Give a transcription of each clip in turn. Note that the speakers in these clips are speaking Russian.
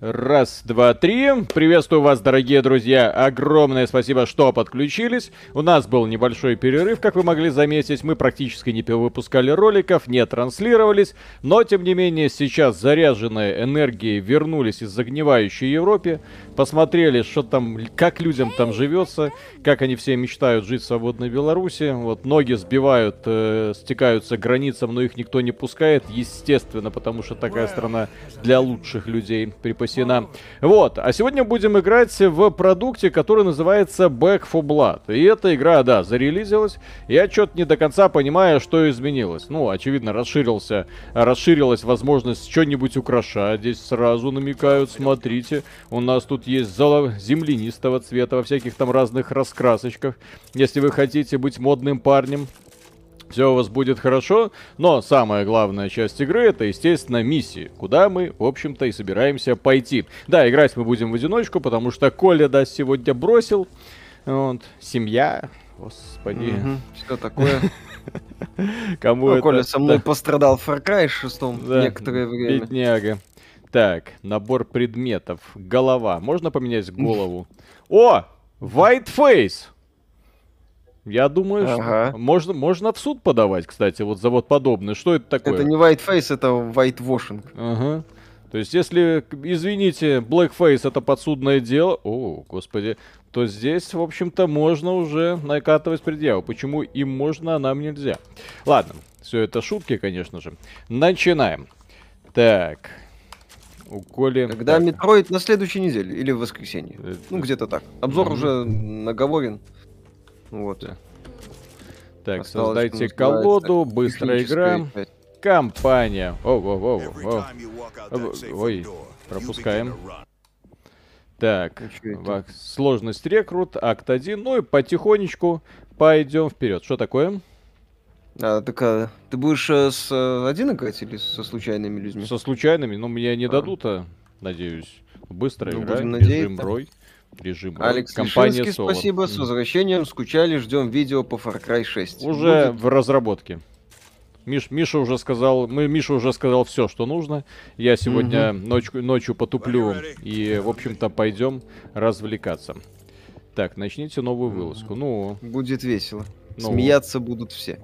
Раз, два, три. Приветствую вас, дорогие друзья. Огромное спасибо, что подключились. У нас был небольшой перерыв, как вы могли заметить. Мы практически не выпускали роликов, не транслировались. Но, тем не менее, сейчас заряженные энергией вернулись из загнивающей Европе. Посмотрели, что там, как людям там живется, как они все мечтают жить в свободной Беларуси. Вот ноги сбивают, э, стекаются к границам, но их никто не пускает, естественно, потому что такая страна для лучших людей припасена припасена. Вот, а сегодня будем играть в продукте, который называется Back for Blood. И эта игра, да, зарелизилась. Я что-то не до конца понимаю, что изменилось. Ну, очевидно, расширился, расширилась возможность что-нибудь украшать. Здесь сразу намекают, смотрите, у нас тут есть землянистого цвета во всяких там разных раскрасочках. Если вы хотите быть модным парнем, все у вас будет хорошо, но самая главная часть игры это, естественно, миссии, куда мы, в общем-то, и собираемся пойти. Да, играть мы будем в одиночку, потому что Коля, да, сегодня бросил. Вот, семья, господи. Угу, что такое? Кому ну, это? Коля со мной пострадал в Far Cry 6 да, некоторое время. Бедняга. Так, набор предметов. Голова. Можно поменять голову? О! White Face! Я думаю, ага. что можно, можно в суд подавать, кстати, вот за вот подобное. Что это такое? Это не whiteface, это whitewashing. Ага. То есть, если, извините, blackface это подсудное дело, о, господи, то здесь, в общем-то, можно уже накатывать предъяву. Почему им можно, а нам нельзя? Ладно, все это шутки, конечно же. Начинаем. Так, у Коли... Когда так. Metroid на следующей неделе или в воскресенье. Это... Ну, где-то так. Обзор mm-hmm. уже наговорен. Вот. Так, Осталось, создайте колоду, быстрая игра. Компания. О, о, о, о. Ой, пропускаем. Так, сложность рекрут, акт 1. Ну и потихонечку пойдем вперед. Что такое? А, так а, ты будешь а, с а, один играть или со случайными людьми? Со случайными, но меня не а. дадут, а, надеюсь. Быстро ну, игра, режим Рой режим. Алекс Компания Лишинский, спасибо, с возвращением, скучали, ждем видео по Far Cry 6. Уже Будет? в разработке. Миш, Миша уже сказал, мы, Миша уже сказал все, что нужно. Я сегодня угу. ночью, ночью потуплю и, в общем-то, пойдем развлекаться. Так, начните новую вылазку. Ну. Будет весело. Ну, Смеяться будут все.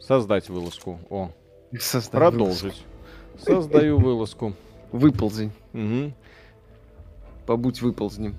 Создать вылазку. О. Создать Продолжить. Вылазку. Создаю вылазку. Выползень. Угу. Побудь выползнем.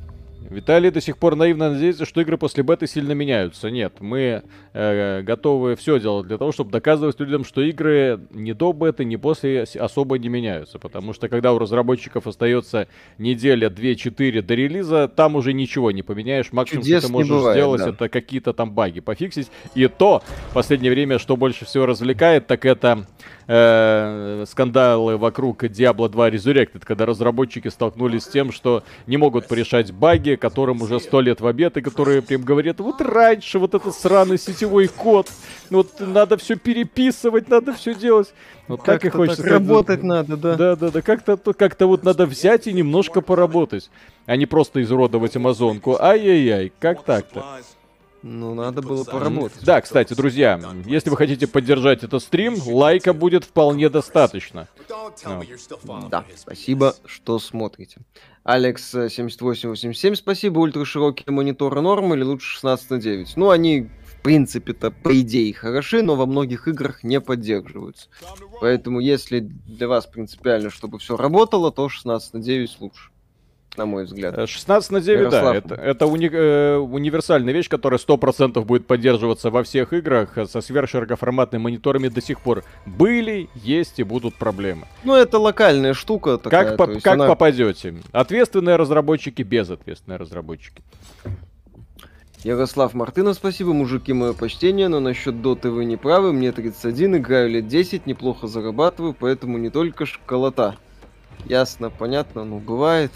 Виталий до сих пор наивно надеется, что игры после беты сильно меняются. Нет, мы э, готовы все делать для того, чтобы доказывать людям, что игры ни до беты, ни после особо не меняются. Потому что когда у разработчиков остается неделя, две, четыре до релиза, там уже ничего не поменяешь. Максимум, Чудес что ты можешь бывает, сделать, да. это какие-то там баги пофиксить. И то, в последнее время, что больше всего развлекает, так это э, скандалы вокруг Diablo 2 Resurrected, когда разработчики столкнулись с тем, что не могут порешать баги, которым уже сто лет в обед, и которые прям говорят, вот раньше вот этот сраный сетевой код, вот надо все переписывать, надо все делать. Вот так и хочется. Так работать надо, да. Да, да, да. Как-то как-то вот надо взять и немножко поработать, а не просто изуродовать Амазонку. Ай-яй-яй, как так-то? Ну, надо было поработать. Да, кстати, друзья, если вы хотите поддержать этот стрим, лайка будет вполне достаточно. Ну. Да, спасибо, что смотрите. Алекс 7887, спасибо. Ультраширокие мониторы норм или лучше 16 на 9? Ну, они принципе-то, по идее, хороши, но во многих играх не поддерживаются. Поэтому, если для вас принципиально, чтобы все работало, то 16 на 9 лучше на мой взгляд. 16 э, на 9, Ярослав. да, это, это уни, э, универсальная вещь, которая 100% будет поддерживаться во всех играх. Со сверхширокоформатными мониторами до сих пор были, есть и будут проблемы. Ну, это локальная штука такая. Как, по, как она... попадете? Ответственные разработчики, безответственные разработчики. Ярослав Мартынов, спасибо, мужики, мое почтение, но насчет доты вы не правы, мне 31, играю лет 10, неплохо зарабатываю, поэтому не только школота. Ясно, понятно, ну бывает.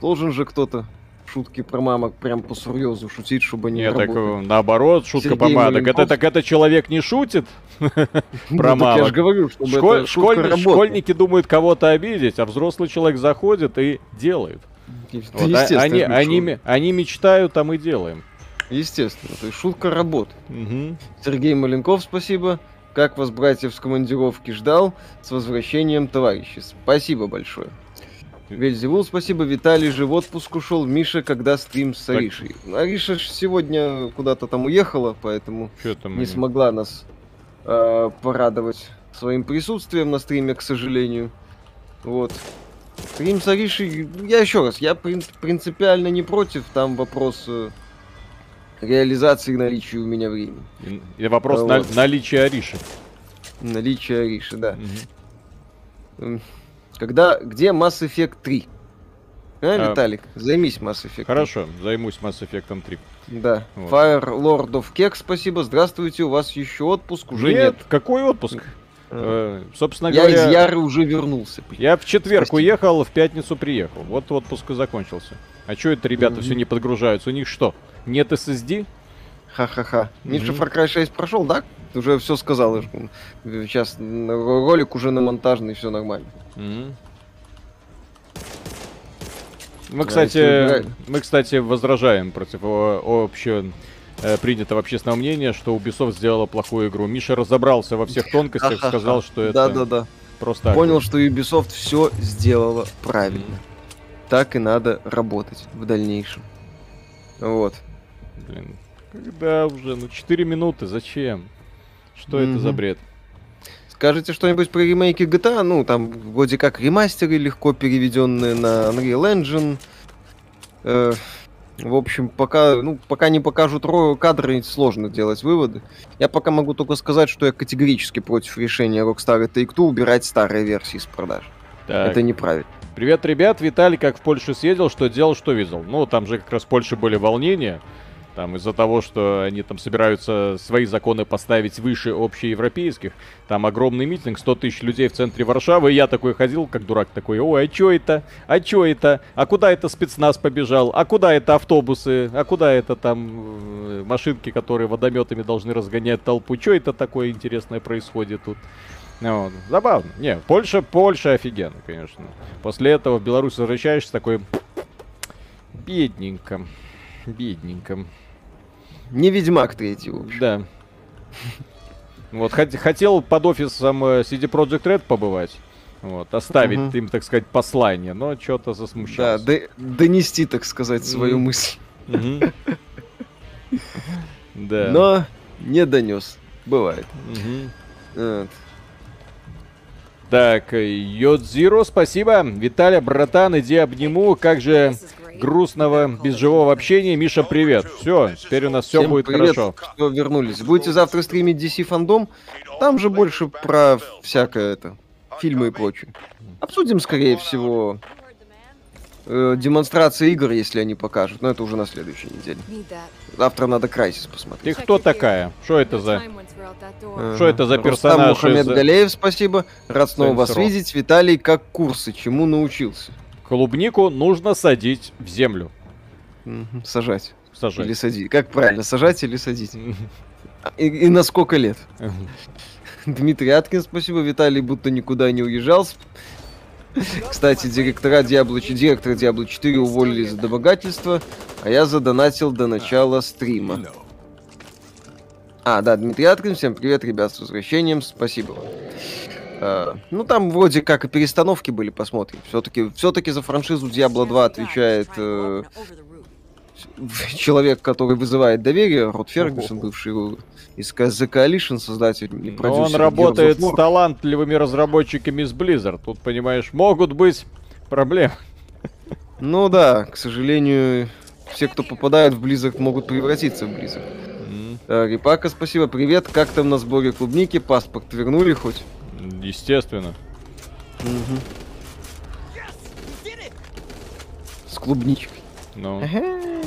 Должен же кто-то шутки про мамок прям по серьезу шутить, чтобы не Нет, так э, наоборот, шутка Сергей про мамок. Это так это человек не шутит про мамок. Я же говорю, чтобы Школьники думают кого-то обидеть, а взрослый человек заходит и делает. Вот, а, они, они, они мечтают, а мы делаем. Естественно, то есть шутка работает. Угу. Сергей Маленков, спасибо. Как вас, братьев, с командировки ждал? С возвращением, товарищи. Спасибо большое. Вельзевул, спасибо. Виталий же в отпуск ушел. Миша, когда стрим с Аришей? Так... Ариша сегодня куда-то там уехала, поэтому не они? смогла нас э, порадовать своим присутствием на стриме, к сожалению. Вот. Стрим с Аришей, я еще раз, я принципиально не против, там вопрос э, реализации наличия у меня времени. И вопрос вот. на, наличия Ариши. Наличие Ариши, да. Угу. Когда, где Mass Effect 3? А, а, Виталик, займись Mass Effect. Хорошо, займусь Mass Effect 3. Да. Вот. Fire Lord of Kek, спасибо. Здравствуйте, у вас еще отпуск? Уже нет. нет. Какой отпуск? Э, собственно я говоря... Я из Яры уже вернулся. Я в четверг Спасибо. уехал, в пятницу приехал. Вот отпуск и закончился. А что это ребята mm-hmm. все не подгружаются? У них что, нет SSD? Ха-ха-ха. Mm-hmm. Ниша Far Cry 6 прошел, да? Уже все сказал. Сейчас ролик уже на монтажный, все нормально. Mm-hmm. Мы, кстати, мы, кстати, возражаем против общего принятого общественного мнения, что Ubisoft сделала плохую игру. Миша разобрался во всех тонкостях, сказал, что это да, да, да. просто... Понял, что Ubisoft все сделала правильно. Так и надо работать в дальнейшем. Вот. Блин, когда уже? Ну, 4 минуты, зачем? Что mm-hmm. это за бред? Скажите что-нибудь про ремейки GTA? Ну, там вроде как ремастеры легко переведенные на Unreal Engine. Э, в общем, пока, ну, пока не покажут кадры, сложно делать выводы. Я пока могу только сказать, что я категорически против решения Rockstar и Take-Two убирать старые версии с продаж. Так. Это неправильно. Привет, ребят. Виталий как в Польшу съездил, что делал, что видел. Ну, там же как раз в Польше были волнения. Там из-за того, что они там собираются свои законы поставить выше общеевропейских. Там огромный митинг, 100 тысяч людей в центре Варшавы. И я такой ходил, как дурак такой, ой, а чё это? А чё это? А куда это спецназ побежал? А куда это автобусы? А куда это там э, машинки, которые водометами должны разгонять толпу? Чё это такое интересное происходит тут? Вот. Забавно. Не, Польша, Польша офигенно, конечно. После этого в Беларусь возвращаешься такой бедненько. Бедненько. Не Ведьмак третий, в общем. Да. Вот, хотел под офисом э, CD Project Red побывать. Вот, оставить угу. им, так сказать, послание, но что-то засмущался. Да, донести, так сказать, свою мысль. Да. Но не донес. Бывает. Так, Йодзиро, спасибо. Виталя, братан, иди обниму. Как же грустного, без живого общения. Миша, привет. Все, теперь у нас все будет привет, хорошо. Что вернулись. Будете завтра стримить DC фандом? Там же больше про всякое это, фильмы и прочее. Обсудим, скорее всего, э, демонстрации игр, если они покажут. Но это уже на следующей неделе. Завтра надо Крайсис посмотреть. Ты кто такая? Что это за... Что это за персонаж? Мухаммед из... Галеев, спасибо. Рад снова вас видеть. Виталий, как курсы? Чему научился? Клубнику нужно садить в землю. Сажать. Сажать. Или садить. Как правильно, сажать или садить? И, и на сколько лет? Дмитрий Аткин, спасибо. Виталий будто никуда не уезжал. Кстати, директора Diablo, директора Diablo 4 уволили за домогательство, а я задонатил до начала стрима. А, да, Дмитрий Аткин, всем привет, ребят, с возвращением, спасибо вам. Uh, ну, там вроде как и перестановки были, посмотрим. Все-таки все за франшизу Diablo 2 отвечает uh, человек, который вызывает доверие, Род Фергюсон, бывший из The Coalition, создатель и продюсер. он работает с талантливыми разработчиками из Blizzard. Тут, понимаешь, могут быть проблемы. Ну да, к сожалению, все, кто попадают в Blizzard, могут превратиться в Blizzard. Mm. Рипака, спасибо, привет. Как там на сборе клубники? Паспорт вернули хоть? Естественно. Угу. С клубничкой. Ну. Ага.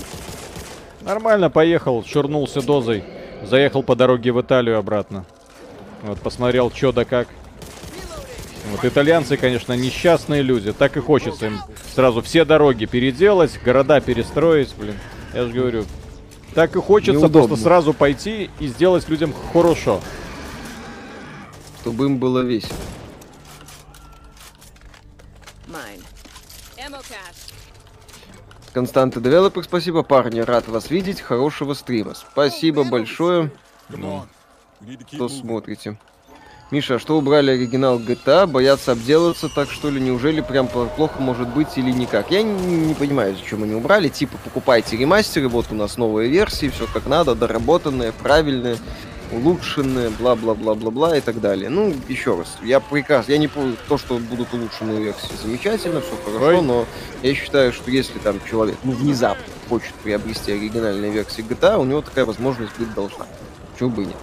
Нормально поехал, шурнулся дозой. Заехал по дороге в Италию обратно. Вот, посмотрел, что да как. Вот итальянцы, конечно, несчастные люди. Так и хочется им сразу все дороги переделать, города перестроить, блин. Я же говорю. Так и хочется Неудобно. просто сразу пойти и сделать людям хорошо чтобы им было весело. Константа Девелопер, спасибо, парни, рад вас видеть, хорошего стрима. Спасибо большое, ну, что смотрите. Миша, а что убрали оригинал GTA? Боятся обделаться, так что ли? Неужели прям плохо может быть или никак? Я не, не понимаю, зачем они убрали. Типа, покупайте ремастеры, вот у нас новые версии, все как надо, доработанные, правильные, улучшенные, бла-бла-бла-бла-бла и так далее. Ну, еще раз, я прекрасно, я не помню, то, что будут улучшенные версии, замечательно, все хорошо, Ой. но я считаю, что если там человек, ну, внезапно хочет приобрести оригинальные версии GTA, у него такая возможность быть должна. Чего бы и нет.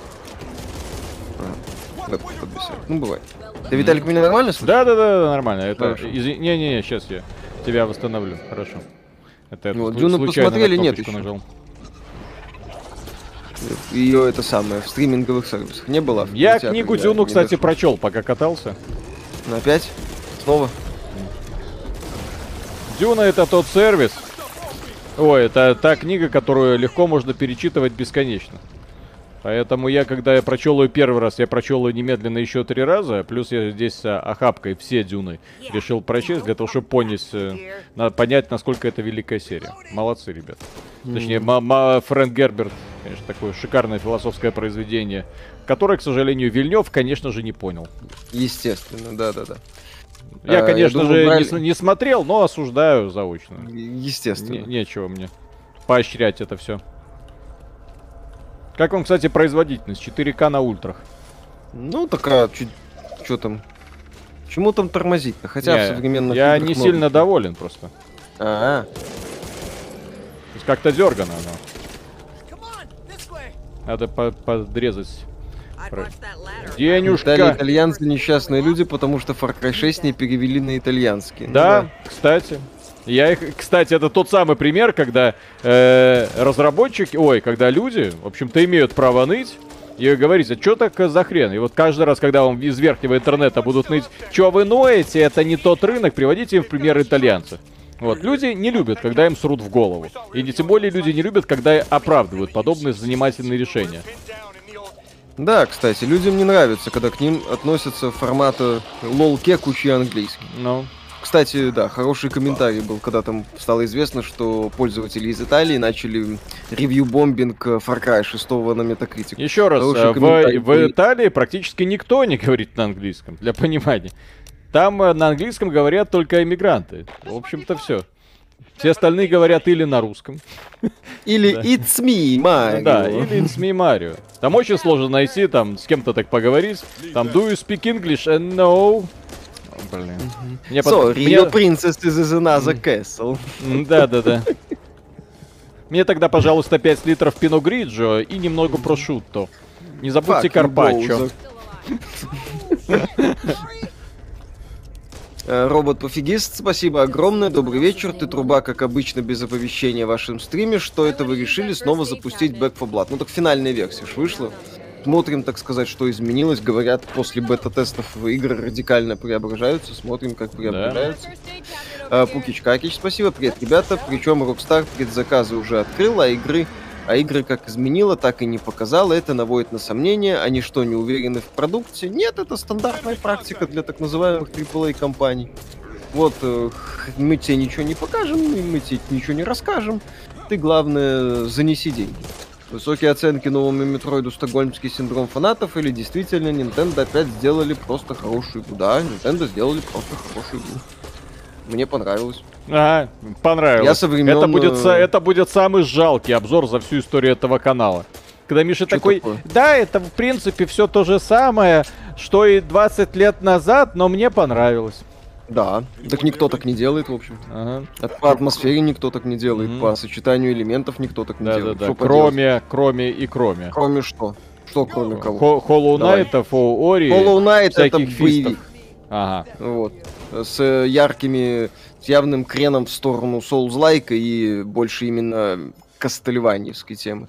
Ну, бывает. Ты, Виталик, меня нормально слышишь? Да, да, да, нормально. Это... Не-не-не, сейчас я тебя восстановлю. Хорошо. Это вот, Дюну посмотрели, нет еще. Нажал. Ее это самое, в стриминговых сервисах не было? Я книгу Дюну, кстати, прочел, пока катался. Ну, опять? Снова? Дюна это тот сервис. Ой, это та книга, которую легко можно перечитывать бесконечно. Поэтому я, когда я прочел ее первый раз, я прочел ее немедленно еще три раза. Плюс я здесь а, охапкой все дюны решил прочесть, для того, чтобы понять, э, надо понять, насколько это великая серия. Молодцы, ребят. Точнее. Фрэнк Герберт, конечно, такое шикарное философское произведение, которое, к сожалению, Вильнев, конечно же, не понял. Естественно, да-да-да. Я, а, конечно я думаю, же, брали... не, не смотрел, но осуждаю заочно. Естественно. Не, нечего мне поощрять это все. Как вам, кстати, производительность? 4К на ультрах. Ну, такая, чуть, что там? Чему там тормозить-то? Хотя не, в современных Я не много. сильно доволен просто. А, -а. То есть как-то дергано оно. Надо по подрезать. Денюшка. Италия, итальянцы несчастные люди, потому что Far Cry 6 не перевели на итальянский. Да, ну, да. кстати. Я их, кстати, это тот самый пример, когда э, разработчики, ой, когда люди, в общем-то, имеют право ныть и говорить, а что так за хрен? И вот каждый раз, когда вам из верхнего интернета будут ныть, что вы ноете, это не тот рынок, приводите им в пример итальянцев. Вот, люди не любят, когда им срут в голову. И не, тем более люди не любят, когда оправдывают подобные занимательные решения. Да, кстати, людям не нравится, когда к ним относятся формата лол-кек учи английский. Ну. No. Кстати, да, хороший комментарий был, когда там стало известно, что пользователи из Италии начали ревью-бомбинг Far Cry 6 на Metacritic. Еще раз, э, в, в Италии практически никто не говорит на английском, для понимания. Там э, на английском говорят только иммигранты. В общем-то, все. Все остальные говорят или на русском. Или It's me, Mario. Да, или It's me, Mario. Там очень сложно найти, там, с кем-то так поговорить. Там, do you speak English? And no. Блин. Мне Sorry, Мне... your princess is another castle. Да-да-да. Мне тогда, пожалуйста, 5 литров пино гриджо и немного прошутто. Не забудьте карпаччо. Э, Робот-пофигист, спасибо огромное, добрый вечер. Ты труба, как обычно, без оповещения в вашем стриме. Что это вы решили снова запустить Back for Blood? Ну так финальная версия ж вышла. Смотрим, так сказать, что изменилось. Говорят, после бета-тестов игры радикально преображаются. Смотрим, как преображаются. Да. Пукич Какич, спасибо. Привет, ребята. Причем Rockstar предзаказы уже открыл, а игры а игры как изменила, так и не показала. Это наводит на сомнения. Они что, не уверены в продукте? Нет, это стандартная практика для так называемых AAA компаний. Вот, э, мы тебе ничего не покажем, мы тебе ничего не расскажем. Ты, главное, занеси деньги. Высокие оценки новому Метроиду Стокгольмский синдром фанатов или действительно Nintendo опять сделали просто хорошую игру? Да, Nintendo сделали просто хорошую игру. Мне понравилось. Ага, понравилось. Я со времен... это, будет, это будет самый жалкий обзор за всю историю этого канала. Когда Миша что такой, такое? да, это в принципе все то же самое, что и 20 лет назад, но мне понравилось. Да, так никто так не делает, в общем. Ага. По атмосфере никто так не делает, mm-hmm. по сочетанию элементов никто так не да, делает. Да, да. Кроме, кроме и кроме. Кроме что? Что кроме кого? Hollow Knight, Ори. Hollow Knight это боевик. Ага. Вот. С яркими, с явным креном в сторону Souls-like и больше именно кастельваньевской темы.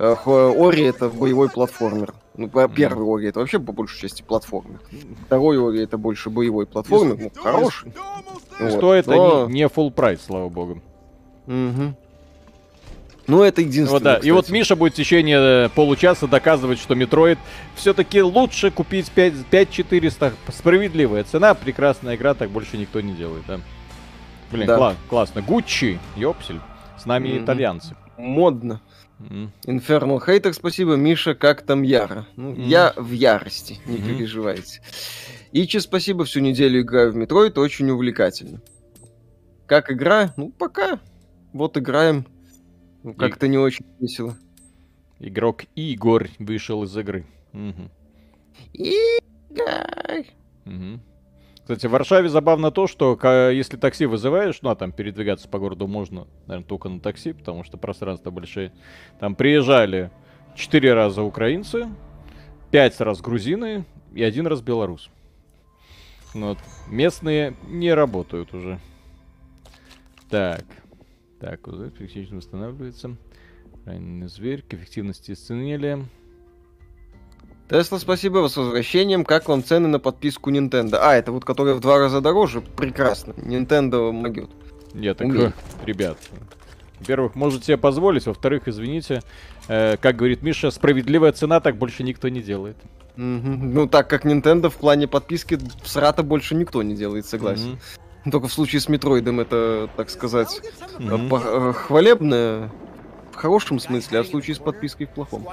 Э, Ori это боевой платформер. Ну, первый Ori это вообще по большей части платформер. Второй Ori это больше боевой платформер, ну, хороший. Стоит вот, но... не full price, слава богу. Угу. Ну, это единственное. Вот, да. И вот Миша будет в течение э, получаса доказывать, что Metroid все-таки лучше купить 5, 5400. Справедливая цена, прекрасная игра, так больше никто не делает, да. Блин, да. Кла- классно. Гуччи, ёпсель. С нами mm-hmm. итальянцы. Модно. Infernal Hater, спасибо. Миша, как там Яра? Ну, mm. Я в ярости, не mm-hmm. переживайте. Ичи, спасибо, всю неделю играю в метро, это очень увлекательно. Как игра? Ну, пока. Вот играем. Ну, как-то не очень весело. Игрок Игорь вышел из игры. Угу. Игорь. Угу. Кстати, в Варшаве забавно то, что если такси вызываешь, ну а там передвигаться по городу можно, наверное, только на такси, потому что пространства большие. Там приезжали четыре раза украинцы, пять раз грузины и один раз белорус. Ну вот. Местные не работают уже. Так. Так, вот частично восстанавливается. Раненый зверь, к эффективности исцеления. Тесла, спасибо вас с возвращением. Как вам цены на подписку Nintendo? А, это вот которая в два раза дороже? Прекрасно. Nintendo могет. Нет, так, Умеет. ребят, во-первых, может себе позволить, во-вторых, извините, э, как говорит Миша, справедливая цена так больше никто не делает. Угу. Ну, так как Nintendo в плане подписки срата больше никто не делает, согласен. Угу. Только в случае с Метроидом это, так сказать, угу. хвалебное хорошем смысле, а в случае с подпиской в плохом.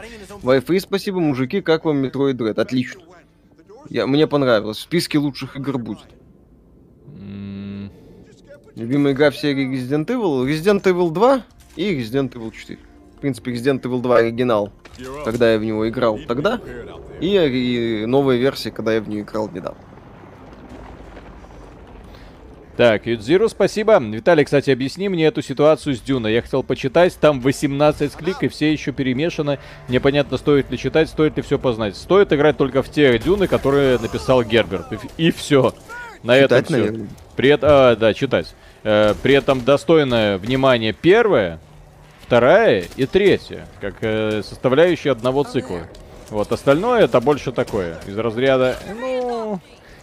Wi-Fi спасибо, мужики, как вам Metroid Dread? Отлично. Я, мне понравилось. В списке лучших игр будет. Mm. Любимая игра в серии Resident Evil? Resident Evil 2 и Resident Evil 4. В принципе, Resident Evil 2 оригинал, когда я в него играл тогда, и, и новая версия, когда я в нее играл недавно. Так, Юдзиру, спасибо. Виталий, кстати, объясни мне эту ситуацию с Дюной. Я хотел почитать, там 18 клик и все еще перемешаны. Непонятно, стоит ли читать, стоит ли все познать. Стоит играть только в те Дюны, которые написал Герберт. И, и все. На читать, этом все. Наверное. При этом, а, да, читать. Э, при этом достойное внимание первая, вторая и третья, как э, составляющие одного цикла. Вот, остальное это больше такое, из разряда, ну,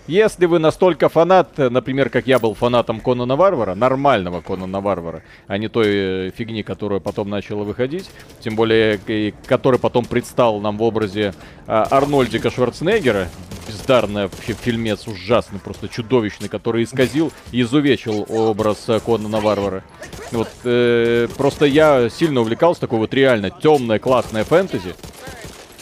если вы настолько фанат, например, как я был фанатом Конана Варвара, нормального Конана Варвара, а не той э, фигни, которая потом начала выходить, тем более, который потом предстал нам в образе а, Арнольдика Шварценеггера, бездарный вообще фильмец, ужасный, просто чудовищный, который исказил и изувечил образ э, Конана Варвара. Вот, э, просто я сильно увлекался такой вот реально темное, классное фэнтези.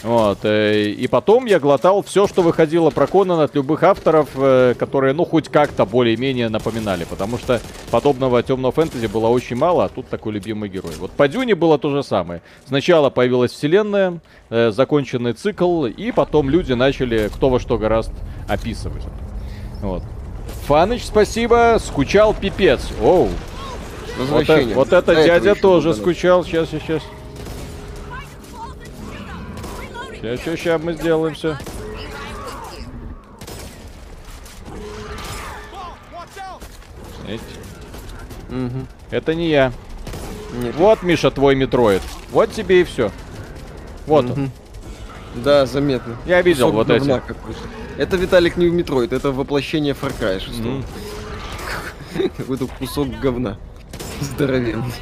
Вот, э, и потом я глотал все, что выходило про Конан от любых авторов, э, которые, ну, хоть как-то более-менее напоминали, потому что подобного темного фэнтези было очень мало, а тут такой любимый герой. Вот по Дюне было то же самое. Сначала появилась вселенная, э, законченный цикл, и потом люди начали кто во что гораздо описывать. Вот. Фаныч, спасибо, скучал пипец. Оу. Вот, вот это дядя тоже скучал, сейчас, сейчас. Сейчас, сейчас, сейчас мы сделаем все. Угу. Это не я. Нет. Вот, Миша, твой метроид. Вот тебе и все. Вот угу. он. Да, заметно. Я видел Кусок вот эти. Это Виталик не в Metroid, это воплощение Far Cry 6. Mm. Какой-то кусок говна. Здоровенный.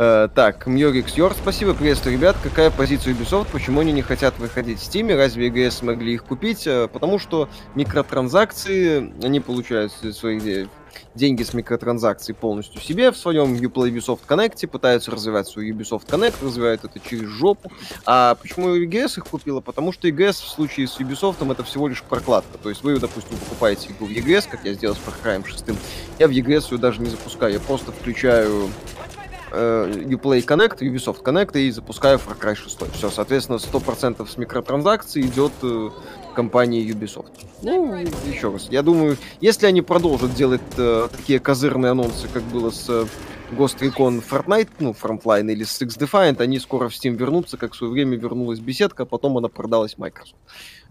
Э, так, Мьорикс Йор, спасибо, приветствую, ребят. Какая позиция Ubisoft? Почему они не хотят выходить в Steam? Разве EGS смогли их купить? Э, потому что микротранзакции, они получают свои деньги с микротранзакций полностью себе в своем Uplay Ubisoft Connect, пытаются развивать свой Ubisoft Connect, развивают это через жопу. А почему EGS их купила? Потому что EGS в случае с Ubisoft это всего лишь прокладка. То есть вы, допустим, покупаете игру в EGS, как я сделал с Far Cry 6, я в EGS ее даже не запускаю, я просто включаю э, Uplay Connect, Ubisoft Connect и запускаю Far Cry 6. Все, соответственно, 100% с микротранзакций идет э, компании Ubisoft. Ну, еще раз, я думаю, если они продолжат делать э, такие козырные анонсы, как было с э, Ghost Recon Fortnite, ну, Frontline или с X-Defiant, они скоро в Steam вернутся, как в свое время вернулась беседка, а потом она продалась Microsoft.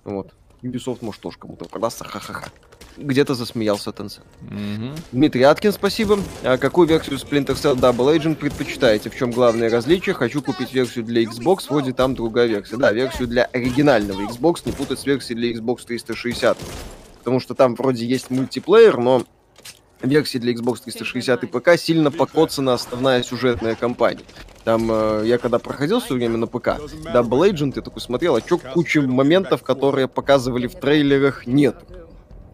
Вот. Ubisoft, может, тоже кому-то продастся, ха-ха-ха где-то засмеялся Tencent. Mm-hmm. Дмитрий Аткин, спасибо. А какую версию Splinter Cell Double Agent предпочитаете? В чем главное различие? Хочу купить версию для Xbox, вроде там другая версия. Да, версию для оригинального Xbox, не путать с версией для Xbox 360. Потому что там вроде есть мультиплеер, но версии для Xbox 360 и ПК сильно покоцана основная сюжетная кампания. Там э, я когда проходил все время на ПК, Double Agent, я такой смотрел, а чё куча моментов, которые показывали в трейлерах, нет.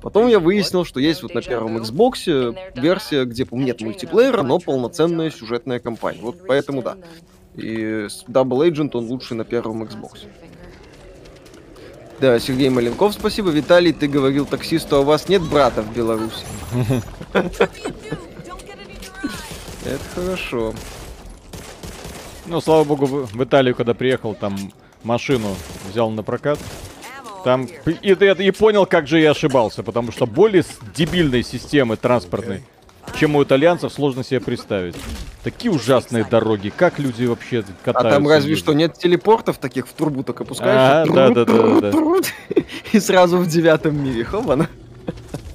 Потом я выяснил, что есть вот на первом Xbox версия, где нет мультиплеера, но полноценная сюжетная кампания. Вот поэтому да. И Double Agent он лучший на первом Xbox. Да, Сергей Маленков, спасибо. Виталий, ты говорил таксисту, а у вас нет брата в Беларуси. Это хорошо. Ну, слава богу, в Италию, когда приехал, там машину взял на прокат. Там и, и, и понял, как же я ошибался, потому что более дебильной системы транспортной, чем у итальянцев, сложно себе представить. Такие ужасные дороги, как люди вообще катаются. А там разве люди? что нет телепортов таких, в трубу так опускаешь. А, да, да, да, да. И сразу в девятом мире, хобана.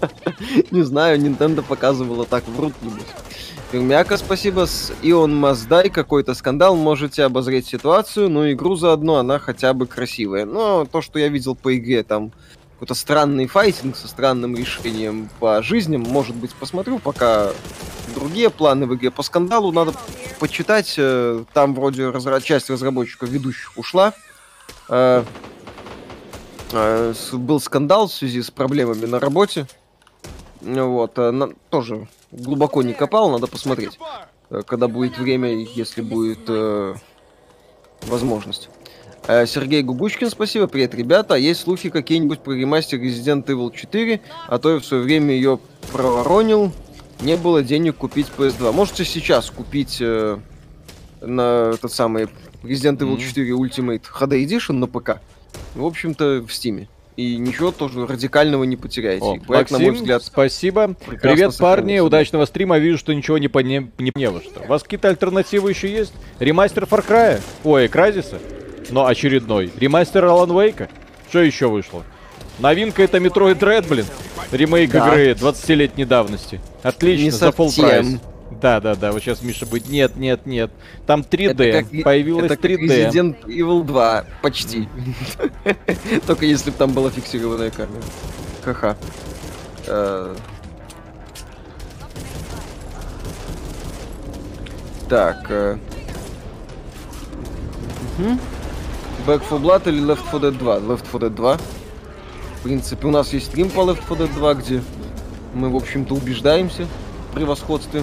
Не знаю, Nintendo показывала так, врут нибудь. Пермяка, спасибо. С Ион Маздай какой-то скандал. Можете обозреть ситуацию. Ну, игру заодно, она хотя бы красивая. Но то, что я видел по игре, там какой-то странный файтинг со странным решением по жизням. Может быть, посмотрю, пока другие планы в игре. По скандалу надо почитать. Э, там вроде разра... часть разработчиков ведущих ушла. Э, э, был скандал в связи с проблемами на работе. Вот, тоже глубоко не копал, надо посмотреть, э, когда будет время, если будет э, возможность. Э, Сергей Губучкин, спасибо. Привет, ребята. А есть слухи какие-нибудь про ремастер Resident Evil 4? А то я в свое время ее проворонил. Не было денег купить PS2. Можете сейчас купить э, на тот самый Resident Evil 4 Ultimate HD Edition на ПК. В общем-то, в Стиме и ничего тоже радикального не потеряете. О, Проект, Максим, на мой взгляд, спасибо. Привет, парни, удачного стрима. Вижу, что ничего не, поне... не, не во что. У вас какие-то альтернативы еще есть? Ремастер Far Cry? Ой, Кразиса? Но очередной. Ремастер Alan Wake? Что еще вышло? Новинка это Metroid Dread, блин. Ремейк да. игры 20-летней давности. Отлично, не за full прайс. Да, да, да, вот сейчас Миша будет. Нет, нет, нет. Там 3D. Это как, Появилось это 3D. Как Resident Evil 2. Почти. Только если бы там была фиксированная камера. Ха-ха. Э. Так. Э. Back 4 Blood или Left 4 Dead 2? Left 4 Dead 2. В принципе, у нас есть стрим по Left 4 Dead 2, где мы, в общем-то, убеждаемся в превосходстве.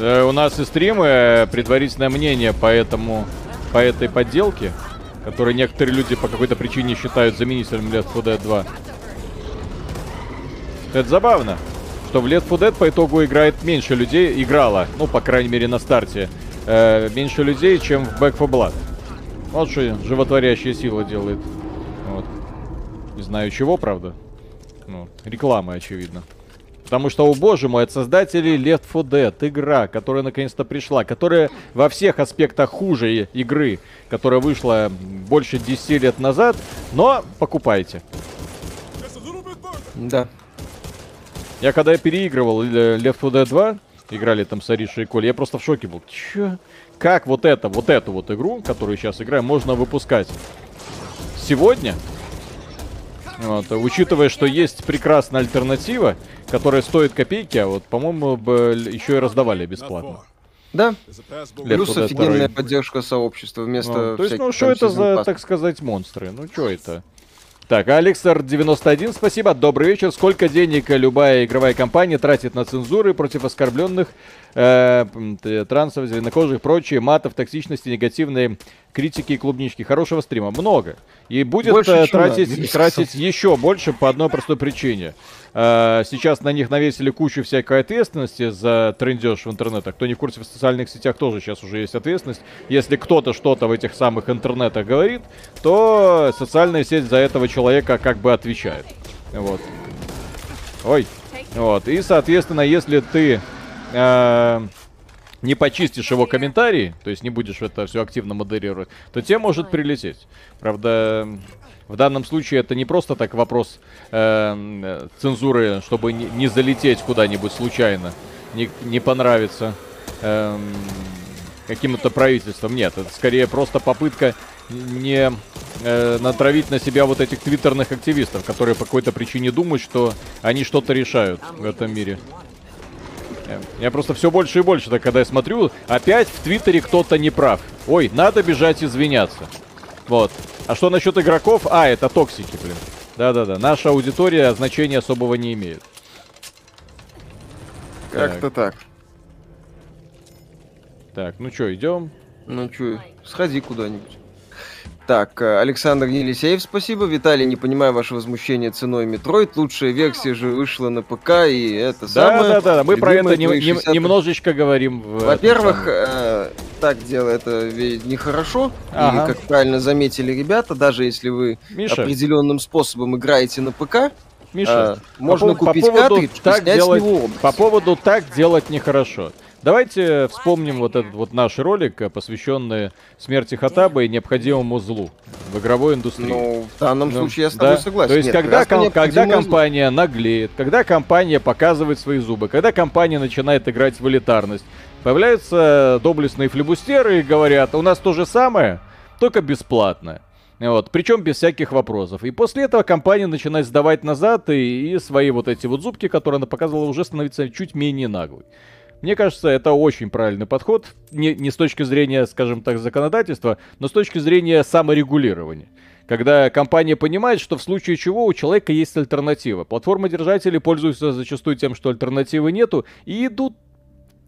Э, у нас и стримы, э, предварительное мнение по этому, по этой подделке, которую некоторые люди по какой-то причине считают заменителем Left 4 Dead 2. Это забавно, что в Left 4 Dead по итогу играет меньше людей, играла, ну, по крайней мере, на старте, э, меньше людей, чем в Back 4 Blood. Вот что животворящая сила делает. Вот. Не знаю чего, правда. Ну, рекламы, очевидно. Потому что, о боже мой, от создателей Left 4 Dead, игра, которая наконец-то пришла, которая во всех аспектах хуже игры, которая вышла больше 10 лет назад, но покупайте. Да. Я когда я переигрывал Left 4 Dead 2, играли там с Аришей и Колей, я просто в шоке был. Чё? Как вот это, вот эту вот игру, которую сейчас играю, можно выпускать сегодня? Вот, учитывая, что есть прекрасная альтернатива, которая стоит копейки, а вот, по-моему, еще и раздавали бесплатно. Да. Плюс офигенная поддержка сообщества вместо ну, То есть, ну что это за, так сказать, монстры? Ну что это? Так, Алексар91, спасибо. Добрый вечер. Сколько денег любая игровая компания тратит на цензуры против оскорбленных э, трансов, зеленокожих прочие, матов, токсичности, негативные критики и клубнички. Хорошего стрима. Много. И будет больше, э, тратить, тратить еще больше по одной простой причине. Э, сейчас на них навесили кучу всякой ответственности за трендеж в интернетах. Кто не в курсе, в социальных сетях тоже сейчас уже есть ответственность. Если кто-то что-то в этих самых интернетах говорит, то социальная сеть за этого человека как бы отвечает. Вот. Ой. Вот. И, соответственно, если ты э, не почистишь его комментарии, то есть не будешь это все активно модерировать, то тебе может прилететь. Правда, в данном случае это не просто так вопрос э, цензуры, чтобы не, не залететь куда-нибудь случайно, не, не понравится э, каким-то правительством. Нет, это скорее просто попытка не э, натравить на себя вот этих твиттерных активистов, которые по какой-то причине думают, что они что-то решают в этом мире. Я просто все больше и больше, так когда я смотрю, опять в Твиттере кто-то не прав. Ой, надо бежать извиняться. Вот. А что насчет игроков? А, это токсики, блин. Да-да-да, наша аудитория значения особого не имеет. Как-то так. Так, ну что, идем? Ну что, сходи куда-нибудь. Так, э, Александр Елисеев, спасибо. Виталий, не понимаю ваше возмущение ценой Metroid. Лучшая версия же вышла на ПК, и это да, самое... Да, да, да, мы про это не, не, немножечко говорим. Во-первых, э, так дело это нехорошо. Ага. И, как правильно заметили ребята, даже если вы Миша. определенным способом играете на ПК, Миша, э, можно по, купить по поводу картридж так делать, По поводу так делать нехорошо. Давайте вспомним вот этот вот наш ролик, э, посвященный смерти Хатаба и необходимому злу в игровой индустрии. Ну, в данном ну, случае я с тобой да? согласен. То есть, Нет, когда, ком- когда компания наглеет, когда компания показывает свои зубы, когда компания начинает играть в элитарность, появляются доблестные флебустеры и говорят, у нас то же самое, только бесплатно. Вот, причем без всяких вопросов. И после этого компания начинает сдавать назад, и, и свои вот эти вот зубки, которые она показывала, уже становятся чуть менее наглой. Мне кажется, это очень правильный подход. Не, не с точки зрения, скажем так, законодательства, но с точки зрения саморегулирования. Когда компания понимает, что в случае чего у человека есть альтернатива. Платформодержатели пользуются зачастую тем, что альтернативы нету, и идут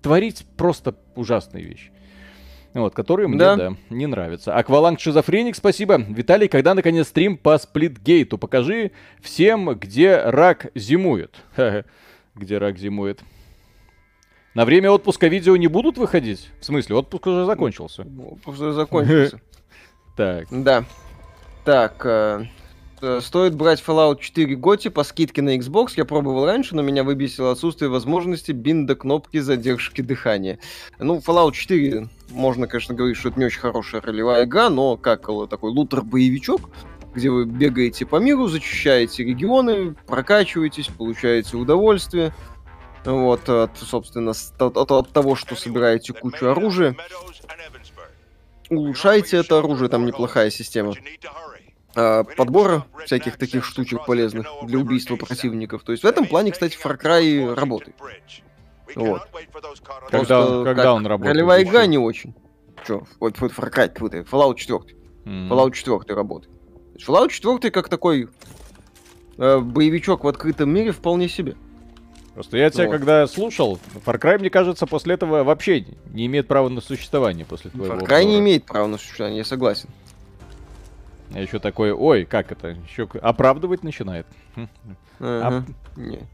творить просто ужасные вещи. Вот, которые мне, да, да не нравятся. Акваланг Шизофреник, спасибо. Виталий, когда наконец стрим по Сплитгейту? Покажи всем, где рак зимует. Где рак зимует. На время отпуска видео не будут выходить? В смысле, отпуск уже закончился. Отпуск уже закончился. Так. Да. Так, э, э, стоит брать Fallout 4 Готи по скидке на Xbox. Я пробовал раньше, но меня выбесило отсутствие возможности бинда кнопки задержки дыхания. Ну, Fallout 4, можно, конечно, говорить, что это не очень хорошая ролевая игра, но как такой лутер-боевичок, где вы бегаете по миру, зачищаете регионы, прокачиваетесь, получаете удовольствие. Вот, от, собственно, от, от, того, что собираете кучу оружия. Улучшайте это оружие, там неплохая система а, подбора всяких таких штучек полезных для убийства противников. То есть в этом плане, кстати, Far Cry работает. Вот. Когда, Просто, когда он работает? Ролевая игра не очень. Че, вот, Far Cry, Fallout 4. Mm. Fallout 4 работает. Fallout 4 как такой э, боевичок в открытом мире вполне себе. Просто я тебя, вот. когда слушал, Far Cry, мне кажется, после этого вообще не имеет права на существование после твоего Far Cry не имеет права на существование, я согласен. А еще такой, ой, как это, еще оправдывать начинает. Хм. Ага.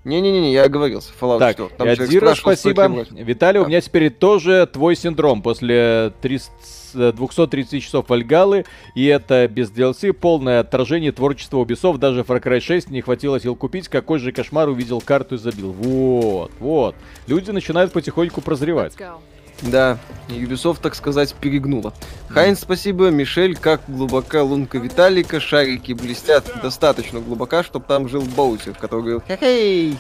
Не-не-не, я оговорился. Fallout так, 4. Там Ядира, спасибо. Виталий, у меня теперь тоже твой синдром после 300, 230 часов Вальгалы, и это без DLC, полное отражение творчества Ubisoft, даже Far Cry 6 не хватило сил купить, какой же кошмар увидел карту и забил. Вот, вот. Люди начинают потихоньку прозревать. Да, Ubisoft, так сказать, перегнула. Хайн, спасибо. Мишель, как глубока лунка Виталика, шарики блестят достаточно глубока, чтобы там жил Боузер, который говорил «Хе-хей!»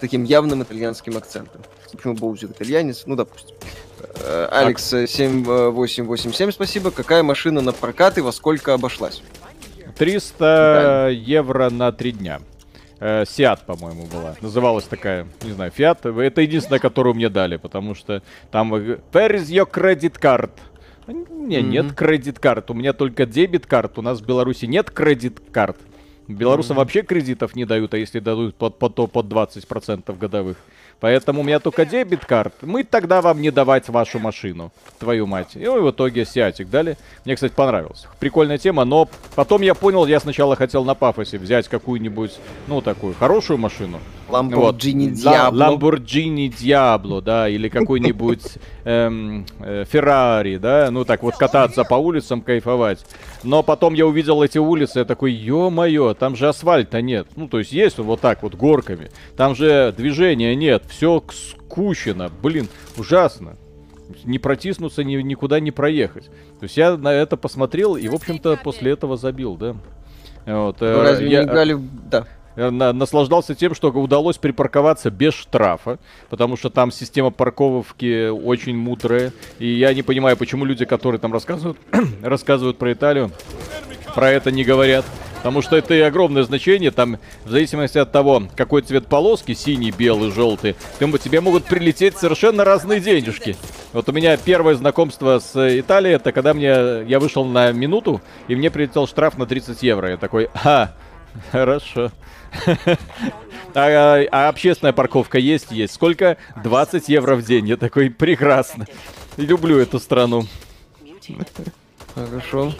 таким явным итальянским акцентом. Почему Боузер итальянец? Ну, допустим. Э, Алекс 7887, спасибо. Какая машина на прокат и во сколько обошлась? 300 да. евро на 3 дня. Э, Сиат, по-моему, была. Называлась такая, не знаю, Фиат. Это единственная, которую мне дали, потому что там Where is your credit card? Не, mm-hmm. нет кредит карт. У меня только дебет карт. У нас в Беларуси нет кредит карт. Белорусам mm-hmm. вообще кредитов не дают, а если дадут под, под, под, под 20% годовых. Поэтому у меня только дебет карт. Мы тогда вам не давать вашу машину. Твою мать. И в итоге сиатик дали. Мне, кстати, понравился. Прикольная тема, но потом я понял, я сначала хотел на пафосе взять какую-нибудь, ну, такую хорошую машину. Lamborghini вот. Diablo. Lamborghini Diablo, да, или какой-нибудь эм, э, Ferrari, да, ну так вот кататься по улицам, кайфовать. Но потом я увидел эти улицы, я такой, ё-моё, там же асфальта нет. Ну, то есть есть вот так вот горками. Там же движения нет, все скучено, блин, ужасно. Не протиснуться, ни, никуда не проехать. То есть я на это посмотрел и, в общем-то, после этого забил, да. Вот, ну, разве я... не играли... Да. Э, наслаждался тем, что удалось припарковаться без штрафа, потому что там система парковки очень мудрая. И я не понимаю, почему люди, которые там рассказывают, рассказывают про Италию, про это не говорят. Потому что это и огромное значение, там, в зависимости от того, какой цвет полоски, синий, белый, желтый, тебе могут прилететь совершенно разные денежки. Вот у меня первое знакомство с Италией, это когда мне, я вышел на минуту, и мне прилетел штраф на 30 евро. Я такой, а, Хорошо. А, а, а общественная парковка есть? Есть. Сколько? 20 евро в день. Я такой, прекрасно. Люблю эту страну. Хорошо.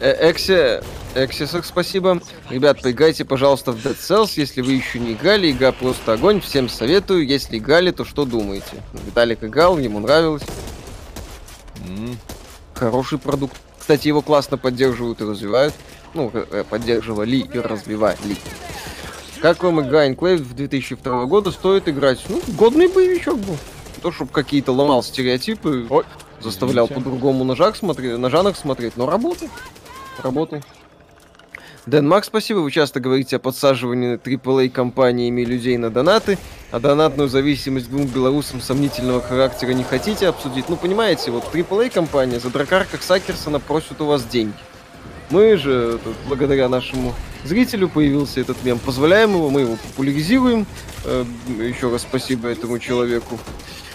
Э, Экси, Эксисок, спасибо. Ребят, поиграйте, пожалуйста, в Dead Cells, если вы еще не играли. Игра просто огонь, всем советую. Если играли, то что думаете? Виталик играл, ему нравилось. Mm. Хороший продукт. Кстати, его классно поддерживают и развивают. Ну, э, поддерживали и развивали. Как вам игра Enclave 2002 года? Стоит играть? Ну, годный боевичок был. То, чтобы какие-то ломал стереотипы, Ой, заставлял по-другому на, смотреть, на жанр смотреть, но работал. Работал. Дэн Мак, спасибо. Вы часто говорите о подсаживании AAA компаниями людей на донаты, а донатную зависимость двум белорусам сомнительного характера не хотите обсудить. Ну, понимаете, вот AAA компания за дракарка Сакерсона просит у вас деньги. Мы же, благодаря нашему зрителю появился этот мем. Позволяем его, мы его популяризируем. Э, еще раз спасибо этому человеку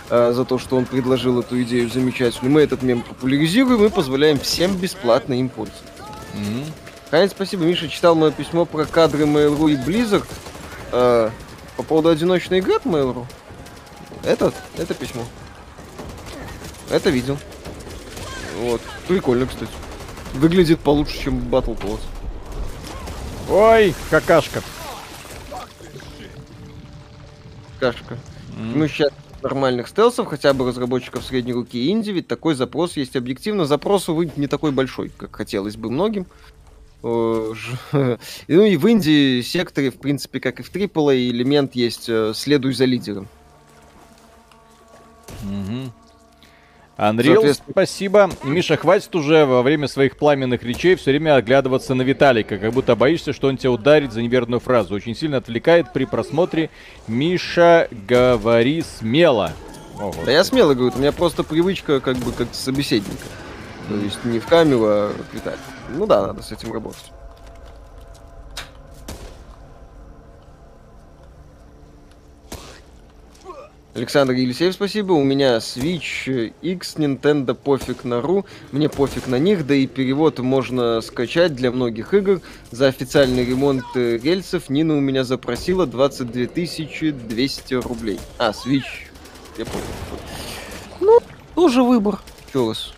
э, за то, что он предложил эту идею замечательную. Мы этот мем популяризируем и позволяем всем бесплатно им пользоваться. Mm-hmm. Конечно, спасибо. Миша читал мое письмо про кадры Mail.ru и Blizzard. Э, по поводу одиночной игры от Mail.ru. Это, это письмо. Это видел. Вот. Прикольно, кстати. Выглядит получше, чем Battle Pass. Ой, какашка. Какашка. Mm. Ну, сейчас нормальных стелсов, хотя бы разработчиков средней руки инди, ведь такой запрос есть объективно. Запрос, увы, не такой большой, как хотелось бы многим. Ну и в инди секторе, в принципе, как и в AAA, элемент есть э, «следуй за лидером». Угу. Unreal, спасибо. Миша, хватит уже во время своих пламенных речей все время оглядываться на Виталика, как будто боишься, что он тебя ударит за неверную фразу. Очень сильно отвлекает при просмотре. Миша, говори смело. О, да я смело говорю, у меня просто привычка как бы как собеседника. То есть не в камеру, а к Виталику. Ну да, надо с этим работать. Александр Елисеев, спасибо. У меня Switch X, Nintendo пофиг на ру. Мне пофиг на них, да и перевод можно скачать для многих игр. За официальный ремонт рельсов Нина у меня запросила 22 200 рублей. А, Switch. Я понял. Ну, тоже выбор. Чё вас?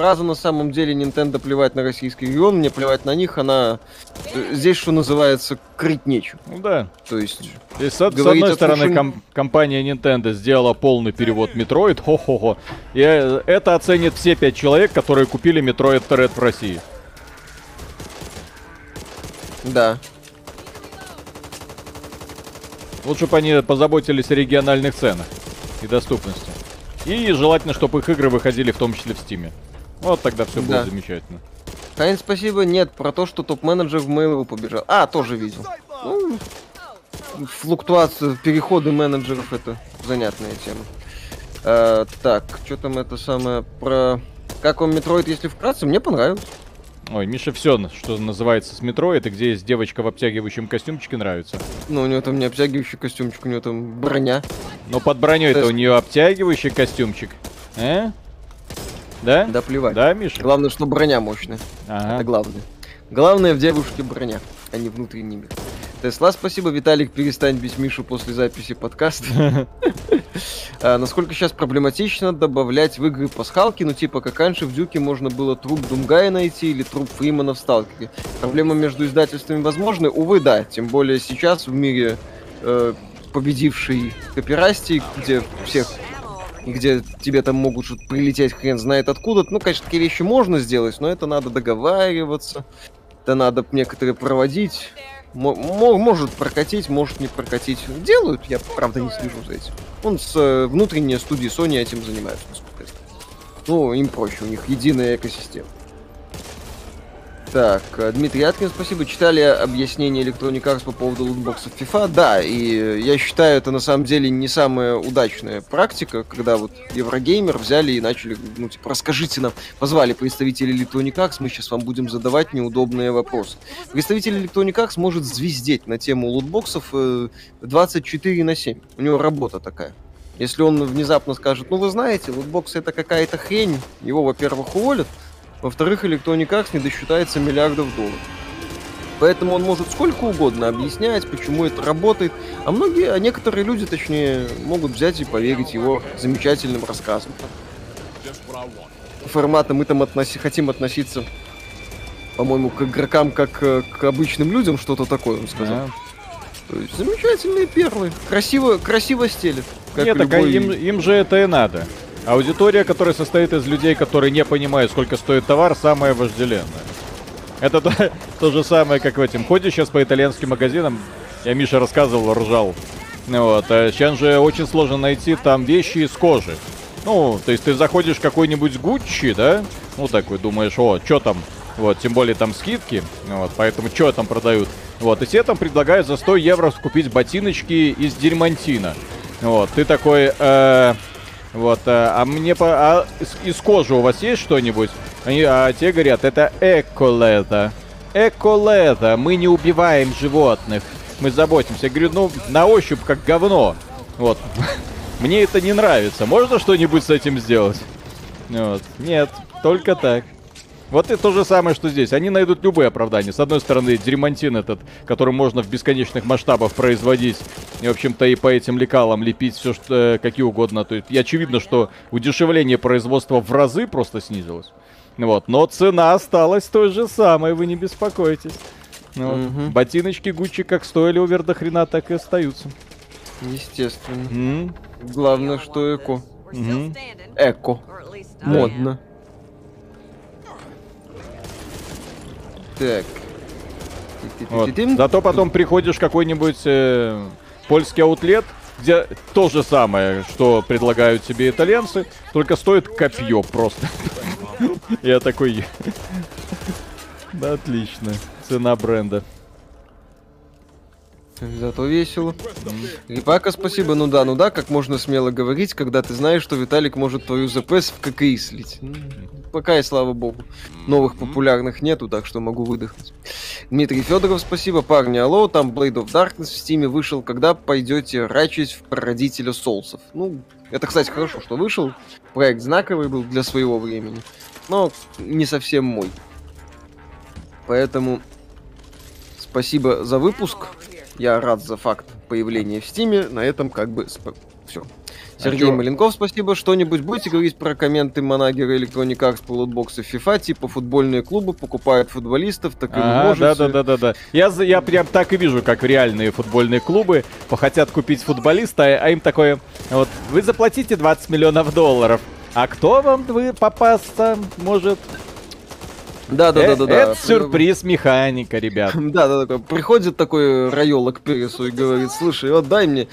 Фраза на самом деле Nintendo плевать на российский регион, мне плевать на них, она э, здесь, что называется, крыть нечего. Ну да. То есть... И с, одной стороны, том, ком- компания Nintendo сделала полный перевод Metroid, хо-хо-хо. И э, это оценит все пять человек, которые купили Metroid Dread в России. Да. Лучше бы они позаботились о региональных ценах и доступности. И желательно, чтобы их игры выходили в том числе в Стиме. Вот тогда все да. будет замечательно. Таин, спасибо. Нет, про то, что топ-менеджер в Mail.ru побежал. А, тоже видел. Ну, флуктуация, переходы менеджеров это занятная тема. А, так, что там это самое про... Как вам Metroid, если вкратце? Мне понравилось. Ой, Миша все, что называется с метро, это где есть девочка в обтягивающем костюмчике, нравится. Ну, у нее там не обтягивающий костюмчик, у нее там броня. Но под броней это у нее обтягивающий костюмчик. Э? Да? Да плевать. Да, Миша? Главное, что броня мощная. Ага. Это главное. Главное в девушке броня, а не внутренний мир. Тесла, спасибо. Виталик, перестань бить Мишу после записи подкаста. а, насколько сейчас проблематично добавлять в игры пасхалки, ну типа как раньше в Дюке можно было труп Думгая найти или труп Фримана в Сталкере. Проблема между издательствами возможны? Увы, да. Тем более сейчас в мире э, победивший копирасти, где всех где тебе там могут прилететь хрен знает откуда. Ну, конечно, такие вещи можно сделать, но это надо договариваться, это надо некоторые проводить. М- может прокатить, может не прокатить. Делают, я правда не слежу за этим. Он с э, внутренней студии Sony этим занимается. Ну, им проще, у них единая экосистема. Так, э, Дмитрий Аткин, спасибо. Читали объяснение Electronic Arts по поводу лутбоксов FIFA? Да, и я считаю, это на самом деле не самая удачная практика, когда вот Еврогеймер взяли и начали, ну, типа, расскажите нам, позвали представителей Electronic Arts, мы сейчас вам будем задавать неудобные вопросы. Представитель Electronic Arts может звездеть на тему лутбоксов 24 э, на 7. У него работа такая. Если он внезапно скажет, ну вы знаете, лутбоксы это какая-то хрень, его, во-первых, уволят, во-вторых, Electronic Arts не досчитается миллиардов долларов. Поэтому он может сколько угодно объяснять, почему это работает. А многие, а некоторые люди, точнее, могут взять и поверить его замечательным рассказам. Формата мы там относи, хотим относиться, по-моему, к игрокам как э, к обычным людям, что-то такое он сказал. Да. То есть замечательные перлы. Красиво, красиво стелет. Как Нет, любой... так им, им же это и надо. Аудитория, которая состоит из людей, которые не понимают, сколько стоит товар, самая вожделенная. Это то, то же самое, как в этом. Ходишь сейчас по итальянским магазинам, я Миша рассказывал, ржал. Вот, а сейчас же очень сложно найти там вещи из кожи. Ну, то есть ты заходишь в какой-нибудь Гуччи, да? Ну, такой думаешь, о, что там? Вот, тем более там скидки. Вот, поэтому что там продают? Вот, и тебе там предлагают за 100 евро купить ботиночки из дерьмантина. Вот, ты такой, э, вот, а, а мне по... А из, из кожи у вас есть что-нибудь? Они, а те говорят, это эколета. Эколета. Мы не убиваем животных. Мы заботимся. Я говорю, ну, на ощупь как говно. Вот. Мне это не нравится. Можно что-нибудь с этим сделать? Вот. Нет, только так. Вот и то же самое, что здесь. Они найдут любые оправдания. С одной стороны, дерьмантин этот, который можно в бесконечных масштабах производить. И, в общем-то, и по этим лекалам лепить все, что, э, какие угодно. То есть, и очевидно, что удешевление производства в разы просто снизилось. Вот. Но цена осталась той же самой, вы не беспокойтесь. Вот. Угу. Ботиночки Гуччи как стоили у Вердохрена, так и остаются. Естественно. Mm. Главное, что эко. Угу. Эко. Модно. Так. Вот. Зато потом приходишь в какой-нибудь э, польский аутлет, где то же самое, что предлагают тебе итальянцы, только стоит копье просто. Я такой... Да, отлично. Цена бренда. Зато весело. Рипака, спасибо. Ну да, ну да, как можно смело говорить, когда ты знаешь, что Виталик может твою ЗПС в ККИ слить. Пока и слава богу. Новых популярных нету, так что могу выдохнуть. Дмитрий Федоров, спасибо. Парни, алло, там Blade of Darkness в стиме вышел. Когда пойдете рачить в прародителя соусов? Ну, это, кстати, хорошо, что вышел. Проект знаковый был для своего времени. Но не совсем мой. Поэтому спасибо за выпуск. Я рад за факт появления в Стиме. На этом как бы сп... все. Сергей а Маленков, спасибо. Что-нибудь будете говорить про комменты Манагера Electronic Arts по лутбоксу FIFA? Типа футбольные клубы покупают футболистов, так и а, можете. Да, да, да, да, да. Я, я прям так и вижу, как реальные футбольные клубы хотят купить футболиста, а им такое, вот, вы заплатите 20 миллионов долларов. А кто вам вы попасться может? Да, да, да, да, да. Это сюрприз механика, ребят. Да, да, да. Приходит такой Райола к Пересу и говорит, слушай, вот дай мне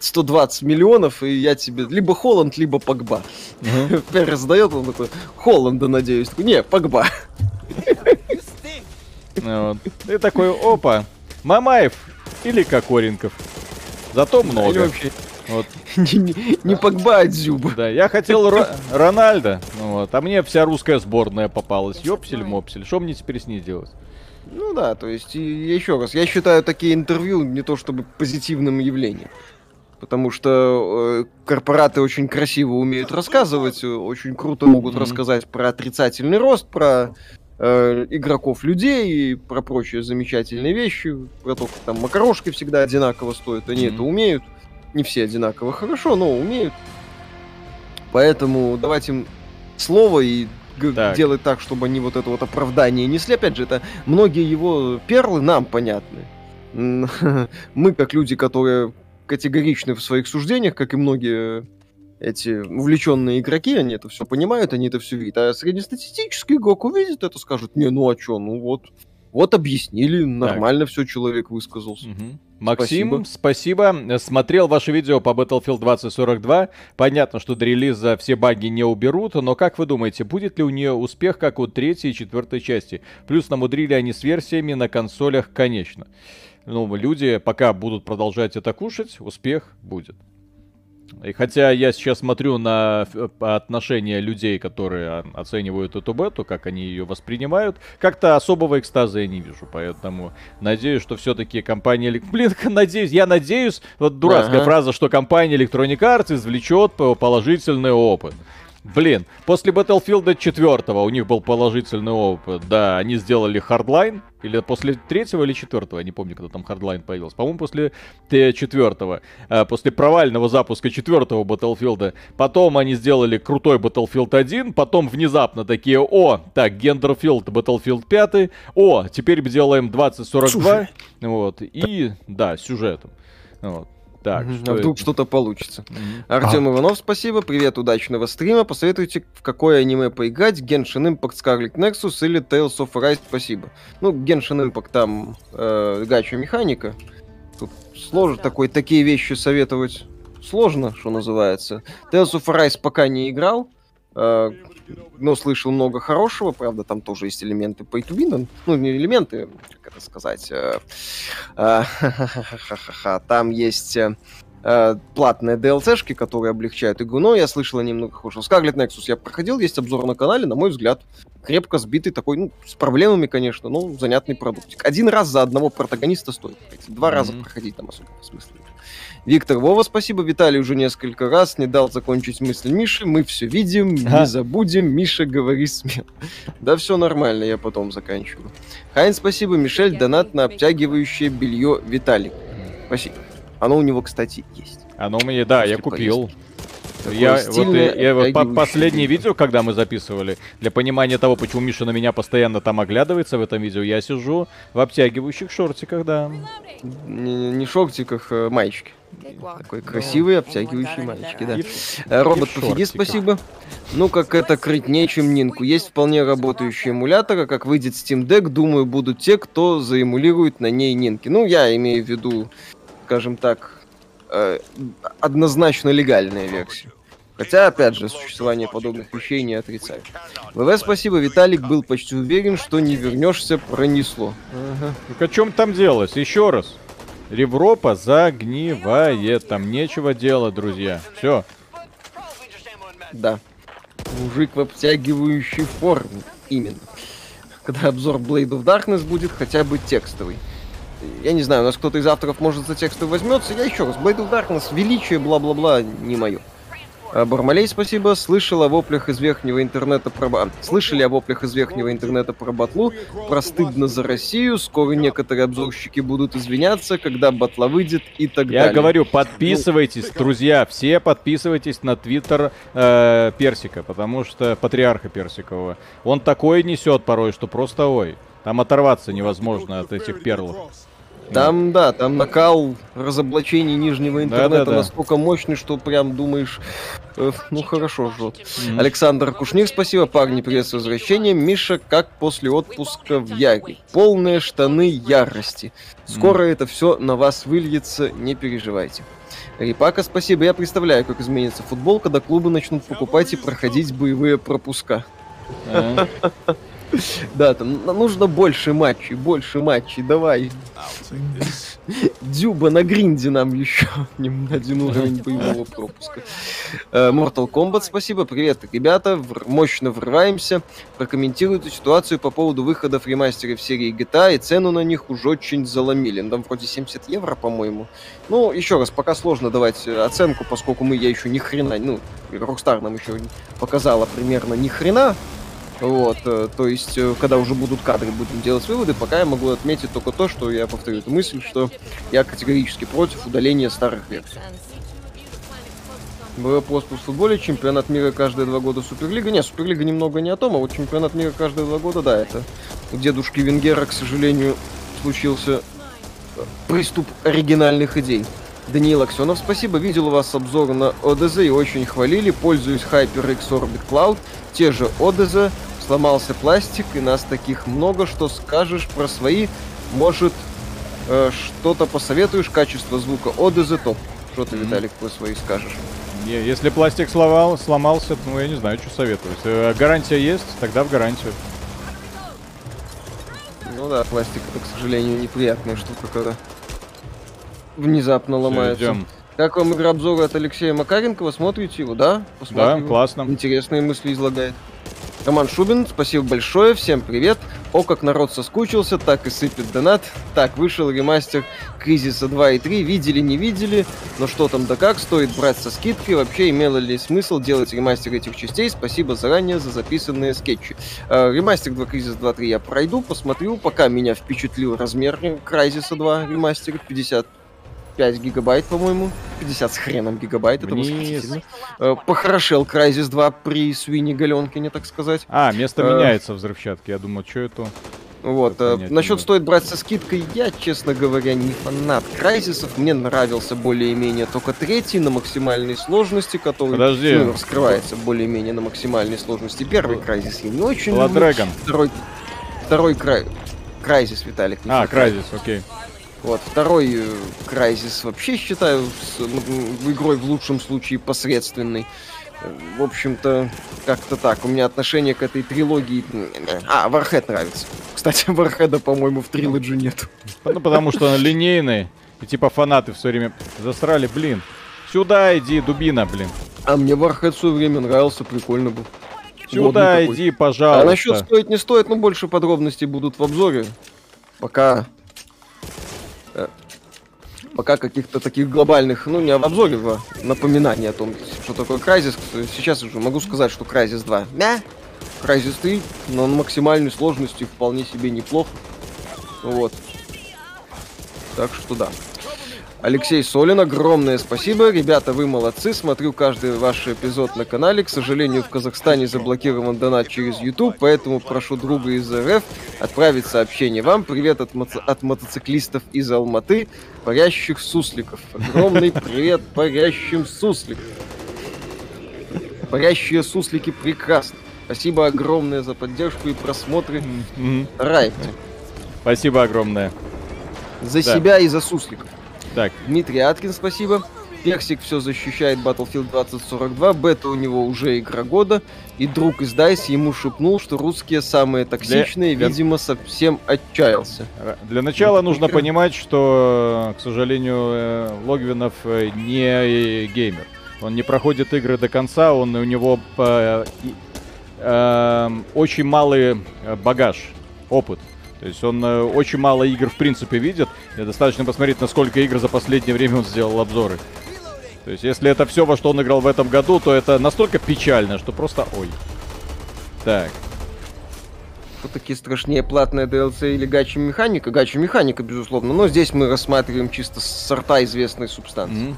120 миллионов, и я тебе либо Холланд, либо Погба. Перес дает, он такой, Холланда, надеюсь. Не, Погба. Ну и такой, опа, Мамаев или Кокоренков. Зато много. Вот. не, Погба, а Дзюба. Да, я хотел Ро- Рональда, ну вот, а мне вся русская сборная попалась. Ёпсель-мопсель, что мне теперь с ней делать? Ну да, то есть, еще раз, я считаю такие интервью не то чтобы позитивным явлением. Потому что э, корпораты очень красиво умеют рассказывать, очень круто могут mm-hmm. рассказать про отрицательный рост, про э, игроков людей и про прочие замечательные вещи, про то, как там макарошки всегда одинаково стоят, они mm-hmm. это умеют не все одинаково хорошо, но умеют. Поэтому давайте им слово и так. делать так, чтобы они вот это вот оправдание несли. Опять же, это многие его перлы нам понятны. Мы, как люди, которые категоричны в своих суждениях, как и многие эти увлеченные игроки, они это все понимают, они это все видят. А среднестатистический игрок увидит это, скажет, не, ну а что, ну вот, вот объяснили, нормально все человек высказался. Угу. Максим, спасибо. спасибо. Смотрел ваше видео по Battlefield 2042. Понятно, что до релиза все баги не уберут, но как вы думаете, будет ли у нее успех, как у третьей и четвертой части? Плюс намудрили они с версиями на консолях, конечно. Ну, люди пока будут продолжать это кушать, успех будет. И хотя я сейчас смотрю на отношения людей, которые оценивают эту бету, как они ее воспринимают, как-то особого экстаза я не вижу. Поэтому надеюсь, что все-таки компания... Блин, надеюсь, я надеюсь, вот дурацкая ага. фраза, что компания Electronic Arts извлечет положительный опыт. Блин, после Battlefield 4 у них был положительный опыт. Да, они сделали Hardline. Или после третьего или четвертого, я не помню, когда там Hardline появился. По-моему, после четвертого. А, после провального запуска четвертого Battlefield. Потом они сделали крутой Battlefield 1. Потом внезапно такие, о, так, Genderfield Battlefield 5. О, теперь делаем 2042. Вот. И, да, сюжетом. Вот. Так, mm-hmm. что а вдруг это? что-то получится. Mm-hmm. Артем а. Иванов, спасибо. Привет, удачного стрима. Посоветуйте, в какое аниме поиграть. Genshin Impact, Scarlet Nexus или Tales of Arise, спасибо. Ну, Genshin Impact там э, гача механика. Тут сложно такой, такие вещи советовать сложно, что называется. Tales of Arise пока не играл. Э, но слышал много хорошего, правда, там тоже есть элементы pay to win, ну, не элементы, как это сказать, э, э, там есть э, платные DLC-шки, которые облегчают игру, но я слышал о немного хорошего. Scarlet Nexus я проходил, есть обзор на канале, на мой взгляд, крепко сбитый такой, ну, с проблемами, конечно, но занятный продуктик. Один раз за одного протагониста стоит, два mm-hmm. раза проходить там особо смысла нет. Виктор Вова, спасибо. Виталий уже несколько раз не дал закончить мысль Миши. Мы все видим, а? не забудем. Миша, говори смело. Да все нормально, я потом заканчиваю. Хайн, спасибо. Мишель, донат на обтягивающее белье Виталик. Спасибо. Оно у него, кстати, есть. Оно у меня, да, я купил. Поесть. Я, вот, я, я вот по последнее видео, когда мы записывали, для понимания того, почему Миша на меня постоянно там оглядывается в этом видео, я сижу в обтягивающих шортиках, да. Не, не шортиках, а маечки. Такой красивый, обтягивающий мальчики, да. Э, робот пофиги, спасибо. Ну, как это крытнее, чем Нинку. Есть вполне работающие эмуляторы. Как выйдет Steam Deck, думаю, будут те, кто заэмулирует на ней Нинки. Ну, я имею в виду, скажем так, э, однозначно легальная версия. Хотя, опять же, существование подобных вещей не отрицаю. ВВ, спасибо, Виталик был почти уверен, что не вернешься, пронесло. Ага. Так о чем там делать? Еще раз. Европа загнивает. Там нечего делать, друзья. Все. Да. Мужик в обтягивающей форме. Именно. Когда обзор Blade of Darkness будет хотя бы текстовый я не знаю, у нас кто-то из авторов может за тексты возьмется. Я еще раз, Blade of Darkness, величие, бла-бла-бла, не мое. А, Бармалей, спасибо. Слышал о воплях из верхнего интернета про... Слышали о воплях из верхнего интернета про батлу? Простыдно за Россию. Скоро некоторые обзорщики будут извиняться, когда батла выйдет и так Я далее. Я говорю, подписывайтесь, ну... друзья, все подписывайтесь на твиттер э, Персика, потому что патриарха Персикового. Он такое несет порой, что просто ой. Там оторваться невозможно от этих перлов. Там, да, там накал разоблачений нижнего интернета да, да, да. настолько мощный, что прям думаешь, э, ну хорошо жжет. Mm-hmm. Александр Кушник, спасибо, парни, привет с возвращением. Миша, как после отпуска в Яре? Полные штаны ярости. Скоро mm-hmm. это все на вас выльется, не переживайте. Рипака, спасибо. Я представляю, как изменится футбол, когда клубы начнут покупать и проходить боевые пропуска. Uh-huh. Да, там нужно больше матчей, больше матчей, давай. Дюба на гринде нам еще один уровень боевого пропуска. Э, Mortal Kombat, спасибо, привет, ребята, мощно врываемся. Прокомментируйте ситуацию по поводу выхода фримастеров серии GTA, и цену на них уже очень заломили. Там вроде 70 евро, по-моему. Ну, еще раз, пока сложно давать оценку, поскольку мы, я еще ни хрена, ну, Rockstar нам еще показала примерно ни хрена вот, э, то есть, э, когда уже будут кадры, будем делать выводы, пока я могу отметить только то, что я повторю эту мысль, что я категорически против удаления старых версий. Был вопрос по футболе, чемпионат мира каждые два года Суперлига. Не, Суперлига немного не о том, а вот чемпионат мира каждые два года, да, это у дедушки Венгера, к сожалению, случился э, приступ оригинальных идей. Даниил Аксенов, спасибо. Видел у вас обзор на ОДЗ и очень хвалили. Пользуюсь HyperX Orbit Cloud. Те же ОДЗ, сломался пластик, и нас таких много, что скажешь про свои, может, э, что-то посоветуешь, качество звука от топ. Что ты, Виталик, про свои скажешь? Не, если пластик сломал, сломался, ну я не знаю, что советовать. Э, гарантия есть, тогда в гарантию. Ну да, пластик это, к сожалению, неприятная штука, когда внезапно ломается. Идем. Как вам игра обзора от Алексея Макаренкова? Смотрите его, да? Посмотрим. Да, классно. Интересные мысли излагает. Роман Шубин, спасибо большое, всем привет. О, как народ соскучился, так и сыпет донат. Так, вышел ремастер Кризиса 2 и 3, видели, не видели, но что там да как, стоит брать со скидкой, вообще имело ли смысл делать ремастер этих частей, спасибо заранее за записанные скетчи. Э, ремастер 2 Кризис 2 3 я пройду, посмотрю, пока меня впечатлил размер Крайзиса 2 ремастера 50 5 гигабайт, по-моему. 50 с хреном гигабайт, это восхитительно. Э, похорошел Crysis 2 при Свине Галенкине, так сказать. А, место э, меняется взрывчатки. Я думал, что это... Вот, э, насчет стоит брать со скидкой, я, честно говоря, не фанат Крайзисов. Мне нравился более-менее только третий на максимальной сложности, который Подожди. Ну, раскрывается более-менее на максимальной сложности. Первый Крайзис я не очень Blood люблю. Dragon. Второй, второй край... Крайзис, Виталик. А, Крайзис, окей. Вот, второй Крайзис вообще считаю с, игрой в лучшем случае посредственной. В общем-то, как-то так. У меня отношение к этой трилогии... А, Вархед нравится. Кстати, Вархеда, по-моему, в трилогии нет. Ну, потому что он линейный. И типа фанаты все время засрали, блин. Сюда иди, дубина, блин. А мне Вархед в свое время нравился, прикольно был. Сюда иди, пожалуйста. А насчет стоит, не стоит, ну больше подробностей будут в обзоре. Пока Э, пока каких-то таких глобальных, ну, не в обзоре, а напоминания о том, что такое Crysis. Сейчас уже могу сказать, что Crysis 2. Да, Crysis 3, но на максимальной сложности вполне себе неплохо. Вот. Так что да. Алексей Солин, огромное спасибо. Ребята, вы молодцы. Смотрю каждый ваш эпизод на канале. К сожалению, в Казахстане заблокирован донат через YouTube, поэтому прошу друга из РФ отправить сообщение вам. Привет от, мо- от мотоциклистов из Алматы, парящих сусликов. Огромный привет парящим сусликам. Парящие суслики прекрасны. Спасибо огромное за поддержку и просмотры. Mm-hmm. Спасибо огромное. За да. себя и за сусликов. Так. Дмитрий Аткин, спасибо. Персик все защищает Battlefield 2042, бета у него уже игра года, и друг из DICE ему шепнул, что русские самые токсичные, для... видимо, совсем отчаялся. Для начала вот, нужно понимать, что, к сожалению, э, Логвинов э, не геймер. Он не проходит игры до конца, он у него э, э, очень малый э, багаж, опыт. То есть он э, очень мало игр в принципе видит. И достаточно посмотреть, на сколько игр за последнее время он сделал обзоры. То есть если это все, во что он играл в этом году, то это настолько печально, что просто ой. Так. Что такие страшнее платная DLC или гачи механика? Гачи механика, безусловно. Но здесь мы рассматриваем чисто сорта известной субстанции. Mm-hmm.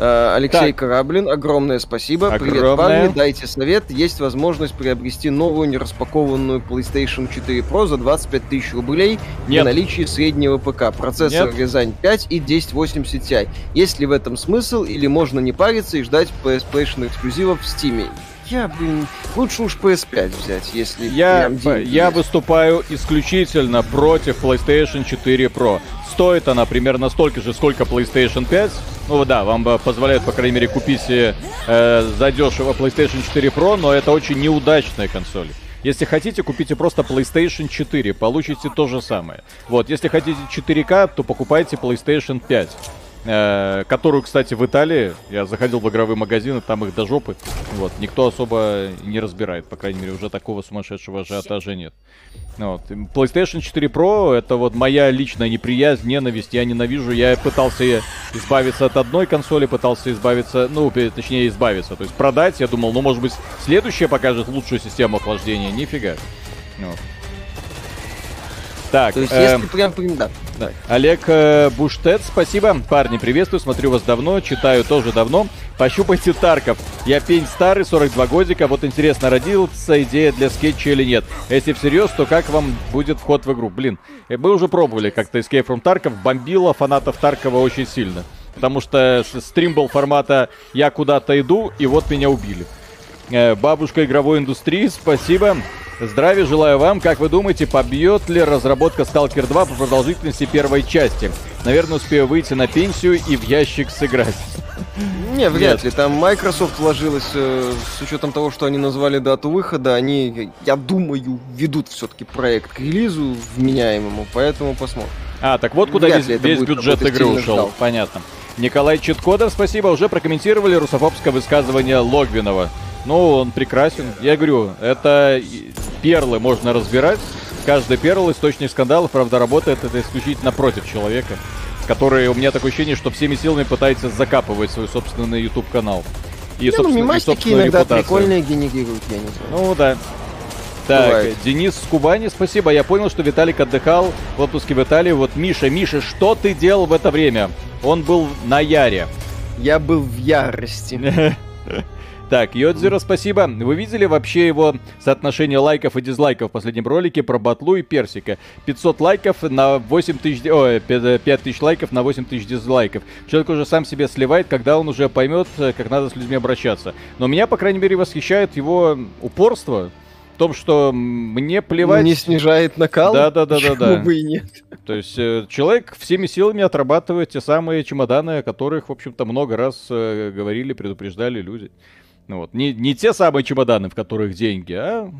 Э, Алексей так. Кораблин, огромное спасибо. Огромное. Привет, парни. Дайте совет. Есть возможность приобрести новую нераспакованную PlayStation 4 Pro за 25 тысяч рублей Нет. при наличии среднего ПК. Процессор Нет. Рязань 5 и 1080 Ti. Есть ли в этом смысл или можно не париться и ждать PlayStation эксклюзивов в Steam? Я, блин, лучше уж PS5 взять, если я, я выступаю исключительно против PlayStation 4 Pro. Стоит она примерно столько же, сколько PlayStation 5. Ну да, вам позволяют, по крайней мере, купить э, задешево PlayStation 4 Pro, но это очень неудачная консоль. Если хотите, купите просто PlayStation 4, получите то же самое. Вот, если хотите 4К, то покупайте PlayStation 5. Э, которую, кстати, в Италии, я заходил в игровые магазины, там их до жопы, вот, никто особо не разбирает, по крайней мере, уже такого сумасшедшего ажиотажа нет. Вот. PlayStation 4 Pro это вот моя личная неприязнь, ненависть, я ненавижу, я пытался избавиться от одной консоли, пытался избавиться, ну, точнее, избавиться, то есть продать, я думал, ну, может быть, следующая покажет лучшую систему охлаждения, нифига. Вот. Так, То есть, э, если прям, да. да. Олег э, Буштет, спасибо. Парни, приветствую, смотрю вас давно, читаю тоже давно. Пощупайте Тарков. Я пень старый, 42 годика. Вот интересно, родился идея для скетча или нет? Если всерьез, то как вам будет вход в игру? Блин, э, мы уже пробовали как-то Escape from Tarkov. Бомбило фанатов Таркова очень сильно. Потому что стрим был формата «я куда-то иду, и вот меня убили». Э, бабушка игровой индустрии, спасибо. Здравия желаю вам. Как вы думаете, побьет ли разработка Stalker 2 по продолжительности первой части? Наверное, успею выйти на пенсию и в ящик сыграть. Не, вряд Нет. ли. Там Microsoft вложилась, э, с учетом того, что они назвали дату выхода, они, я думаю, ведут все-таки проект к релизу вменяемому, поэтому посмотрим. А, так вот куда весь, весь бюджет игры ушел. Ждал. Понятно. Николай Читкодов, спасибо, уже прокомментировали русофобское высказывание Логвинова. Ну, он прекрасен. Я говорю, это перлы можно разбирать. Каждый перл источник скандалов, правда, работает это исключительно против человека, который, у меня такое ощущение, что всеми силами пытается закапывать свой собственный YouTube канал. И, не, собственно, ну, и собственную иногда репутацию. прикольные генерируют, я не знаю. Ну, да. Так, Бывает. Денис с Кубани, спасибо. Я понял, что Виталик отдыхал в отпуске в Италии. Вот Миша, Миша, что ты делал в это время? Он был на Яре. Я был в ярости. Так, Йодзиро, спасибо. Вы видели вообще его соотношение лайков и дизлайков в последнем ролике про Батлу и Персика? 500 лайков на 8 тысяч... Ой, 5 тысяч лайков на 8 тысяч дизлайков. Человек уже сам себе сливает, когда он уже поймет, как надо с людьми обращаться. Но меня, по крайней мере, восхищает его упорство, в том, что мне плевать... Не снижает накал? Да, да, да, да, да. бы и нет. То есть э, человек всеми силами отрабатывает те самые чемоданы, о которых, в общем-то, много раз э, говорили, предупреждали люди. Ну вот. Не, не те самые чемоданы, в которых деньги, а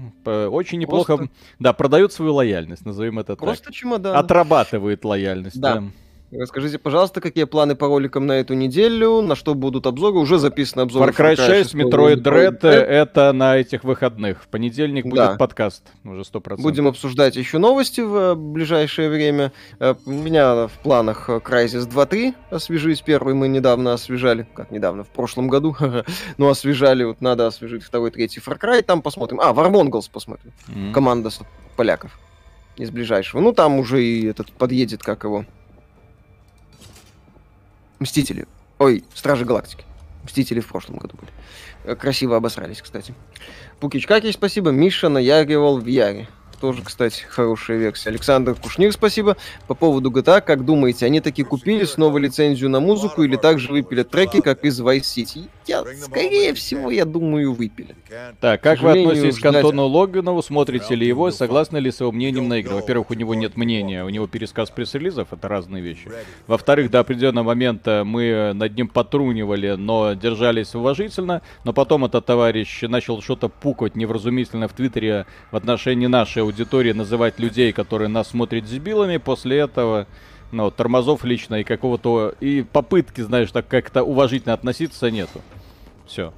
очень неплохо, Просто... да, продают свою лояльность, назовем это Просто так. Просто чемодан. Отрабатывает лояльность, да. да. Расскажите, пожалуйста, какие планы по роликам на эту неделю, на что будут обзоры? Уже записан обзор. Far Cry 6, Metroid Dread, это на этих выходных. В понедельник будет да. подкаст, уже 100%. Будем обсуждать еще новости в э, ближайшее время. Э, у меня в планах Crysis 2.3 освежить. Первый мы недавно освежали, как недавно, в прошлом году. Но освежали, вот надо освежить второй, третий Far Cry, там посмотрим. А, War Mongols посмотрим. Mm-hmm. Команда поляков из ближайшего. Ну, там уже и этот подъедет, как его, Мстители. Ой, Стражи Галактики. Мстители в прошлом году были. Э, красиво обосрались, кстати. Пукич Каки, спасибо. Миша наяривал в Яре. Тоже, кстати, хорошая версия. Александр Кушнир, спасибо. По поводу GTA, как думаете, они таки купили снова лицензию на музыку или также выпилят треки, как из Vice City? Я, скорее всего, я думаю, выпили. Так, как вы относитесь к Антону Логанову? Смотрите ли его? Согласны ли с его мнением на игры? Во-первых, у него нет мнения, у него пересказ пресс-релизов, это разные вещи. Во-вторых, до определенного момента мы над ним потрунивали, но держались уважительно, но потом этот товарищ начал что-то пукать невразумительно в Твиттере в отношении нашей аудитории называть людей, которые нас смотрят дебилами, после этого ну, тормозов лично и какого-то... И попытки, знаешь, так как-то уважительно относиться нету. Все.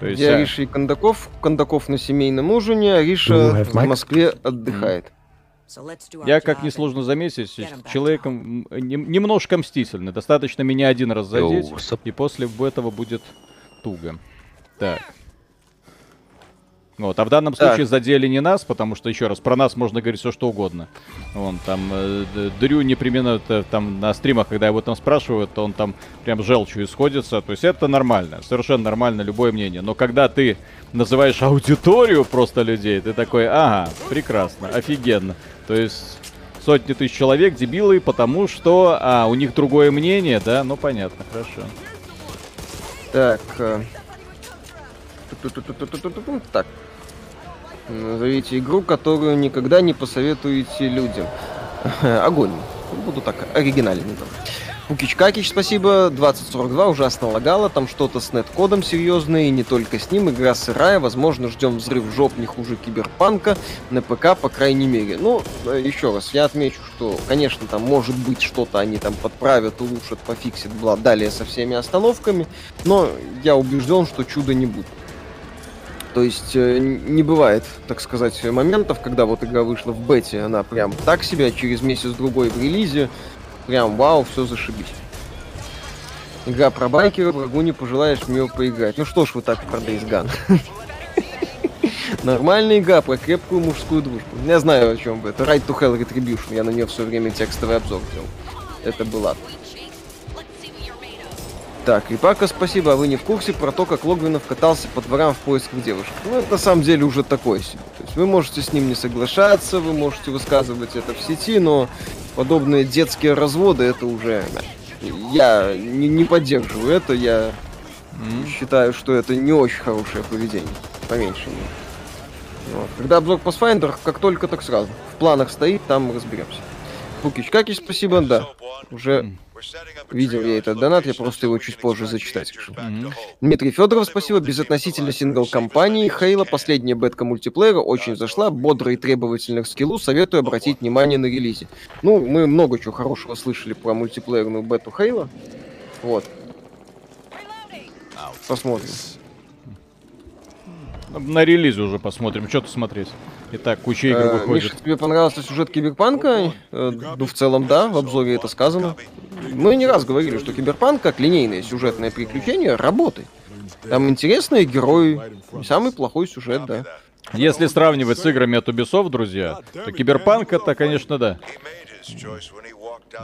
То есть, Я а... Риша и Кондаков. Кондаков на семейном ужине, а Риша в Москве отдыхает. Я, как несложно заметить, человеком немножко мстительный. Достаточно меня один раз задеть, и после этого будет туго. Так. Вот. А в данном так. случае задели не нас, потому что, еще раз, про нас можно говорить все что угодно. Вон, там, э, Дрю непременно э, там на стримах, когда его там спрашивают, то он там прям желчью исходится. То есть это нормально, совершенно нормально, любое мнение. Но когда ты называешь аудиторию просто людей, ты такой, ага, прекрасно, офигенно. То есть сотни тысяч человек дебилы, потому что, а, у них другое мнение, да? Ну, понятно, хорошо. Так, э, так. Назовите игру, которую никогда не посоветуете людям. Огонь. Буду так оригинальный. Пукич Какич, спасибо. 2042 ужасно лагало. Там что-то с нет-кодом серьезное, и не только с ним. Игра сырая. Возможно, ждем взрыв жоп не хуже киберпанка. На ПК, по крайней мере. Ну, э, еще раз, я отмечу, что, конечно, там может быть что-то они там подправят, улучшат, пофиксят, бла, далее со всеми остановками. Но я убежден, что чуда не будет. То есть э, не бывает, так сказать, моментов, когда вот игра вышла в бете, она прям так себя, через месяц-другой в релизе, прям вау, все зашибись. Игра про байкера, врагу не пожелаешь в нее поиграть. Ну что ж вы так про Days Gone? Нормальная игра про крепкую мужскую дружбу. Я знаю, о чем вы. Это Right to Hell Retribution. Я на нее все время текстовый обзор делал. Это было. Так, и Пака, спасибо, а вы не в курсе про то, как Логвинов катался по дворам в поисках девушек. Ну, это на самом деле уже такое себе. То есть вы можете с ним не соглашаться, вы можете высказывать это в сети, но подобные детские разводы, это уже... Я не, не поддерживаю это, я mm-hmm. считаю, что это не очень хорошее поведение, по меньшей мере. Вот. Когда обзор Pathfinder, как только, так сразу. В планах стоит, там разберемся. Пукич Какич, спасибо, да. Уже Видел я этот донат, я просто его чуть позже зачитать решу. Mm-hmm. Дмитрий Федоров, спасибо. Безотносительно сингл-компании Хейла, последняя бетка мультиплеера очень зашла, бодро и требовательных скиллу, советую обратить внимание на релизе. Ну, мы много чего хорошего слышали про мультиплеерную бету Хейла. Вот. Посмотрим. На релизе уже посмотрим, что-то смотреть. Итак, куча игр Э, выходит. Миша, тебе понравился сюжет Киберпанка? Э, Ну, в целом, да, в обзоре это сказано. Мы не раз говорили, что Киберпанк, как линейное сюжетное приключение, работает. Там интересные герои, самый плохой сюжет, да. Если сравнивать с играми от Ubisoft, друзья, то Киберпанк это, конечно, да.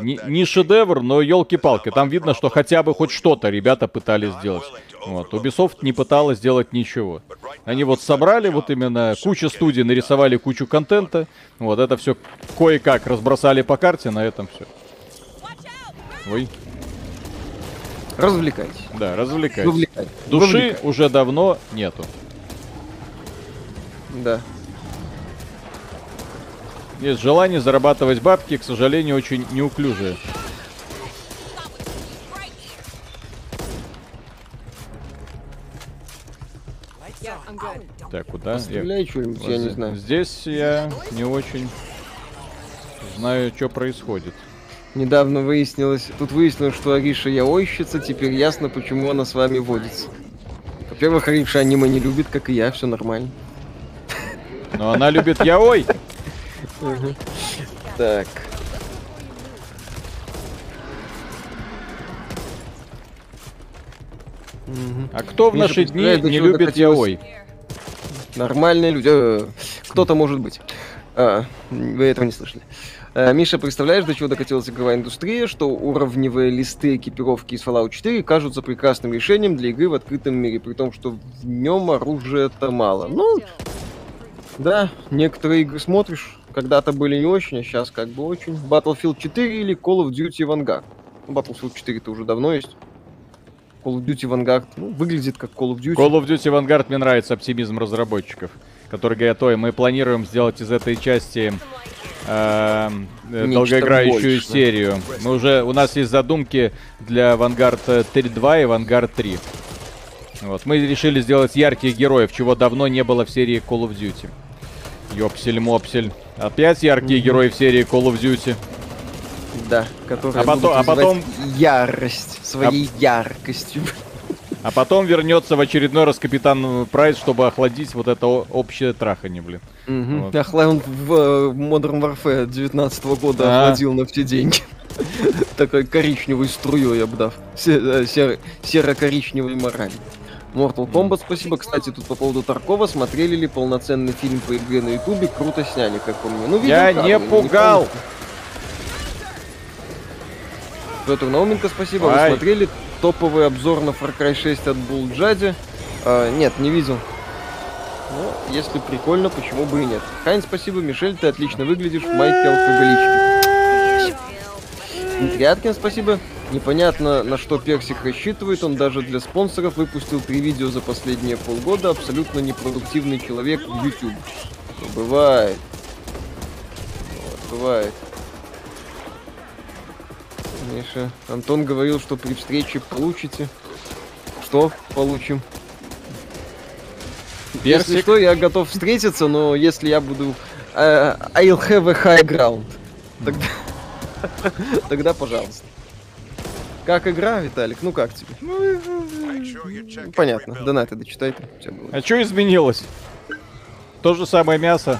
Не, не шедевр, но елки-палки. Там видно, что хотя бы хоть что-то ребята пытались сделать. Вот. Ubisoft не пыталась сделать ничего. Они вот собрали вот именно кучу студий, нарисовали кучу контента. Вот это все кое-как разбросали по карте, на этом все. Ой, Развлекайтесь. да, развлекайтесь. Души Вовлекай. уже давно нету. Да. Есть желание зарабатывать бабки, к сожалению, очень неуклюжие. Так, куда? Я- Стреляй что-нибудь, вот я не знаю. Здесь я не очень знаю, что происходит. Недавно выяснилось, тут выяснилось, что Ариша яойщица, теперь ясно, почему она с вами водится. Во-первых, Ариша аниме не любит, как и я, все нормально. Но она любит яой. Так. А кто в Миша наши дни не любит яой? Нормальные люди. э, Кто-то может быть. А, вы этого не слышали. А, Миша, представляешь, до чего докатилась игровая индустрия, что уровневые листы экипировки из Fallout 4 кажутся прекрасным решением для игры в открытом мире, при том, что в нем оружия-то мало. Ну, да, некоторые игры смотришь, когда-то были не очень, а сейчас как бы очень. Battlefield 4 или Call of Duty Vanguard. Ну, Battlefield 4-то уже давно есть. Call of Duty Vanguard ну, выглядит как Call of Duty. Call of Duty Vanguard мне нравится оптимизм разработчиков, которые говорят, ой, мы планируем сделать из этой части эм, э, Нечто долгоиграющую большее. серию. Мы уже, у нас есть задумки для Vanguard 3.2 и Vanguard 3. Вот, мы решили сделать ярких героев, чего давно не было в серии Call of Duty. Ёпсель-мопсель. Опять яркие герои в серии Call of Duty. Да, которые А потом- а потом- ярость своей яркостью. А потом вернется в очередной раз Капитан Прайс, чтобы охладить вот это общее трахание, блин. Мгм. Вот. Ах, он в э, Modern Warfare 19 года А. охладил на все деньги. Такой коричневой струей обдав. Се- э, серо- Серо-коричневой морали. Mortal Kombat, спасибо. Кстати, тут по поводу Таркова смотрели ли полноценный фильм по игре на Ютубе? Круто сняли, как по мне. Ну, Я видеокадры, не пугал. Петр Науменко, спасибо. Вы Ай. смотрели топовый обзор на Far Cry 6 от Булджади? А, нет, не видел. Ну, если прикольно, почему бы и нет. Хайн, спасибо. Мишель, ты отлично выглядишь в майке алкоголички. Дмитрий Аткин, спасибо. Непонятно, на что Персик рассчитывает. Он даже для спонсоров выпустил три видео за последние полгода. Абсолютно непродуктивный человек в YouTube. Ну, бывает. Вот, бывает. Миша, Антон говорил, что при встрече получите. Что получим? Если Персик. что, я готов встретиться, но если я буду... э, I'll have a high ground. Тогда... Тогда, пожалуйста. Как игра, Виталик? Ну как тебе? Ну, понятно. Донаты дочитай. А что изменилось? То же самое мясо,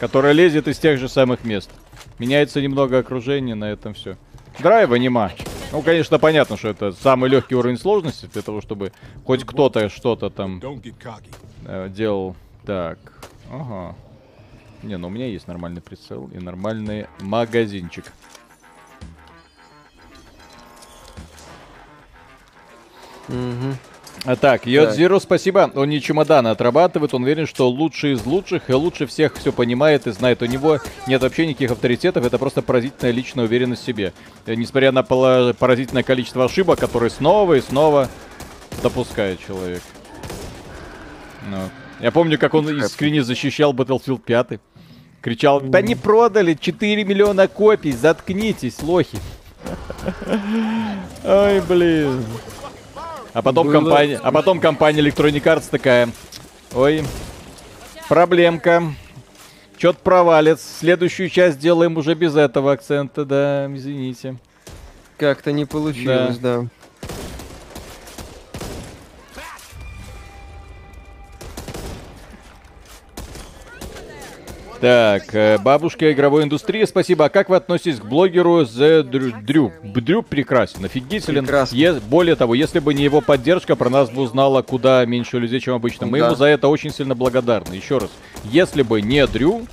которое лезет из тех же самых мест. Меняется немного окружение, на этом все. Драйва нема. Ну, конечно, понятно, что это самый легкий уровень сложности для того, чтобы хоть кто-то что-то там э, делал. Так, ага. Не, ну у меня есть нормальный прицел и нормальный магазинчик. А так, Йодзиру, спасибо. Он не чемоданы отрабатывает, он уверен, что лучший из лучших и лучше всех все понимает и знает. У него нет вообще никаких авторитетов, это просто поразительная личная уверенность в себе. Э, Несмотря на поразительное количество ошибок, которые снова и снова допускает человек. Ну. Я помню, как он искренне защищал Battlefield 5. Кричал, да не продали 4 миллиона копий, заткнитесь, лохи. Ой, блин. А потом Было компания, а потом компания Electronic Arts такая, ой, проблемка, чё-то провалец, следующую часть делаем уже без этого акцента, да, извините. Как-то не получилось, да. Так, э, бабушка игровой индустрии, спасибо. А как вы относитесь к блогеру The Дрю? Дрю прекрасен, офигителен. Прекрасно. Е- более того, если бы не его поддержка, про нас бы узнала куда меньше людей, чем обычно. Мы да. ему за это очень сильно благодарны. Еще раз, если бы не Дрю,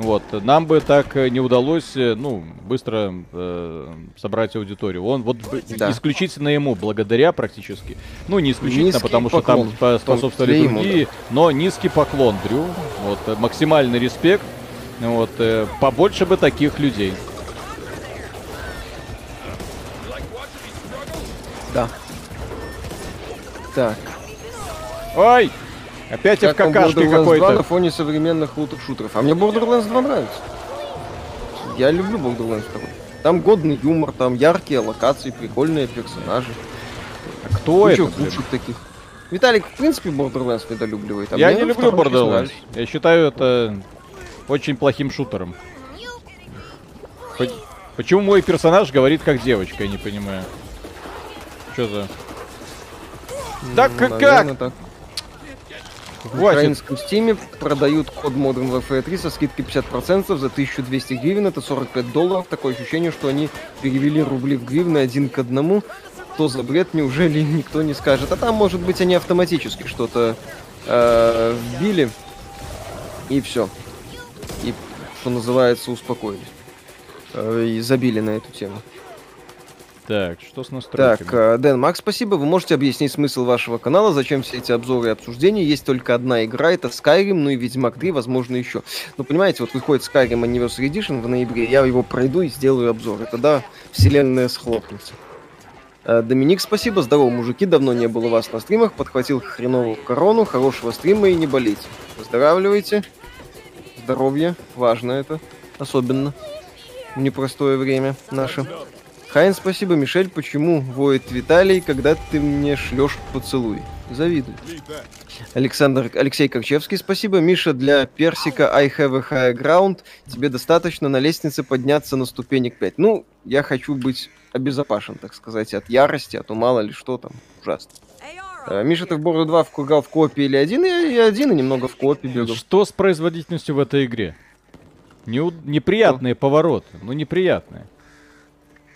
вот, нам бы так э, не удалось, э, ну, быстро э, собрать аудиторию. Он вот да. исключительно ему, благодаря практически. Ну, не исключительно, низкий потому поклон. что там способствовали ему, другие, да. но низкий поклон, Дрю. Вот, э, максимальный респект. Вот, э, побольше бы таких людей. Да. Так. Ой! Опять как ФККшки какой-то. на фоне современных лутер-шутеров. А мне Borderlands 2 нравится. Я люблю Borderlands 2. Там годный юмор, там яркие локации, прикольные персонажи. А кто Куча это? лучших таких. Виталик, в принципе, Borderlands недолюбливает. А я не люблю Borderlands. Я считаю это очень плохим шутером. Почему мой персонаж говорит как девочка, я не понимаю. Что за... Так как? Так. В украинском стиме продают код Modern Warfare 3 со скидкой 50% за 1200 гривен, это 45 долларов. Такое ощущение, что они перевели рубли в гривны один к одному. То за бред, неужели никто не скажет? А там, может быть, они автоматически что-то э, вбили, и все. И, что называется, успокоились. Э, и забили на эту тему. Так, что с настройками? Так, э, Дэн, Макс, спасибо. Вы можете объяснить смысл вашего канала? Зачем все эти обзоры и обсуждения? Есть только одна игра, это Skyrim, ну и Ведьмак 3, возможно, еще. Ну, понимаете, вот выходит Skyrim Anniversary Edition в ноябре, я его пройду и сделаю обзор. И тогда вселенная схлопнется. Э, Доминик, спасибо. Здорово, мужики. Давно не было вас на стримах. Подхватил хреновую корону. Хорошего стрима и не болейте. Выздоравливайте. Здоровье. Важно это. Особенно. В непростое время наше. Хайн, спасибо. Мишель, почему воет Виталий, когда ты мне шлешь поцелуй? Завидую. Александр, Алексей Корчевский, спасибо. Миша, для персика I have a high ground. Тебе достаточно на лестнице подняться на ступенек 5. Ну, я хочу быть обезопасен, так сказать, от ярости, а то мало ли что там. Ужасно. А, Миша, ты в Борду 2 вкругал в копии или один? Я и один, и немного в копии бегал. Что с производительностью в этой игре? Не, неприятные что? повороты, ну неприятные.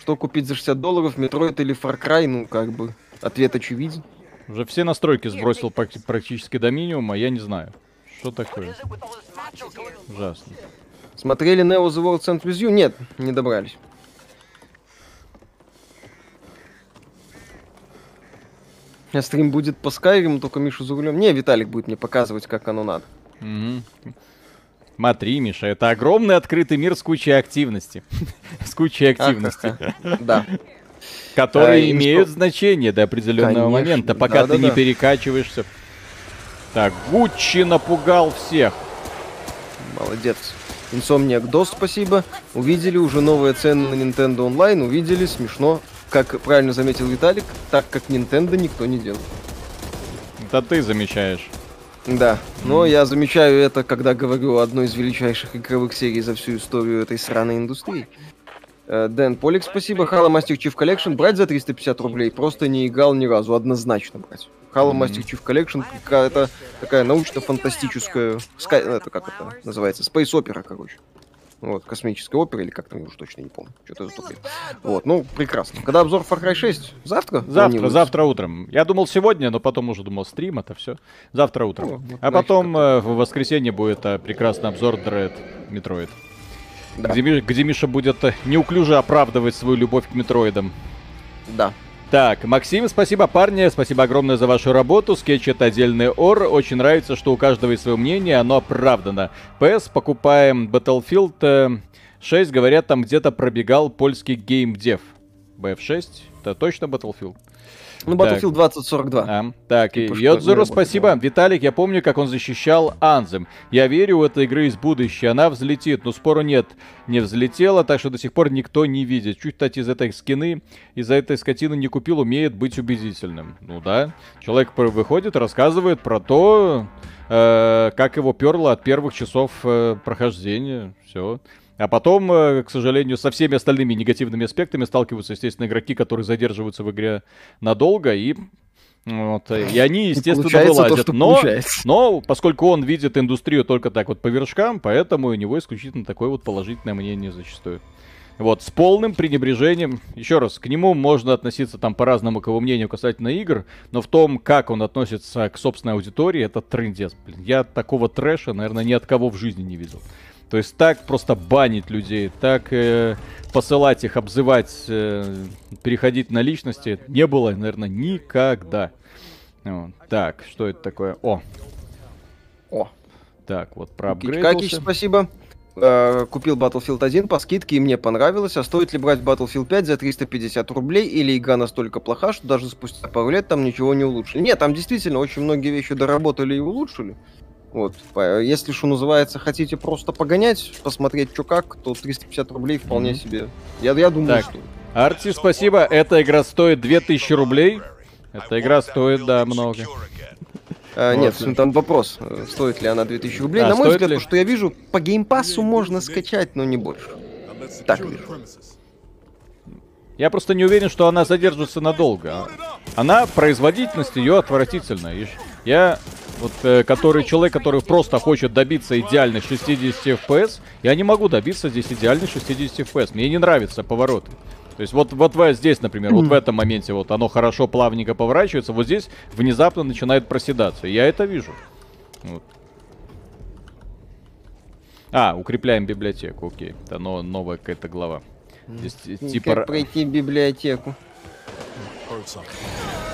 Что купить за 60 долларов, Metroid или Far Cry? Ну, как бы, ответ очевиден. Уже все настройки сбросил практически до минимума, я не знаю. Что такое? Ужасно. Смотрели Neo The World Sent With You? Нет, не добрались. А стрим будет по Skyrim, только Мишу за рулем. Не, Виталик будет мне показывать, как оно надо. Угу. Смотри, Миша, это огромный открытый мир с кучей активности. с кучей активности. Да. Которые а, имеют значение до определенного момента, пока ты не перекачиваешься. Так, Гуччи напугал всех. Молодец. Insomniac DOS, спасибо. Увидели уже новые цены на Nintendo Online, увидели, смешно. Как правильно заметил Виталик, так как Nintendo никто не делает. Это ты замечаешь. Да, но я замечаю это, когда говорю о одной из величайших игровых серий за всю историю этой сраной индустрии. Э, Дэн Полик, спасибо. Halo Master Chief Collection брать за 350 рублей? Просто не играл ни разу, однозначно брать. Halo mm-hmm. Master Chief Collection какая-то такая научно-фантастическая... Это как это называется? Space Opera, короче. Вот, космическая опера, или как там, я уже точно не помню. Что-то затупил. Вот, ну, прекрасно. Когда обзор Far Cry 6? Завтра? Завтра, завтра утром. Я думал сегодня, но потом уже думал стрим, это все. Завтра утром. Ну, а потом э, в воскресенье будет э, прекрасный обзор Dread Metroid. Да. Где, где Миша будет э, неуклюже оправдывать свою любовь к метроидам. Да. Так, Максим, спасибо, парни, спасибо огромное за вашу работу. Скетч это отдельный ор. Очень нравится, что у каждого есть свое мнение, оно оправдано. ПС, покупаем Battlefield 6, говорят, там где-то пробегал польский геймдев. BF6, это точно Battlefield? Ну, Battlefield 2042. А, так, и Йодзуру, спасибо. Виталик, я помню, как он защищал Anthem. Я верю, у этой игры есть будущее, она взлетит, но спору нет. Не взлетела, так что до сих пор никто не видит. Чуть, кстати, из этой скины, из-за этой скотины не купил, умеет быть убедительным. Ну да, человек выходит, рассказывает про то, э, как его перло от первых часов э, прохождения. Все. А потом, э, к сожалению, со всеми остальными негативными аспектами сталкиваются, естественно, игроки, которые задерживаются в игре надолго и Вот, и они, естественно, вылазят. То, но, но, поскольку он видит индустрию только так вот по вершкам, поэтому у него исключительно такое вот положительное мнение зачастую. Вот, с полным пренебрежением. Еще раз, к нему можно относиться там по-разному, к его мнению касательно игр, но в том, как он относится к собственной аудитории, это трендец, блин. Я такого трэша, наверное, ни от кого в жизни не видел. То есть так просто банить людей, так э, посылать их, обзывать, э, переходить на личности не было, наверное, никогда. Вот. Так, что это такое? О. О. Так, вот про Какич, спасибо. Э, купил Battlefield 1 по скидке, и мне понравилось. А стоит ли брать Battlefield 5 за 350 рублей, или игра настолько плоха, что даже спустя пару лет там ничего не улучшили? Нет, там действительно очень многие вещи доработали и улучшили. Вот, если что называется, хотите просто погонять, посмотреть, что как, то 350 рублей вполне mm-hmm. себе. Я, я думаю, так. что... Арти, спасибо. Эта игра стоит 2000 рублей. Эта игра стоит, да, много. А, нет, вот. там вопрос, стоит ли она 2000 рублей. А, На мой взгляд, ли? то, что я вижу, по геймпасу можно скачать, но не больше. Так вижу. Я просто не уверен, что она задержится надолго. Она, производительность ее отвратительная. Я вот, э, который человек, который просто хочет добиться идеальных 60 FPS, я не могу добиться здесь идеальных 60 FPS. Мне не нравятся повороты. То есть вот, вот здесь, например, mm-hmm. вот в этом моменте вот оно хорошо плавненько поворачивается, вот здесь внезапно начинает проседаться. Я это вижу. Вот. А, укрепляем библиотеку, окей. Это но, новая какая-то глава. Здесь, mm. типа... Как пройти библиотеку?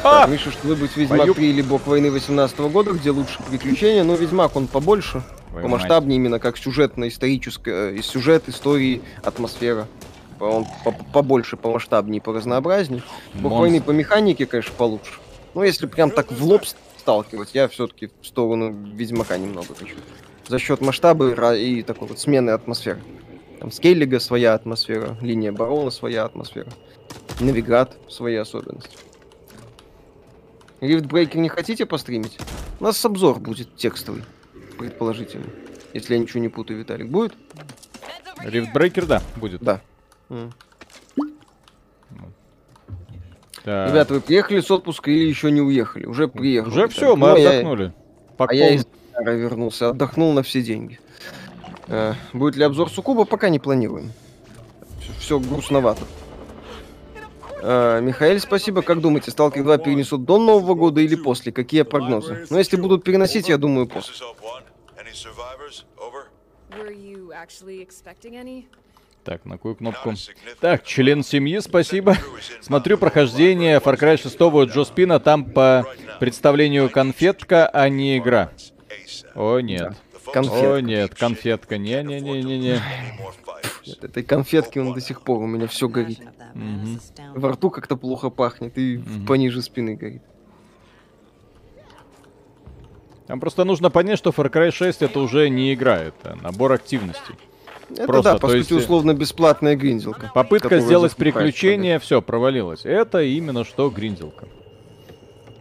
А! Так, Миша, что выбрать Ведьмак Бою... 3 или Бог войны 18 года, где лучше приключения, но Ведьмак он побольше, помасштабнее именно как сюжетно-историческая, и сюжет, истории, атмосфера. Он побольше, помасштабнее, по разнообразней. Бог войны по механике, конечно, получше. Но если прям так в лоб сталкивать, я все-таки в сторону Ведьмака немного хочу. За счет масштаба и такой вот смены атмосферы. Там Скеллиге своя атмосфера, линия Барона своя атмосфера, Новиград свои особенности. Riftbreaker не хотите постримить? У нас обзор будет текстовый, предположительно. Если я ничего не путаю, Виталик, будет? Riftbreaker, да, будет. Да. Mm. Ребята, вы приехали с отпуска или еще не уехали? Уже приехали. Уже все, мы ну, отдохнули. Я... А я из вернулся, отдохнул на все деньги. Э, будет ли обзор Сукуба, пока не планируем. Все, все грустновато. Uh, Михаил, спасибо. Как думаете, Сталкер 2 перенесут до Нового года или после? Какие прогнозы? Ну, если будут переносить, я думаю, после. Так, на какую кнопку? Так, член семьи, спасибо. Смотрю прохождение Far Cry 6 Джо Спина, там по представлению конфетка, а не игра. О, нет. Конфетка. О, нет, конфетка. Не-не-не-не-не. От этой конфетки он до сих пор у меня все горит. Угу. Во рту как-то плохо пахнет и угу. пониже спины горит. Там просто нужно понять, что Far Cry 6 это уже не игра, это набор активностей. Это Просто, да, по сути, есть... условно бесплатная гринделка. Попытка сделать приключение, все, провалилась. Это именно что гринделка.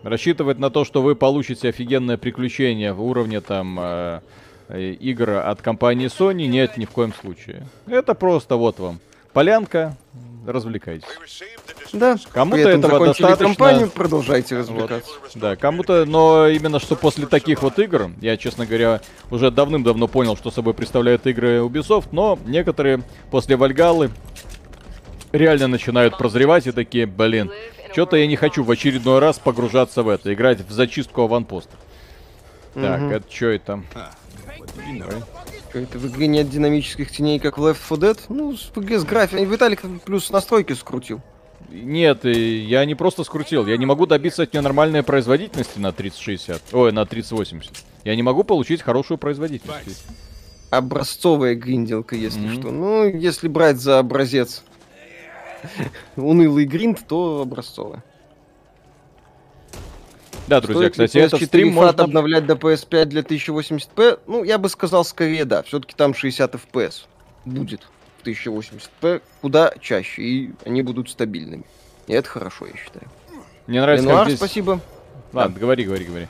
Рассчитывать на то, что вы получите офигенное приключение в уровне там э, Э, игр от компании Sony нет ни в коем случае. Это просто вот вам полянка, развлекайтесь. Да, кому-то этого достаточно. Компанию, продолжайте развлекаться. Вот. Да, кому-то, но именно что после таких вот игр, я, честно говоря, уже давным-давно понял, что собой представляют игры Ubisoft, но некоторые после Вальгалы реально начинают прозревать и такие, блин, что-то я не хочу в очередной раз погружаться в это, играть в зачистку аванпоста. Так, это что это? Это в игре нет динамических теней, как в Left 4 Dead? Ну, в игре с графикой. Виталик плюс настройки скрутил. Нет, я не просто скрутил. Я не могу добиться от нее нормальной производительности на 3060. Ой, на 3080. Я не могу получить хорошую производительность. Образцовая гринделка, если mm-hmm. что. Ну, если брать за образец унылый гринд, то образцовая. Да, друзья, Стоит кстати, этот стрим можно... обновлять до PS5 для 1080p? Ну, я бы сказал скорее да. Все-таки там 60 FPS будет в 1080p куда чаще, и они будут стабильными. И это хорошо, я считаю. Мне нравится, Ленуар, здесь... спасибо. Ладно, да. говори, говори, говори.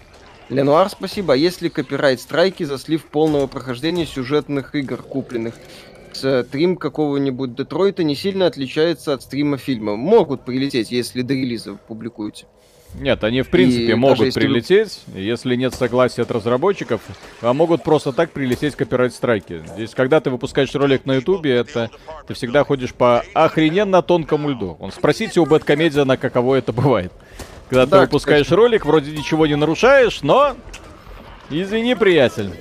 Ленуар, спасибо. А есть ли копирайт-страйки за слив полного прохождения сюжетных игр, купленных? Стрим какого-нибудь Детройта не сильно отличается от стрима фильма. Могут прилететь, если до релиза публикуете. Нет, они в принципе и могут если прилететь, вы... если нет согласия от разработчиков, а могут просто так прилететь копирайт-страйки. Здесь, когда ты выпускаешь ролик на ютубе, это ты всегда ходишь по охрененно тонкому льду. Он спросите у Бэткомедиана, каково это бывает. Когда да, ты выпускаешь кстати. ролик, вроде ничего не нарушаешь, но... Извини, приятель.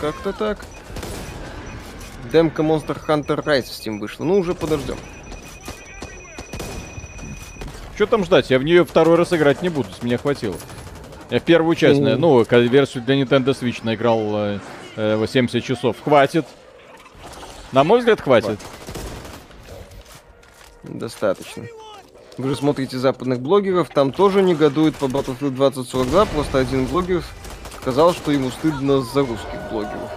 как-то так. Демка Monster Hunter Rise в Steam вышла. Ну, уже подождем. Что там ждать? Я в нее второй раз играть не буду, с меня хватило. Я в первую часть, mm. ну, версию для Nintendo Switch наиграл э, э, 70 часов. Хватит. На мой взгляд, хватит. Достаточно. Вы же смотрите западных блогеров, там тоже негодуют по Battlefield 2042, просто один блогер сказал, что ему стыдно за русских блогеров.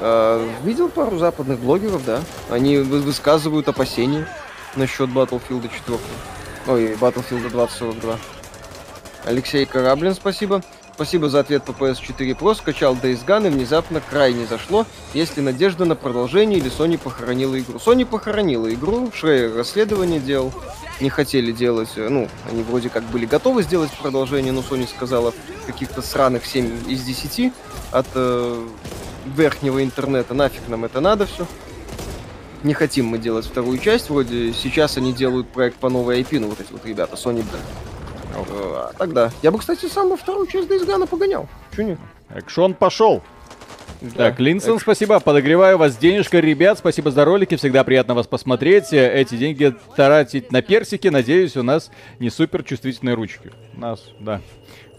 А, видел пару западных блогеров, да. Они высказывают опасения насчет Battlefield 4. Ой, Battlefield 2042. Алексей Кораблин, спасибо. Спасибо за ответ по PS4 Pro. Скачал Days Gone и внезапно крайне зашло. Есть ли надежда на продолжение или Sony похоронила игру? Sony похоронила игру. Шрейер расследование делал. Не хотели делать, э, ну, они вроде как были готовы сделать продолжение, но Sony сказала каких-то сраных 7 из 10 от э, верхнего интернета. Нафиг нам это надо все. Не хотим мы делать вторую часть. Вроде сейчас они делают проект по новой IP, ну вот эти вот ребята, Sony Brand. А, тогда. Я бы, кстати, сам во вторую часть Days Gone погонял. Чё нет? Экшон пошел. Да. Так, Линсон, Экш... спасибо. Подогреваю вас денежка, ребят. Спасибо за ролики. Всегда приятно вас посмотреть. Эти деньги тратить на персики. Надеюсь, у нас не супер чувствительные ручки. У нас, да.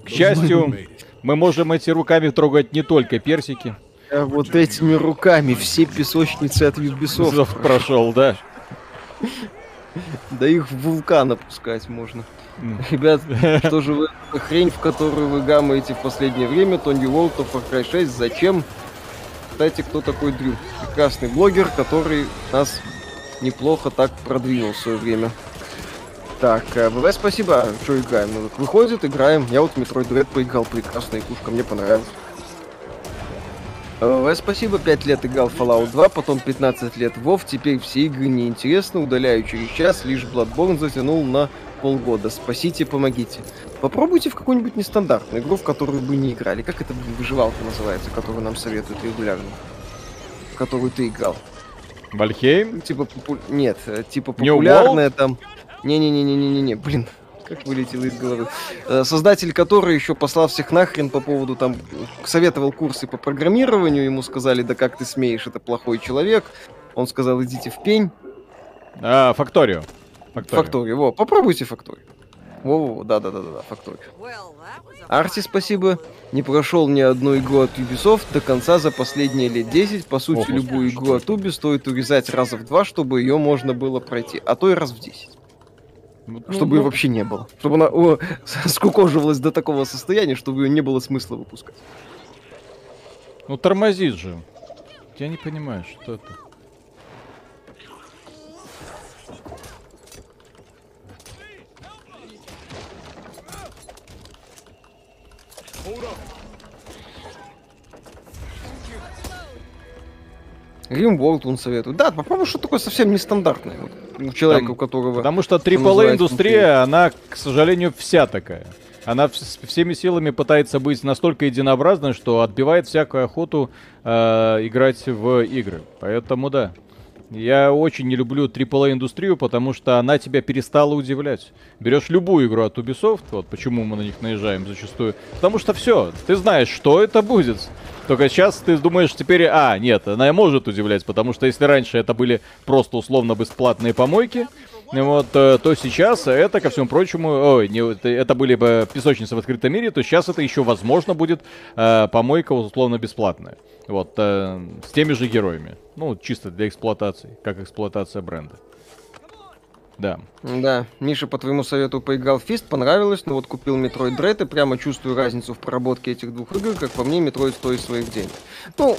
К счастью, мы можем эти руками трогать не только персики. А вот этими руками все песочницы от Ubisoft прошел, да. Да их в вулкан опускать можно. Ребят, что же вы хрень, в которую вы гамаете в последнее время, Тони Волт, Far Cry 6, зачем? Кстати, кто такой Дрю? Прекрасный блогер, который нас неплохо так продвинул в свое время. Так, ВВ, э, спасибо. Что играем? Выходит, играем. Я вот Metroid Dread поиграл, прекрасная игрушка, мне понравилась. ВВ, спасибо, 5 лет играл Fallout 2, потом 15 лет WoW, теперь все игры неинтересны, удаляю через час, лишь Bloodborne затянул на полгода. Спасите, помогите. Попробуйте в какую-нибудь нестандартную игру, в которую бы не играли. Как это выживалка называется, которую нам советуют регулярно? В которую ты играл. Вальхейм? Типа, попу... нет, э, типа популярная там... Не-не-не-не-не-не, блин, как вылетело из головы. Э, создатель который еще послал всех нахрен по поводу там советовал курсы по программированию, ему сказали, да как ты смеешь, это плохой человек. Он сказал, идите в пень. А, факторию. Факторию. Факторию, во, попробуйте факторию. Во-во, да-да-да-да, факторию. Арти, спасибо. Не прошел ни одну игру от Ubisoft до конца за последние лет 10. По сути, О, любую игру от Ubi стоит урезать раза в два, чтобы ее можно было пройти. А то и раз в 10. Ну, чтобы ну, ее вообще не было. Чтобы она о, скукоживалась до такого состояния, чтобы ее не было смысла выпускать. Ну тормозит же. Я не понимаю, что это. Римворld он советует. Да, попробуй что такое совсем нестандартное. Вот, у человека, Там, у которого... Потому что AAA-индустрия, она, к сожалению, вся такая. Она всеми силами пытается быть настолько единообразной, что отбивает всякую охоту э, играть в игры. Поэтому да. Я очень не люблю AAA-индустрию, потому что она тебя перестала удивлять. Берешь любую игру от Ubisoft, вот почему мы на них наезжаем зачастую, потому что все, ты знаешь, что это будет. Только сейчас ты думаешь теперь, а, нет, она может удивлять, потому что если раньше это были просто условно бесплатные помойки, вот, э, то сейчас это, ко всему прочему, ой, не, это были бы песочницы в открытом мире, то сейчас это еще возможно будет э, помойка условно бесплатная. Вот, э, с теми же героями. Ну, чисто для эксплуатации, как эксплуатация бренда. Да. Да, Миша, по твоему совету поиграл в Фист, понравилось, но вот купил Metroid Dread и прямо чувствую разницу в проработке этих двух игр, как по мне, Metroid стоит своих денег. Ну,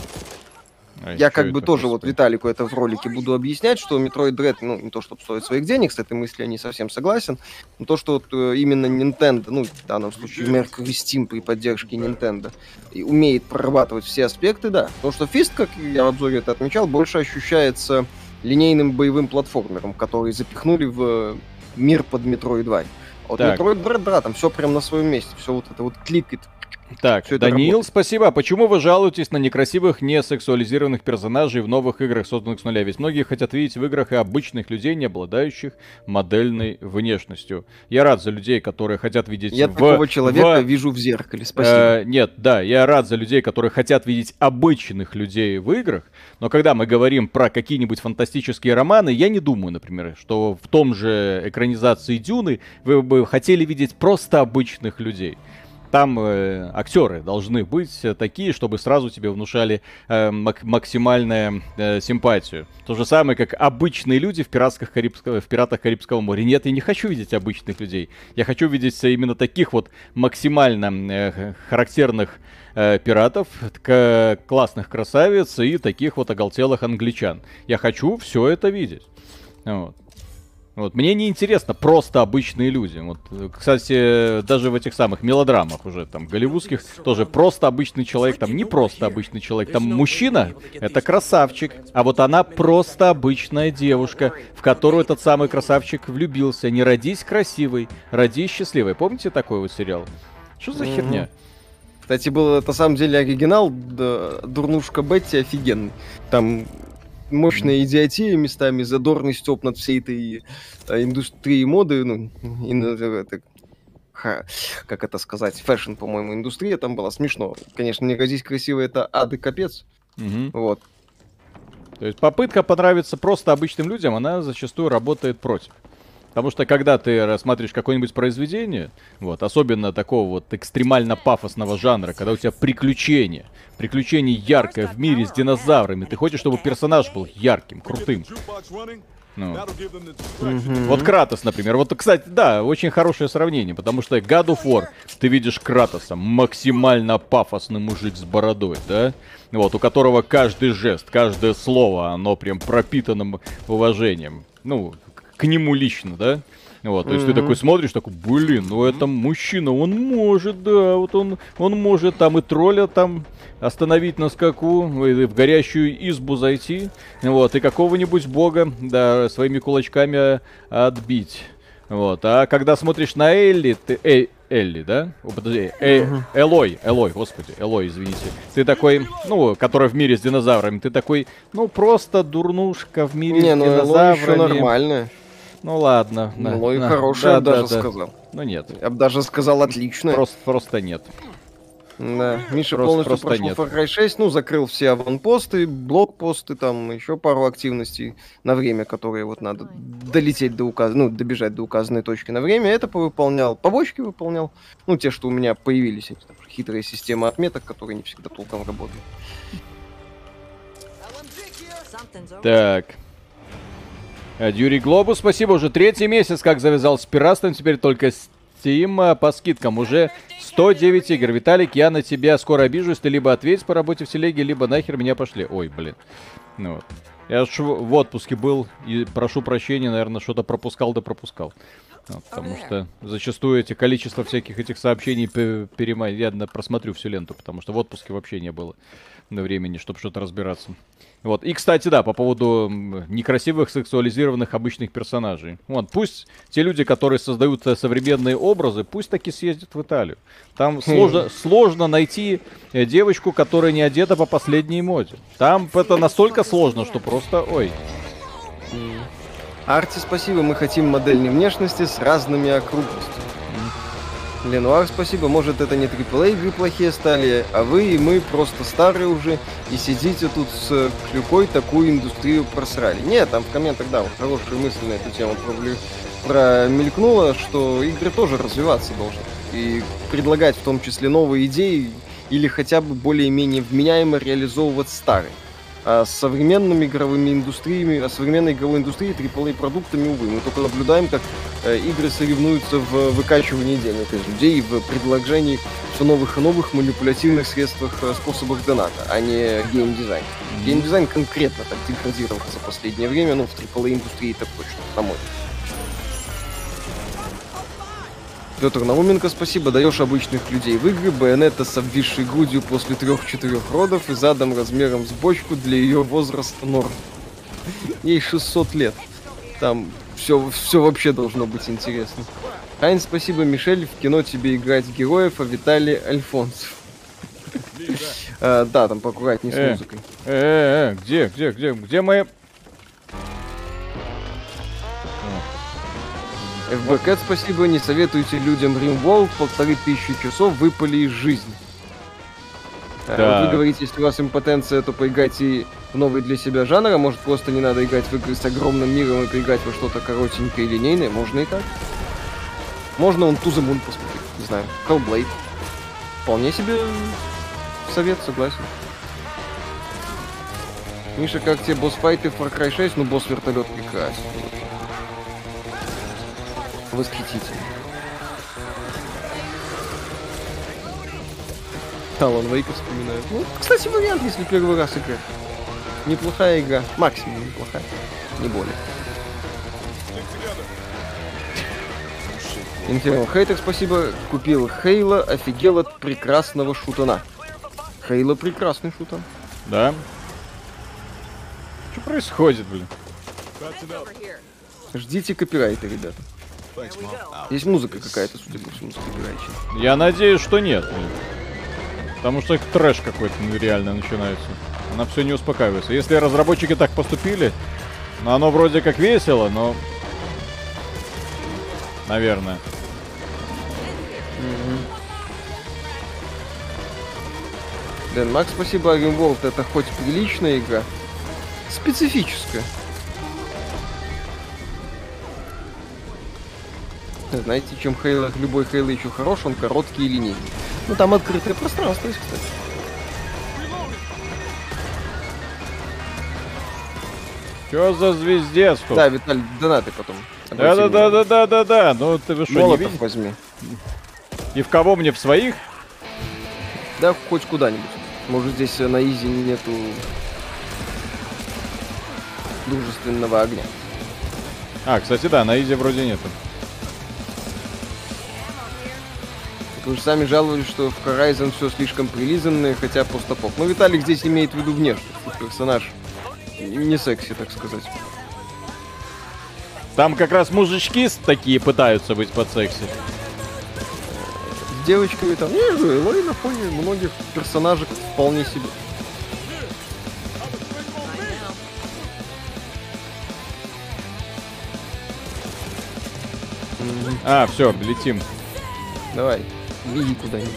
А я как бы тоже вот Виталику это в ролике буду объяснять, что Metroid Dread, ну, не то, чтобы стоит своих денег, с этой мыслью я не совсем согласен, но то, что вот э, именно Nintendo, ну, в данном случае Mercury Steam при поддержке Nintendo, умеет прорабатывать все аспекты, да. Потому что Fist, как я в обзоре это отмечал, больше ощущается линейным боевым платформером, который запихнули в мир под Metroid 2. Вот так. Metroid Dread, да, там все прям на своем месте, все вот это вот кликает, так, Даниил, спасибо. А почему вы жалуетесь на некрасивых, не сексуализированных персонажей в новых играх, созданных с нуля? Ведь многие хотят видеть в играх и обычных людей, не обладающих модельной внешностью. Я рад за людей, которые хотят видеть... Я в, такого человека в... вижу в зеркале, спасибо. Э, нет, да, я рад за людей, которые хотят видеть обычных людей в играх, но когда мы говорим про какие-нибудь фантастические романы, я не думаю, например, что в том же экранизации Дюны вы бы хотели видеть просто обычных людей там э, актеры должны быть такие, чтобы сразу тебе внушали э, мак- максимальную э, симпатию. То же самое, как обычные люди в, пиратских Карибского, в «Пиратах Карибского моря». Нет, я не хочу видеть обычных людей. Я хочу видеть именно таких вот максимально э, характерных э, пиратов, к- классных красавиц и таких вот оголтелых англичан. Я хочу все это видеть. Вот. Вот. Мне не интересно просто обычные люди. Вот, кстати, даже в этих самых мелодрамах уже, там, голливудских, тоже просто обычный человек, там, не просто обычный человек, там, мужчина, это красавчик, а вот она просто обычная девушка, в которую этот самый красавчик влюбился. Не родись красивой, родись счастливой. Помните такой вот сериал? Что за херня? Кстати, был на самом деле оригинал да, Дурнушка Бетти офигенный. Там мощная идиотия местами, задорный степ над всей этой э, индустрией моды, ну, и, это, ха, как это сказать, fashion, по-моему, индустрия там была смешно. Конечно, не родись красиво, это ад и капец. Угу. Вот. То есть попытка понравиться просто обычным людям, она зачастую работает против. Потому что когда ты рассматриваешь какое-нибудь произведение, вот, особенно такого вот экстремально пафосного жанра, когда у тебя приключения, приключение яркое в мире с динозаврами, ты хочешь, чтобы персонаж был ярким, крутым. Ну. Mm-hmm. Вот Кратос, например. Вот, кстати, да, очень хорошее сравнение, потому что God of War, ты видишь Кратоса, максимально пафосный мужик с бородой, да? Вот, у которого каждый жест, каждое слово, оно прям пропитано уважением. Ну, к нему лично, да? Вот, то есть mm-hmm. ты такой смотришь, такой, блин, ну это мужчина, он может, да, вот он, он может там и тролля там остановить на скаку, и в горящую избу зайти, вот, и какого-нибудь бога, да, своими кулачками отбить. Вот, а когда смотришь на Элли, ты, эй, Элли, да? О, подожди, э, Элой, Элой, господи, Элой, извините. Ты такой, ну, который в мире с динозаврами, ты такой, ну, просто дурнушка в мире Не, с ну, динозаврами. Элой еще нормально. Ну ладно. Ну и хорошее, да, даже да, сказал. Ну нет. Я бы даже сказал отличное. Просто, просто нет. Да, Миша просто, полностью просто прошел нет. Far Cry 6, ну, закрыл все аванпосты, блокпосты, там, еще пару активностей на время, которые вот надо долететь до указ... ну, добежать до указанной точки на время. Это повыполнял, побочки выполнял. Ну, те, что у меня появились, эти там, хитрые системы отметок, которые не всегда толком работают. Так. Юрий Глобус, спасибо. Уже третий месяц, как завязал с пиратством, теперь только Steam а, по скидкам. Уже 109 игр. Виталик, я на тебя скоро обижусь. Ты либо ответь по работе в телеге, либо нахер меня пошли. Ой, блин. Ну вот. Я ж в отпуске был и прошу прощения, наверное, что-то пропускал да пропускал. Вот, потому что зачастую эти количество всяких этих сообщений перемаю. Я просмотрю всю ленту, потому что в отпуске вообще не было времени, чтобы что-то разбираться. Вот. И, кстати, да, по поводу некрасивых сексуализированных обычных персонажей. Вот, пусть те люди, которые создают э, современные образы, пусть таки съездят в Италию. Там хм. сложно, сложно найти э, девочку, которая не одета по последней моде. Там это настолько сложно, что просто, ой. Арти, спасибо, мы хотим модельной внешности с разными округлостями. Ленуар, спасибо. Может, это не AAA игры плохие стали, а вы и мы просто старые уже и сидите тут с клюкой такую индустрию просрали. Нет, там в комментах, да, вот хорошая мысль на эту тему промелькнула, что игры тоже развиваться должны. И предлагать в том числе новые идеи или хотя бы более-менее вменяемо реализовывать старые. А с современными игровыми индустриями, а современной игровой индустрией AAA продуктами, увы, мы только наблюдаем, как э, игры соревнуются в выкачивании денег из людей, в предложении все новых и новых манипулятивных средствах, способах доната, а не геймдизайн. Геймдизайн конкретно так деградировался в последнее время, ну, в AAA индустрии так точно, на мой взгляд. Петр Науменко, спасибо, даешь обычных людей в игры, Байонета с обвисшей грудью после трех-четырех родов и задом размером с бочку для ее возраста норм. Ей 600 лет. Там все, все вообще должно быть интересно. Айн, спасибо, Мишель, в кино тебе играть героев, а Виталий Альфонсов. А, да, там поаккуратнее с Э. музыкой. Э, э, где, где, где, где мои... ФБК, спасибо, не советуйте людям Римвол, полторы тысячи часов выпали из жизни. А, Так. вот Вы говорите, если у вас импотенция, то поиграйте в новый для себя жанр, а может просто не надо играть в игры с огромным миром и поиграть во что-то коротенькое и линейное, можно и так. Можно он the Moon посмотреть, не знаю, Hellblade. Вполне себе совет, согласен. Миша, как тебе босс-файты в Far Cry 6? Ну, босс-вертолет прекрасен. Восхитительно. Талон Вейка вспоминаю. Ну, кстати, вариант, если первый раз играть. Неплохая игра. Максимум неплохая. Не более. Инфернал Хейтер, спасибо. Купил Хейла, офигел от прекрасного шутана. Хейла прекрасный шутан. Да? Что происходит, блин? Ждите копирайта, ребята. Есть музыка какая-то, судя по всему, копирайчем. Я надеюсь, что нет. Потому что их трэш какой-то реально начинается. Она все не успокаивается. Если разработчики так поступили, ну оно вроде как весело, но... Наверное. Дэн Макс, спасибо. World это хоть приличная игра, специфическая. Знаете, чем Хейло, любой Хейло еще хорош, он короткий и линейный. Ну там открытое пространство есть, кстати. Чё за звездец тут? Да, Виталь, донаты потом. Да-да-да-да-да-да. Ну ты вы что, не видите? возьми. И в кого мне в своих? Да, хоть куда-нибудь. Может здесь на изи нету дружественного огня. А, кстати, да, на изи вроде нету. Вы же сами жаловались, что в Horizon все слишком прилизанное, хотя постапок. Но Виталик здесь имеет в виду внешность. Персонаж не секси, так сказать. Там как раз мужички такие пытаются быть под секси. С девочками там, не знаю, Элой на фоне многих персонажей вполне себе. А, все, летим. Давай, иди куда-нибудь.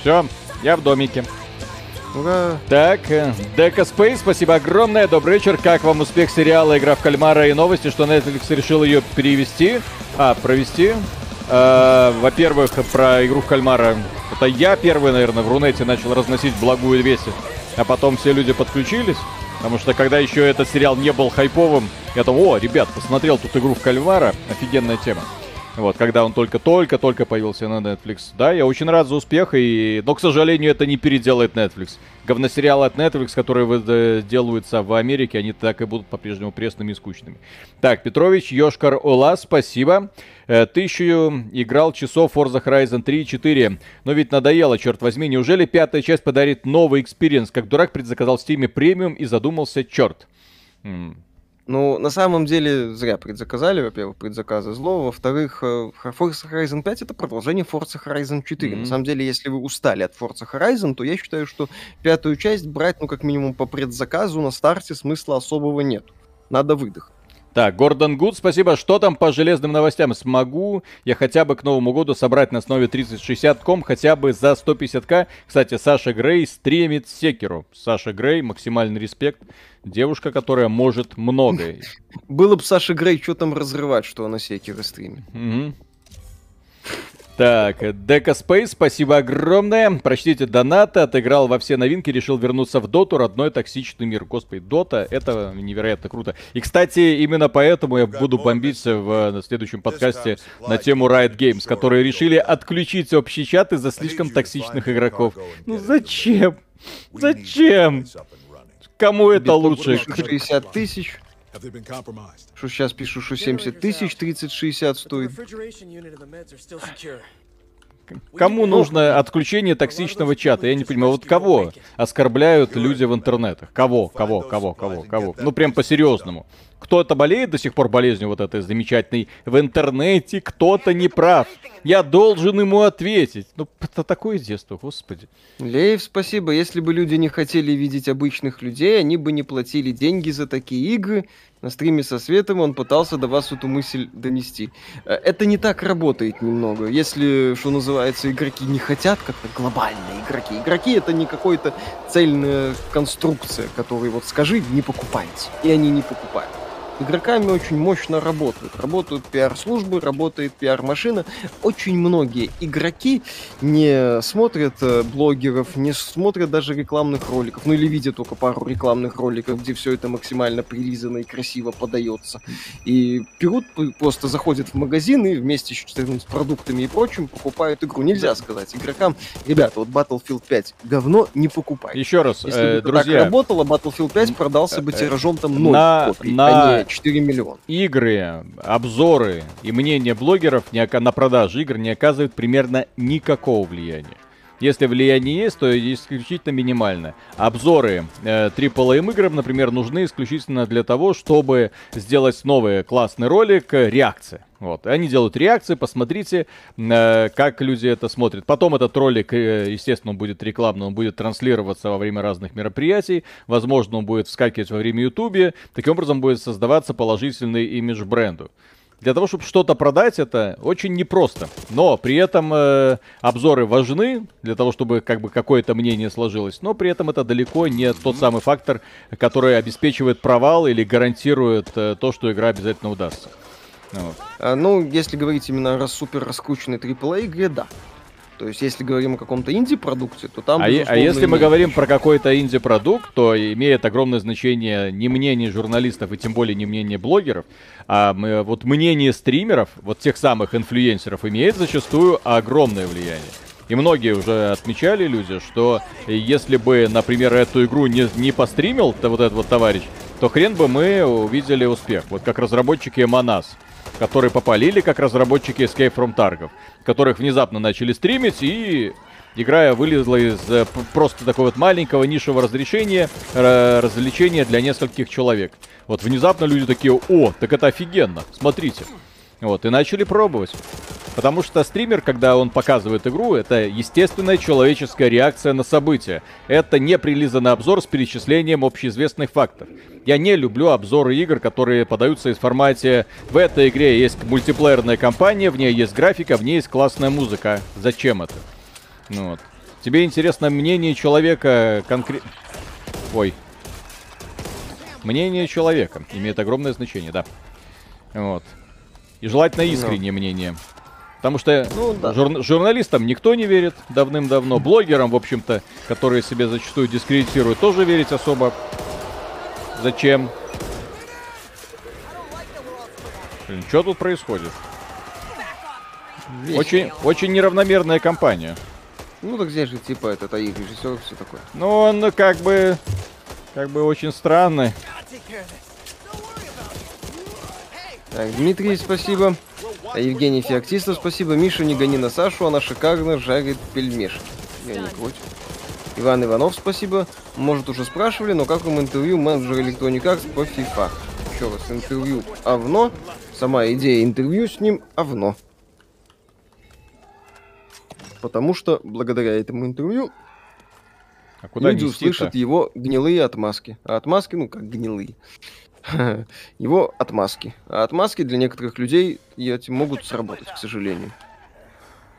Все, я в домике. Ура! Так, э, Дека Спейс, спасибо огромное. Добрый вечер. Как вам успех сериала «Игра в кальмара» и новости, что Netflix решил ее перевести? А, провести? Э, Во-первых, про «Игру в кальмара». Это я первый, наверное, в Рунете начал разносить благую весть. А потом все люди подключились. Потому что когда еще этот сериал не был хайповым, я там, о, ребят, посмотрел тут «Игру в кальмара». Офигенная тема. Вот, когда он только-только-только появился на Netflix. Да, я очень рад за успех, и... но, к сожалению, это не переделает Netflix. Говносериалы от Netflix, которые э, делаются в Америке, они так и будут по-прежнему пресными и скучными. Так, Петрович, Йошкар Ола, спасибо. Э, Тысячу играл часов Forza Horizon 3 и 4. Но ведь надоело, черт возьми. Неужели пятая часть подарит новый experience? Как дурак предзаказал в Steam премиум и задумался, черт. Ну, на самом деле, зря предзаказали. Во-первых, предзаказы зло. Во-вторых, э, Forza Horizon 5 это продолжение Forza Horizon 4. Мгм. На самом деле, если вы устали от Forza Horizon, то я считаю, что пятую часть брать, ну, как минимум, по предзаказу на старте смысла особого нет. Надо выдох. Так, Гордон Гуд, спасибо. Что там по железным новостям? Смогу я хотя бы к Новому году собрать на основе 3060 хотя бы за 150к. Кстати, Саша Грей стримит Секеру. Саша Грей, максимальный респект. Девушка, которая может многое. Было бы Саша Грей, что там разрывать, что она секи стримит. Так, Дека Спейс, спасибо огромное. Прочтите донаты, отыграл во все новинки, решил вернуться в Доту, родной токсичный мир. Господи, Дота, это невероятно круто. И, кстати, именно поэтому я буду бомбить в на следующем подкасте на тему Riot Games, которые решили отключить общий чат из-за слишком токсичных игроков. Ну зачем? Зачем? Кому это лучше? 60 тысяч. Что сейчас пишу, что 70 тысяч, 30-60 стоит. Кому нужно отключение токсичного чата? Я не понимаю, вот кого оскорбляют люди в интернетах? Кого, кого, кого, кого, кого? Ну, прям по-серьезному. Кто-то болеет до сих пор болезнью вот этой замечательной в интернете, кто-то не прав. Я должен ему ответить. Ну, это такое детство, господи. Леев, спасибо. Если бы люди не хотели видеть обычных людей, они бы не платили деньги за такие игры. На стриме со Светом он пытался до вас эту мысль донести. Э, это не так работает немного. Если, что называется, игроки не хотят, как-то глобальные игроки. Игроки это не какой-то цельная конструкция, которую вот скажи, не покупайте. И они не покупают игроками очень мощно работают. Работают пиар-службы, работает пиар-машина. Очень многие игроки не смотрят э, блогеров, не смотрят даже рекламных роликов, ну или видят только пару рекламных роликов, где все это максимально прилизано и красиво подается. И берут, просто заходят в магазин и вместе с продуктами и прочим покупают игру. Нельзя сказать игрокам, ребята, вот Battlefield 5 говно, не покупайте. Еще раз, Если э, бы друзья. так работало, Battlefield 5 продался бы э, тиражом там 0 на, копий, на... а 4 миллиона. Игры, обзоры и мнения блогеров на продажу игр не оказывают примерно никакого влияния. Если влияние есть, то исключительно минимально. Обзоры э, AAA играм, например, нужны исключительно для того, чтобы сделать новый классный ролик, э, реакция. Вот, они делают реакции, посмотрите, э, как люди это смотрят. Потом этот ролик, э, естественно, он будет рекламным, он будет транслироваться во время разных мероприятий. Возможно, он будет вскакивать во время ютубе. Таким образом будет создаваться положительный имидж бренду. Для того, чтобы что-то продать, это очень непросто. Но при этом э, обзоры важны, для того, чтобы как бы какое-то мнение сложилось. Но при этом это далеко не тот самый фактор, который обеспечивает провал или гарантирует э, то, что игра обязательно удастся. Вот. А, ну, если говорить именно о супер раскрученной AAA игре, да. То есть, если говорим о каком-то инди-продукте, то там... А, а если мы говорим про какой-то инди-продукт, то имеет огромное значение не мнение журналистов и тем более не мнение блогеров, а мы, вот мнение стримеров, вот тех самых инфлюенсеров, имеет зачастую огромное влияние. И многие уже отмечали люди, что если бы, например, эту игру не, не постримил то вот этот вот товарищ, то хрен бы мы увидели успех. Вот как разработчики Манас которые попалили как разработчики Escape from Tarkov, которых внезапно начали стримить и игра вылезла из э, просто такого вот маленького нишевого разрешения, развлечения для нескольких человек. Вот внезапно люди такие, о, так это офигенно, смотрите. Вот, и начали пробовать. Потому что стример, когда он показывает игру, это естественная человеческая реакция на события. Это не прилизанный обзор с перечислением общеизвестных фактов. Я не люблю обзоры игр, которые подаются из формате «В этой игре есть мультиплеерная кампания, в ней есть графика, в ней есть классная музыка». Зачем это? Ну вот. Тебе интересно мнение человека конкретно... Ой. Мнение человека имеет огромное значение, да. Вот. И желательно ну. искреннее мнение. Потому что ну, да. жур- журналистам никто не верит давным-давно. Блогерам, в общем-то, которые себе зачастую дискредитируют, тоже верить особо. Зачем? Блин, что тут происходит? Очень, очень неравномерная компания. Ну так здесь же типа это АИ режиссер, все такое. Ну он как бы, как бы очень странный. Так, Дмитрий, спасибо. Евгений Феоктистов, спасибо. Миша, не гони на Сашу, она шикарно жарит пельмешки. Я не против. Иван Иванов, спасибо. Может, уже спрашивали, но как вам интервью менеджера Electronic Arts по FIFA? Еще раз, интервью овно. Сама идея интервью с ним овно. Потому что благодаря этому интервью а куда люди услышат его гнилые отмазки. А отмазки, ну как гнилые. его отмазки. А отмазки для некоторых людей эти могут сработать, к сожалению.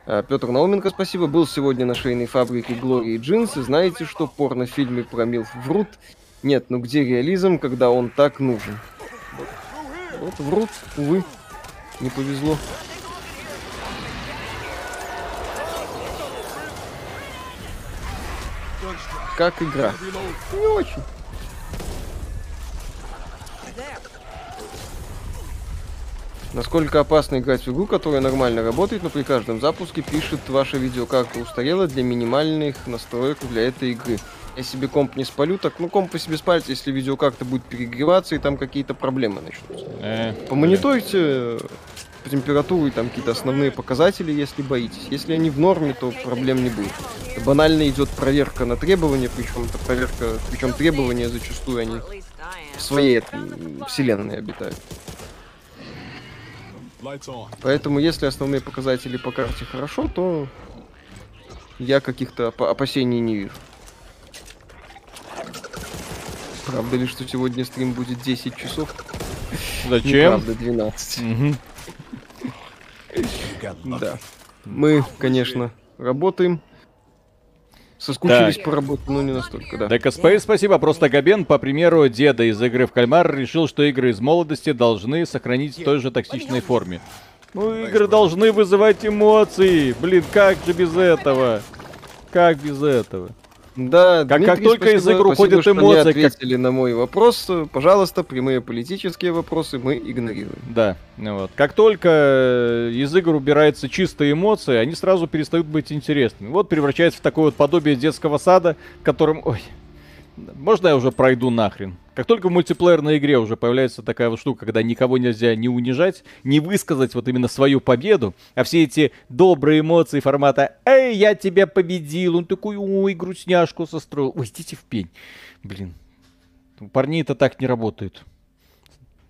А, Петр Науменко, спасибо. Был сегодня на шейной фабрике Глории Джинсы. Знаете, что в порно фильме про Милф врут? Нет, ну где реализм, когда он так нужен? Вот врут, увы. Не повезло. Как игра? Не очень. Насколько опасно играть в игру, которая нормально работает, но при каждом запуске пишет, ваша видеокарта устарела для минимальных настроек для этой игры. Я себе комп не спалю, так ну комп по себе спалить, если видеокарта будет перегреваться и там какие-то проблемы начнутся. Э, Помониторьте э, температуру и там какие-то основные показатели, если боитесь. Если они в норме, то проблем не будет. Это банально идет проверка на требования, причем это проверка, причем требования зачастую они в своей вселенной обитают. Поэтому, если основные показатели по карте хорошо, то я каких-то оп- опасений не вижу. Правда ли, что сегодня стрим будет 10 часов? Зачем? Правда, 12. Да. Мы, конечно, работаем. Соскучились так. по работе, но не настолько, да. Дека Спейс, спасибо. Просто Габен, по примеру деда из игры в кальмар, решил, что игры из молодости должны сохранить в той же токсичной форме. Ну, игры должны вызывать эмоции. Блин, как же без этого? Как без этого? Да, как, Дмитрий, как только спасибо, из игр уходят эмоции... Что ответили как... на мой вопрос, пожалуйста, прямые политические вопросы мы игнорируем. Да, ну вот. Как только э, из игр убираются чистые эмоции, они сразу перестают быть интересными. Вот превращается в такое вот подобие детского сада, в котором... Ой, можно я уже пройду нахрен? Как только в мультиплеерной игре уже появляется такая вот штука, когда никого нельзя не унижать, не высказать вот именно свою победу, а все эти добрые эмоции формата «Эй, я тебя победил!» Он такой «Ой, грустняшку состроил!» Ой, идите в пень. Блин, парни это так не работает.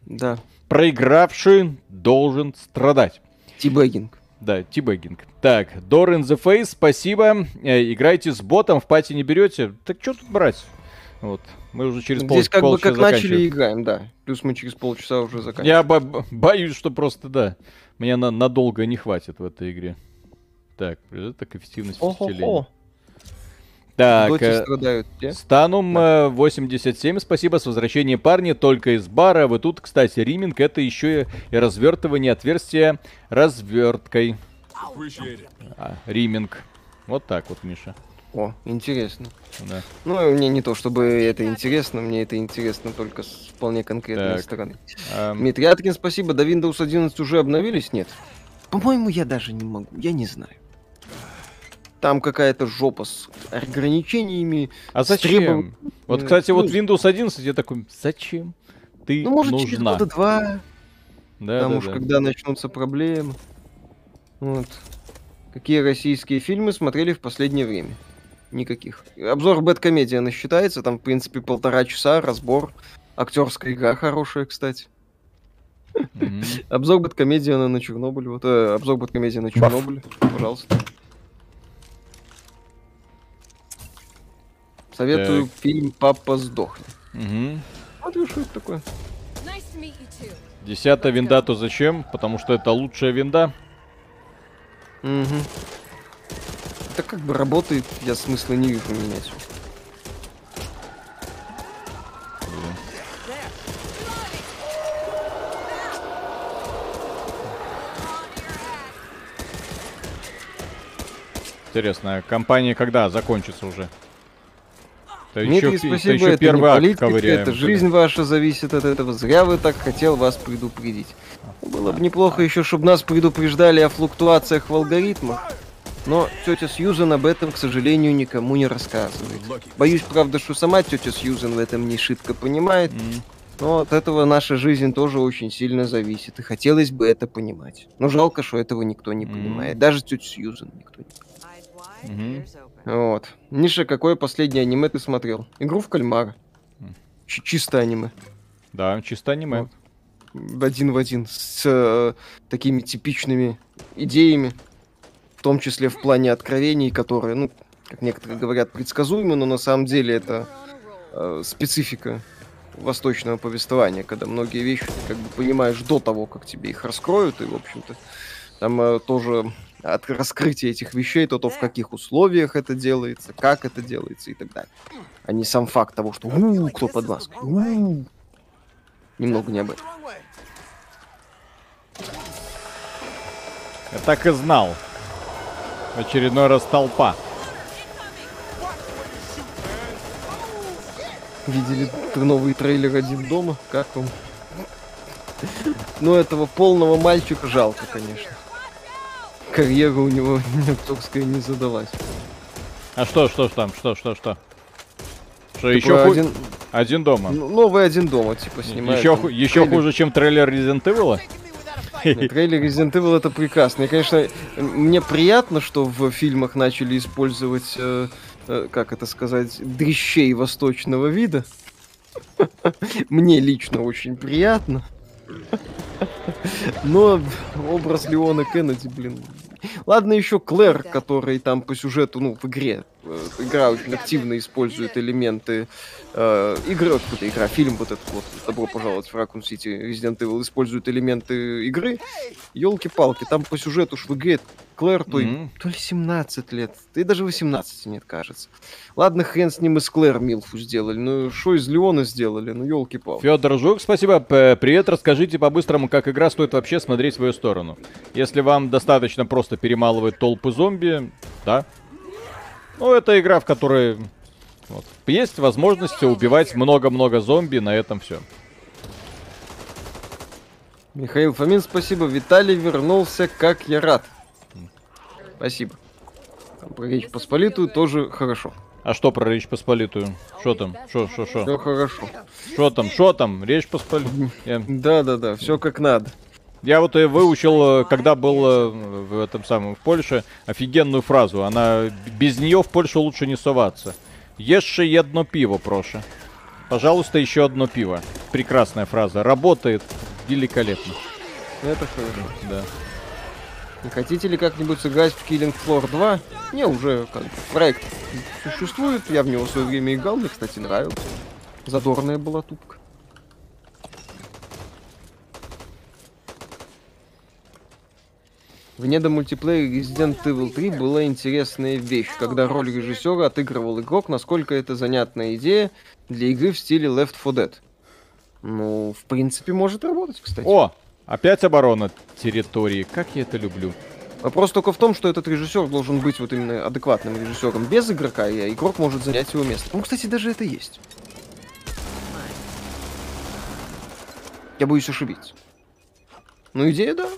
Да. Проигравший должен страдать. Тибэггинг. Да, тибэггинг. Так, Door in the Face, спасибо. Э, играйте с ботом, в пати не берете. Так что тут брать? Вот. Мы уже через пол, Здесь как бы как начали играем, да. Плюс мы через полчаса уже заканчиваем. Я бо- боюсь, что просто, да, меня на- надолго не хватит в этой игре. Так, так эффективность впечатления. Так, э, страдают, Станум да. 87, спасибо, с возвращением парни, только из бара. Вы тут, кстати, риминг, это еще и развертывание отверстия разверткой. А, риминг. Вот так вот, Миша. О, интересно. Да. Ну, мне не то, чтобы это интересно, мне это интересно только с вполне конкретной так. стороны. Дмитрий Аткин, спасибо. До Windows 11 уже обновились? Нет. По-моему, я даже не могу, я не знаю. Там какая-то жопа с ограничениями. А зачем? Требов... Вот, кстати, ну, вот Windows 11, я такой, зачем? Ты ну, может, нужна. через года два. Да, Потому да, что да. когда начнутся проблемы. Вот. Какие российские фильмы смотрели в последнее время? Никаких. Обзор Бэткомедия насчитается, там, в принципе, полтора часа, разбор. Актерская игра хорошая, кстати. Mm-hmm. обзор Бэткомедия на, Чернобыль. Вот, э, обзор Бэткомедия на Чернобыль, пожалуйста. Советую так. фильм «Папа сдохнет». Угу. Вот что это такое. Десятая винда то зачем? Потому что это лучшая винда. Угу. Это как бы работает, я смысла не вижу менять. Интересно, компания когда закончится уже? Это Дмитрий, еще, спасибо, это, еще это не политика, ковыряем. это жизнь ваша зависит от этого. Зря вы так хотел вас предупредить. Было бы неплохо еще, чтобы нас предупреждали о флуктуациях в алгоритмах. Но тетя Сьюзен об этом, к сожалению, никому не рассказывает. Боюсь, правда, что сама тетя Сьюзен в этом не шибко понимает. Но от этого наша жизнь тоже очень сильно зависит. И хотелось бы это понимать. Но жалко, что этого никто не понимает. Даже тетя Сьюзен никто не понимает. Вот. Ниша, какое последнее аниме ты смотрел? Игру в кальмара. Ч чисто аниме. Да, чисто аниме. Вот. Один в один. С э, такими типичными идеями в том числе в плане откровений, которые, ну, как некоторые говорят, предсказуемы, но на самом деле это э, специфика восточного повествования, когда многие вещи ты как бы понимаешь до того, как тебе их раскроют, и, в общем-то, там э, тоже от раскрытия этих вещей, то то в каких условиях это делается, как это делается и так далее. А не сам факт того, что у кто под маской. Немного не об этом. Я так и знал. Очередной раз толпа. Видели новый трейлер «Один дома»? Как вам? Ну, этого полного мальчика жалко, конечно. Карьера у него актерская не задалась. А что, что там, что, что, что? Что еще хуже? Один... один дома. Ну, новый один дома, типа, снимает. Еще, ху... еще хуже, чем трейлер Resident Evil? Трейлер Resident Evil это прекрасно. И, конечно, мне приятно, что в фильмах начали использовать, э, э, как это сказать, дрищей восточного вида. Мне лично очень приятно. Но образ Леона Кеннеди, блин. Ладно, еще Клэр, который там по сюжету, ну, в игре. Э, игра очень активно использует элементы э, игры, вот эта игра, фильм вот этот вот, добро пожаловать в Raccoon City, Resident Evil использует элементы игры. Елки-палки, там по сюжету ж в игре Клэр то, mm-hmm. то ли 17 лет, и даже 18 нет, кажется. Ладно, хрен с ним из Клэр Милфу сделали, ну что из Леона сделали, ну елки-палки. Федор Жук, спасибо, привет, расскажите по-быстрому, как игра стоит вообще смотреть в свою сторону. Если вам достаточно просто перемалывать толпы зомби, да. Ну, это игра, в которой вот, есть возможность убивать много-много зомби, на этом все. Михаил Фомин, спасибо. Виталий вернулся, как я рад. Спасибо. Про Речь Посполитую тоже хорошо. А что про Речь Посполитую? Что там? Что, что, что? Все хорошо. Что там? Что там? Речь Посполитую? Да, да, да, все как надо. Я вот и выучил, э, когда был э, в этом самом в Польше, офигенную фразу. Она без нее в Польшу лучше не соваться. Ешьте одно пиво, прошу. Пожалуйста, еще одно пиво. Прекрасная фраза. Работает великолепно. Это хорошо. Да. Не хотите ли как-нибудь сыграть в Killing Floor 2? Не, уже как проект существует, я в него в свое время играл, мне, кстати, нравился. Задорная была тупка. В недомультиплеере Resident Evil 3 была интересная вещь, когда роль режиссера отыгрывал игрок, насколько это занятная идея для игры в стиле Left 4 Dead. Ну, в принципе, может работать, кстати. О, Опять оборона территории. Как я это люблю. Вопрос только в том, что этот режиссер должен быть вот именно адекватным режиссером без игрока, и игрок может занять его место. Ну, кстати, даже это есть. Я боюсь ошибиться. Ну, идея, да.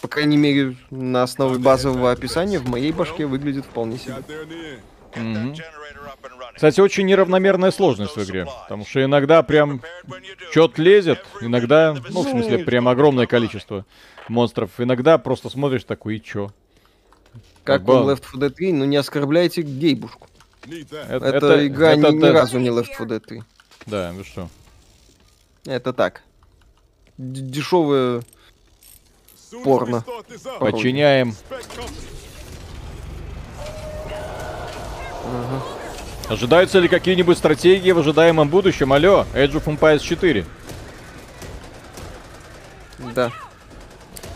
По крайней мере, на основе базового описания в моей башке выглядит вполне себе. Угу. Кстати, очень неравномерная сложность в игре. Потому что иногда прям что-то лезет, иногда, ну, в смысле, прям огромное количество монстров. Иногда просто смотришь такой, и чё? Как в Left 4 Dead 3, ну не оскорбляйте гейбушку. Это, это игра это, ни, это... ни разу не Left 4 Dead 3. Да, вы что? Это так. Д Дешевое порно. Подчиняем. Ага. Ожидаются ли какие-нибудь стратегии в ожидаемом будущем? Алло, Age of Empires 4. Да.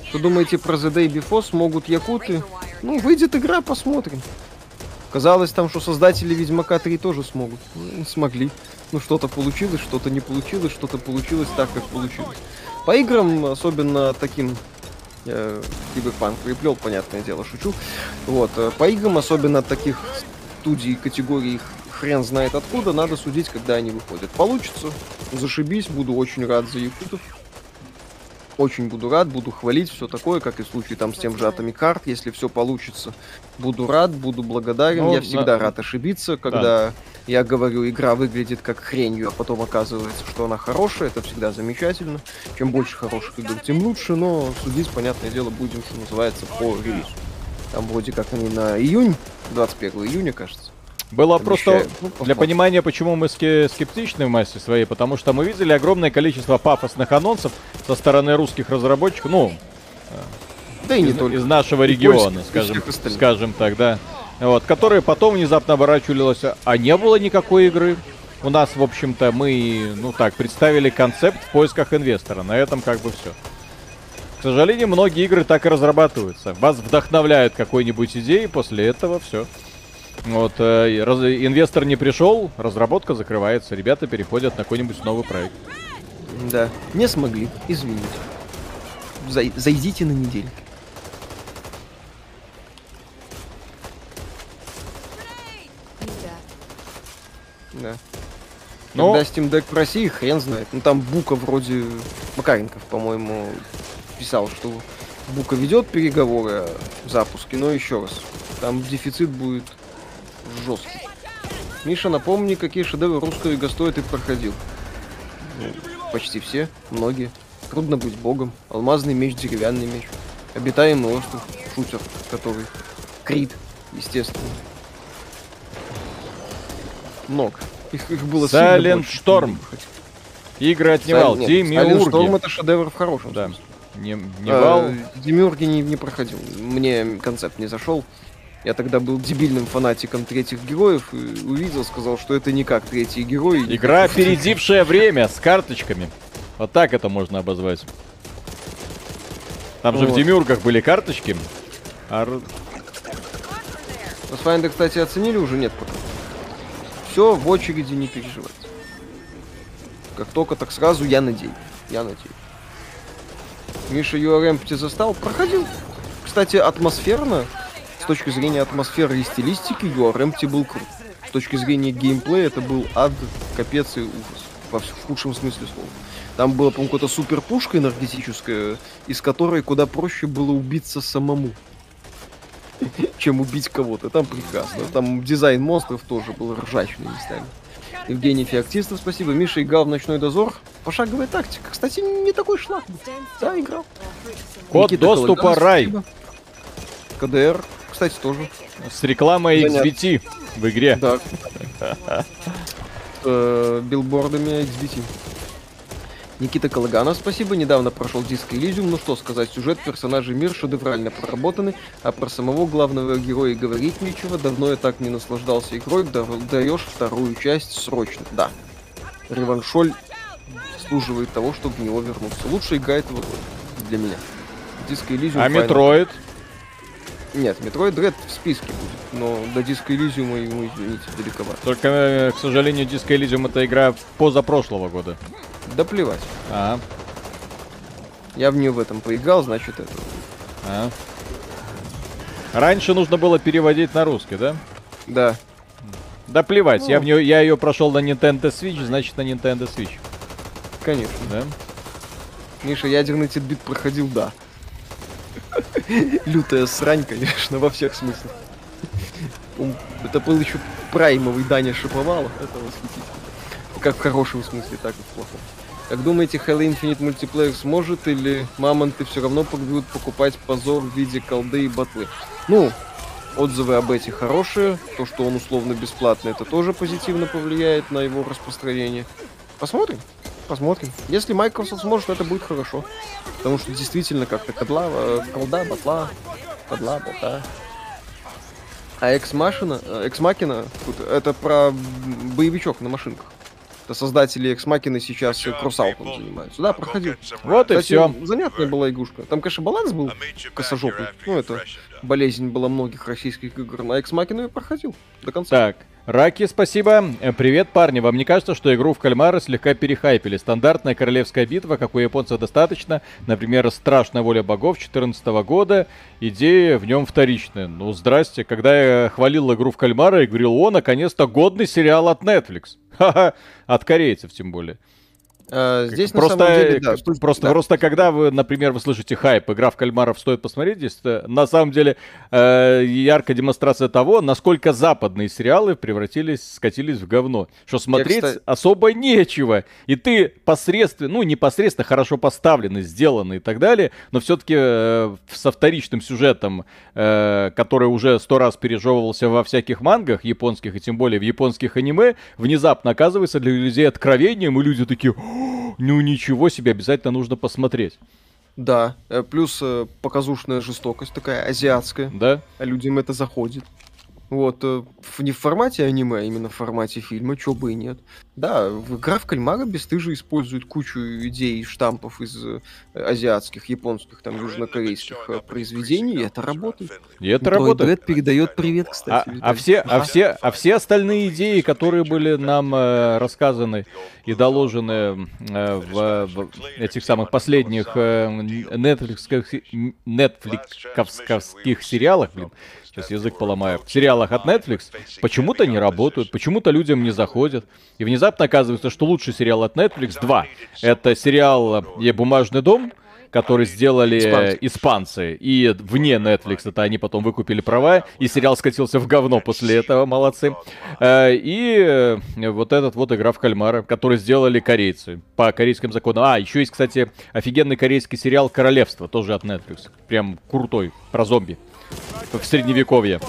Что думаете про The Day Before? Смогут якуты? Ну, выйдет игра, посмотрим. Казалось там, что создатели Ведьмака 3 тоже смогут. Ну, смогли. Ну, что-то получилось, что-то не получилось, что-то получилось так, как получилось. По играм, особенно таким э, Киберпанк приплел, понятное дело, шучу. Вот, э, по играм, особенно таких студий категории хрен знает откуда, надо судить, когда они выходят. Получится, зашибись, буду очень рад за якутов. Очень буду рад, буду хвалить, все такое, как и в случае там с тем же Atomic Heart, если все получится. Буду рад, буду благодарен. Ну, я всегда на... рад ошибиться, когда да. я говорю, игра выглядит как хренью, а потом оказывается, что она хорошая, это всегда замечательно. Чем больше хороших игр, тем лучше, но судить, понятное дело, будем, что называется, по релизу. Там вроде как они на июнь, 21 июня, кажется. Было Обещаю. просто ну, для понимания, почему мы скептичны в массе своей, потому что мы видели огромное количество пафосных анонсов со стороны русских разработчиков, ну, да и не из, только. из нашего и региона, скажем, скажем так, да. Вот, которые потом внезапно оборачивались, а не было никакой игры. У нас, в общем-то, мы, ну так, представили концепт в поисках инвестора. На этом как бы все. К сожалению, многие игры так и разрабатываются. Вас вдохновляют какой-нибудь идеей, после этого все. Вот, э, раз, инвестор не пришел, разработка закрывается, ребята переходят на какой-нибудь новый проект. Да, не смогли, извините. Зай зайдите на неделю. Да. Но... Когда Steam Deck в России, хрен знает. Ну там Бука вроде... Макаренков, по-моему, писал, что Бука ведет переговоры о запуске, но еще раз, там дефицит будет жесткий. Миша, напомни, какие шедевры русского игостоя ты проходил. Ну, почти все, многие. Трудно быть богом. Алмазный меч, деревянный меч. Обитаемый остров, шутер, который... Крит, естественно. Много. Их, их было Silent Storm. Игры от Nival. Silent Storm это шедевр в хорошем да. Не, Nival. А, Демиурги не, не проходил. Мне концепт не зашел. Я тогда был дебильным фанатиком третьих героев и увидел, сказал, что это не как третьи герои. Игра, опередившая время, с карточками. Вот так это можно обозвать. Там вот. же в Демиургах были карточки. А... Pathfinder, кстати, оценили уже? Нет пока. Все, в очереди не переживайте. Как только, так сразу я надеюсь. Я надеюсь. Миша URM застал? Проходил. Кстати, атмосферно точки зрения атмосферы и стилистики UR Empty был крут. С точки зрения геймплея это был ад, капец и ужас. Во в худшем смысле слова. Там была, по-моему, какая-то супер пушка энергетическая, из которой куда проще было убиться самому, чем убить кого-то. Там прекрасно. Там дизайн монстров тоже был ржачный местами. Евгений Феоктистов, спасибо. Миша играл в Ночной Дозор. Пошаговая тактика. Кстати, не такой шлак. Да, играл. Код Никита доступа Калаган, рай. Спасибо. КДР кстати, тоже. С рекламой XBT в игре. Да. Э, билбордами XBT. Никита Калаганов, спасибо. Недавно прошел Disco Elysium. Ну что сказать, сюжет, персонажи, мир шедеврально проработаны, а про самого главного героя говорить нечего. Давно я так не наслаждался игрой. Даешь вторую часть срочно. Да. Ревашоль заслуживает того, чтобы в него вернуться. Лучшая игра этого года для меня. Disco Elysium. А Metroid? Нет, Metroid Dread в списке будет, но до Disco Elysium ему, извините, далековато. Только, э, к сожалению, Disco Elysium это игра позапрошлого года. Да плевать. А. Я в нее в этом поиграл, значит это. А. Раньше нужно было переводить на русский, да? Да. Да плевать, ну. я, в нее, я ее прошел на Nintendo Switch, значит на Nintendo Switch. Конечно. Да? Миша, ядерный титбит проходил, да. Лютая срань, конечно, во всех смыслах. Это был еще праймовый Даня Шиповалов. Это восхитительно. Как в хорошем смысле, так и в плохом. Как думаете, Halo Infinite мультиплеер сможет или мамонты все равно будут покупать позор в виде колды и батлы? Ну, отзывы об этих хорошие. То, что он условно бесплатный, это тоже позитивно повлияет на его распространение. Посмотрим. Посмотрим. Если Microsoft сможет, это будет хорошо. Потому что действительно как-то кодла, э, колда, батла, кодла, бота. А Экс-машина, Экс-макина, это про боевичок на машинках. Это создатели Экс-макины сейчас кроссаутом занимаются. Да, проходил. Вот Кстати, и все. Занятная была игрушка. Там, конечно, баланс был косожопный. Ну, это болезнь была многих российских игр. На Экс-макину я проходил до конца. Так, Раки, спасибо. Э, привет, парни. Вам не кажется, что игру в кальмара слегка перехайпили? Стандартная королевская битва, как у японцев достаточно. Например, Страшная воля богов 2014 года. Идея в нем вторичная. Ну, здрасте. Когда я хвалил игру в кальмара и говорил, о, наконец-то годный сериал от Netflix. Ха-ха. От корейцев, тем более. А, здесь просто, на самом деле, да, просто, да. просто когда вы, например, вы слышите хайп, игра в кальмаров стоит посмотреть, здесь на самом деле э, яркая демонстрация того, насколько западные сериалы превратились, скатились в говно. Что смотреть Я, кстати... особо нечего. И ты посредственно, ну, непосредственно хорошо поставленный, сделанный и так далее, но все-таки э, со вторичным сюжетом, э, который уже сто раз пережевывался во всяких мангах японских, и тем более в японских аниме, внезапно оказывается для людей откровением, и люди такие ну ничего себе, обязательно нужно посмотреть. Да, э, плюс э, показушная жестокость такая азиатская. Да. А людям это заходит. Вот, э, не в формате аниме, а именно в формате фильма, чё бы и нет. Да, в игра в кальмара бесстыже использует кучу идей, штампов из э, азиатских, японских, там, южнокорейских э, произведений, и это работает. И это работает. Дред передает привет, кстати. А, а, все, а, все, а все остальные идеи, которые были нам э, рассказаны и доложены э, в, в этих самых последних э, нетфликсовских сериалах, блин, сейчас язык поломаю, в сериалах от Netflix почему-то не работают, почему-то людям не заходят. И внезапно оказывается, что лучший сериал от Netflix два. Это сериал «Бумажный дом», который сделали испанцы. испанцы. И вне Netflix это они потом выкупили права, и сериал скатился в говно после этого, молодцы. Э, и э, вот этот вот игра в кальмара, который сделали корейцы по корейским законам. А, еще есть, кстати, офигенный корейский сериал «Королевство», тоже от Netflix. Прям крутой, про зомби. В средневековье.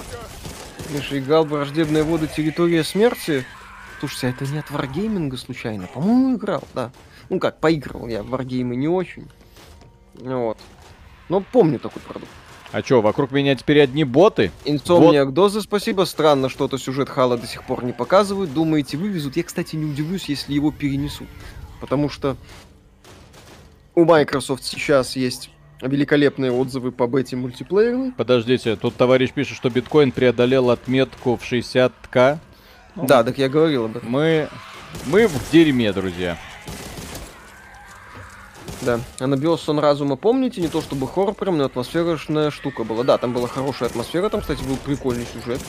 Миша, играл «Враждебные воды. Территория смерти». Слушайте, а это не от Wargaming случайно? По-моему, играл, да. Ну как, поиграл я в Wargaming не очень. Вот. Но помню такой продукт. А чё, вокруг меня теперь одни боты? Инсомниак вот. Дозы, спасибо. Странно, что-то сюжет Хала до сих пор не показывают. Думаете, вывезут? Я, кстати, не удивлюсь, если его перенесут. Потому что у Microsoft сейчас есть великолепные отзывы по бете мультиплеерной. Подождите, тут товарищ пишет, что биткоин преодолел отметку в 60к. Да, так я говорил об этом. Мы, мы в дерьме, друзья. Да. Анабиос сон разума, помните, не то чтобы хоррор прям, но атмосферная штука была. Да, там была хорошая атмосфера, там, кстати, был прикольный сюжет.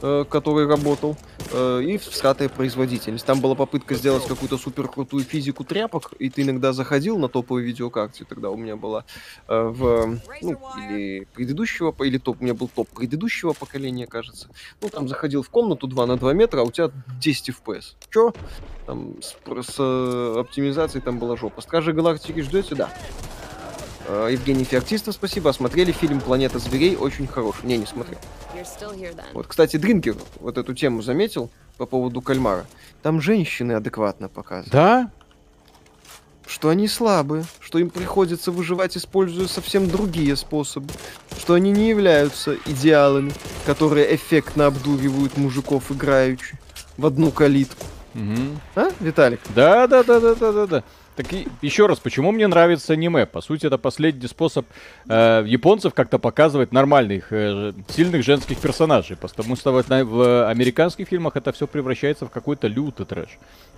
Э, который работал, э, и всратая производительность. Там была попытка сделать какую-то супер крутую физику тряпок, и ты иногда заходил на топовые видеокарте, тогда у меня была э, в, ну, или предыдущего, или топ, у меня был топ предыдущего поколения, кажется. Ну, там заходил в комнату 2 на 2 метра, а у тебя 10 FPS. Чё? Там с, с оптимизацией там была жопа. Стражи Галактики ждете? Да. Э, Евгений Феоктистов, спасибо. Смотрели фильм «Планета зверей», очень хороший. Не, не смотрел. Вот, кстати, Дринкер вот эту тему заметил по поводу кальмара. Там женщины адекватно показывают. Да? Что они слабые, что им приходится выживать, используя совсем другие способы, что они не являются идеалами, которые эффектно обдуривают мужиков играючи в одну калитку. Угу. А, Виталик? Да, да, да, да, да, да, да. Так и еще раз, почему мне нравится аниме? По сути, это последний способ э, японцев как-то показывать нормальных, э, сильных женских персонажей. Потому что в, в американских фильмах это все превращается в какой-то лютый трэш.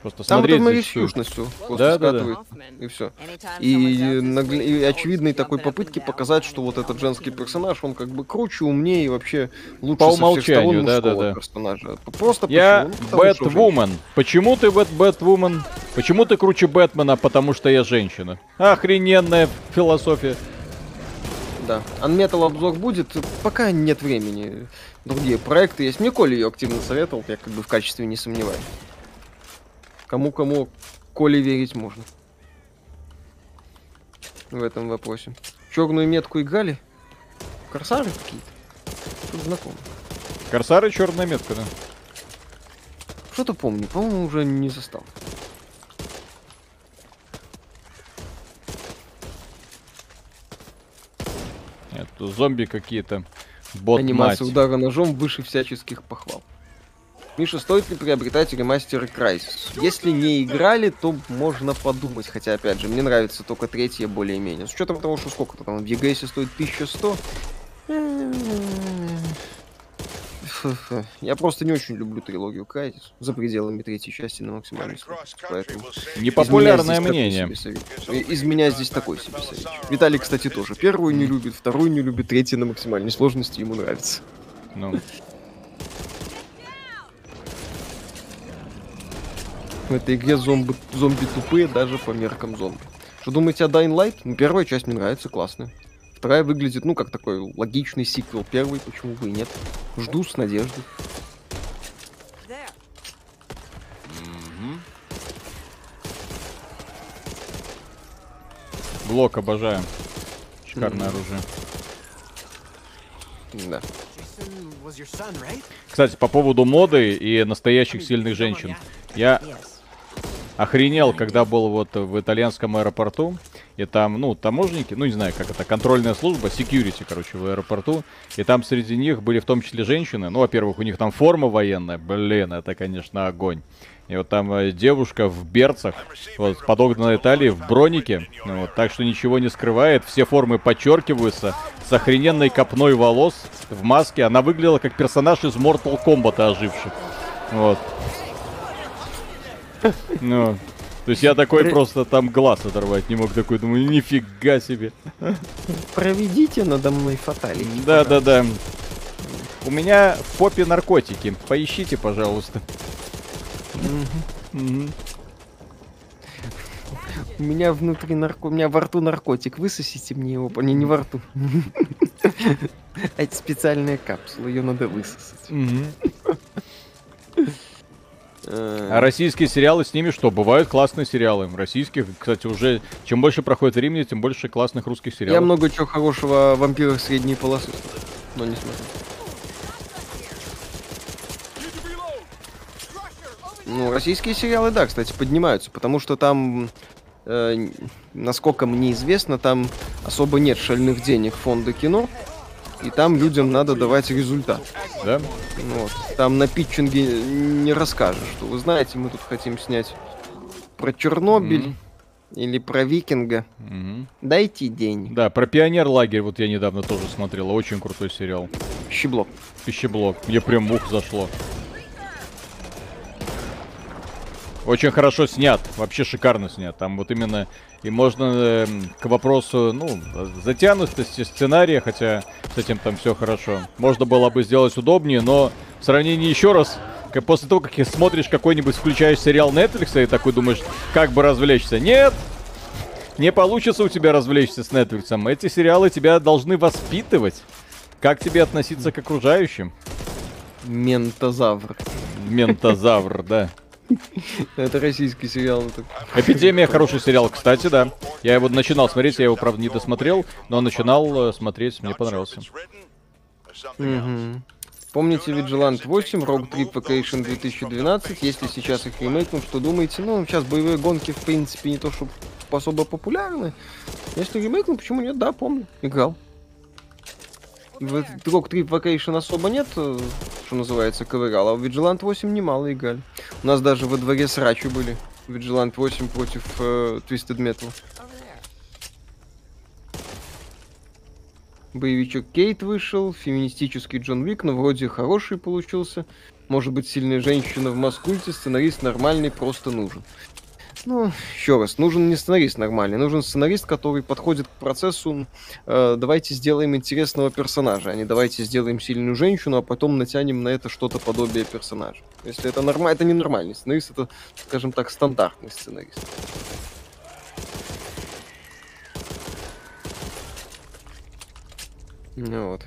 Просто Там смотреть это южностью да, да, да. и все. И, нагля... и очевидной такой попытки показать, что вот этот женский персонаж, он как бы круче, умнее и вообще лучше По умолчанию, да, да, да. персонажа. Просто Я Бэтвумен. Почему ты Бэтвумен? Почему ты круче Бэтмена? Потому что я женщина. Охрененная философия. Да. Unmetal обзор будет, пока нет времени. Другие проекты есть. Мне Коля ее активно советовал, я как бы в качестве не сомневаюсь. Кому-кому Коле верить можно. В этом вопросе. Черную метку играли? Корсары какие-то? Тут знакомы. Корсары черная метка, да. Что-то помню, по-моему, уже не застал. Тут зомби какие-то. Бот Анимация мать. удара ножом выше всяческих похвал. Миша, стоит ли приобретать ремастер Crysis? Если не играли, то можно подумать. Хотя, опять же, мне нравится только третья более-менее. С учетом того, что сколько-то там в EGS стоит 1100. Я просто не очень люблю трилогию Крайтис за пределами третьей части на максимальной скорости. Поэтому Непопулярное мнение. Из меня здесь такой себе совет. Виталий, кстати, тоже. Первую не любит, вторую не любит, третью на максимальной сложности ему нравится. Ну. В этой игре зомби, зомби тупые даже по меркам зомби. Что думаете о Dying Light? Ну, первая часть мне нравится, классная. Вторая выглядит, ну, как такой логичный сиквел первый, почему бы и нет. Жду с надеждой. Блок обожаю. Шикарное mm-hmm. оружие. Да. Кстати, по поводу моды и настоящих сильных женщин. Я охренел, когда был вот в итальянском аэропорту. И там, ну, таможенники, ну, не знаю, как это, контрольная служба, security, короче, в аэропорту. И там среди них были в том числе женщины. Ну, во-первых, у них там форма военная. Блин, это, конечно, огонь. И вот там э, девушка в берцах, вот, с подогнанной талии, в бронике. Ну, вот, так что ничего не скрывает. Все формы подчеркиваются. С охрененной копной волос в маске. Она выглядела как персонаж из Mortal Kombat оживший. Вот. Ну, то есть я такой Про... просто там глаз оторвать не мог, такой думаю, нифига себе. Проведите надо мной фаталити. Да, да, да. У меня в попе наркотики. Поищите, пожалуйста. У меня внутри нарко... У меня во рту наркотик. Высосите мне его. Не, не во рту. Это специальная капсула. Ее надо высосать. А российские сериалы с ними что? Бывают классные сериалы. Российских, кстати, уже чем больше проходит времени, тем больше классных русских сериалов. Я много чего хорошего о вампирах средней полосы, но не смотрю. Ну, российские сериалы, да, кстати, поднимаются, потому что там, э, насколько мне известно, там особо нет шальных денег фонда кино, и там людям надо давать результат. Да? Вот. Там на питчинге не расскажешь, что вы знаете, мы тут хотим снять про Чернобыль. Mm-hmm. Или про викинга. Угу. Дайте денег. Да, про пионер лагерь вот я недавно тоже смотрел. Очень крутой сериал. Пищеблок. Пищеблок. Мне прям ух зашло. Очень хорошо снят, вообще шикарно снят. Там вот именно и можно э, к вопросу, ну, затянутости сценария, хотя с этим там все хорошо. Можно было бы сделать удобнее, но в сравнении еще раз, после того, как смотришь какой-нибудь, включаешь сериал Netflix и такой думаешь, как бы развлечься. Нет! Не получится у тебя развлечься с Netflix. Эти сериалы тебя должны воспитывать. Как тебе относиться к окружающим? Ментозавр. Ментозавр, да. Это российский сериал. Эпидемия хороший сериал, кстати, да. Я его начинал смотреть, я его, правда, не досмотрел, но начинал э, смотреть, мне понравился. Помните Vigilant 8, Rogue Trip Vacation 2012? Если сейчас их ремейкнут, что думаете? Ну, сейчас боевые гонки, в принципе, не то, чтобы особо популярны. Если ремейкнут, почему нет? Да, помню. Играл. В Rogue Trip Vacation особо нет, э, что называется, ковырял, а в Vigilant 8 немало играли. У нас даже во дворе срачи были. Vigilant 8 против э, Twisted Metal. Боевичок Кейт вышел, феминистический Джон Вик, но вроде хороший получился. Может быть, сильная женщина в маскульте, сценарист нормальный, просто нужен. Ну, еще раз, нужен не сценарист нормальный, нужен сценарист, который подходит к процессу. Э, давайте сделаем интересного персонажа, а не давайте сделаем сильную женщину, а потом натянем на это что-то подобие персонажа. Если это нормально, это не нормальный сценарист, это, скажем так, стандартный сценарист. Ну вот.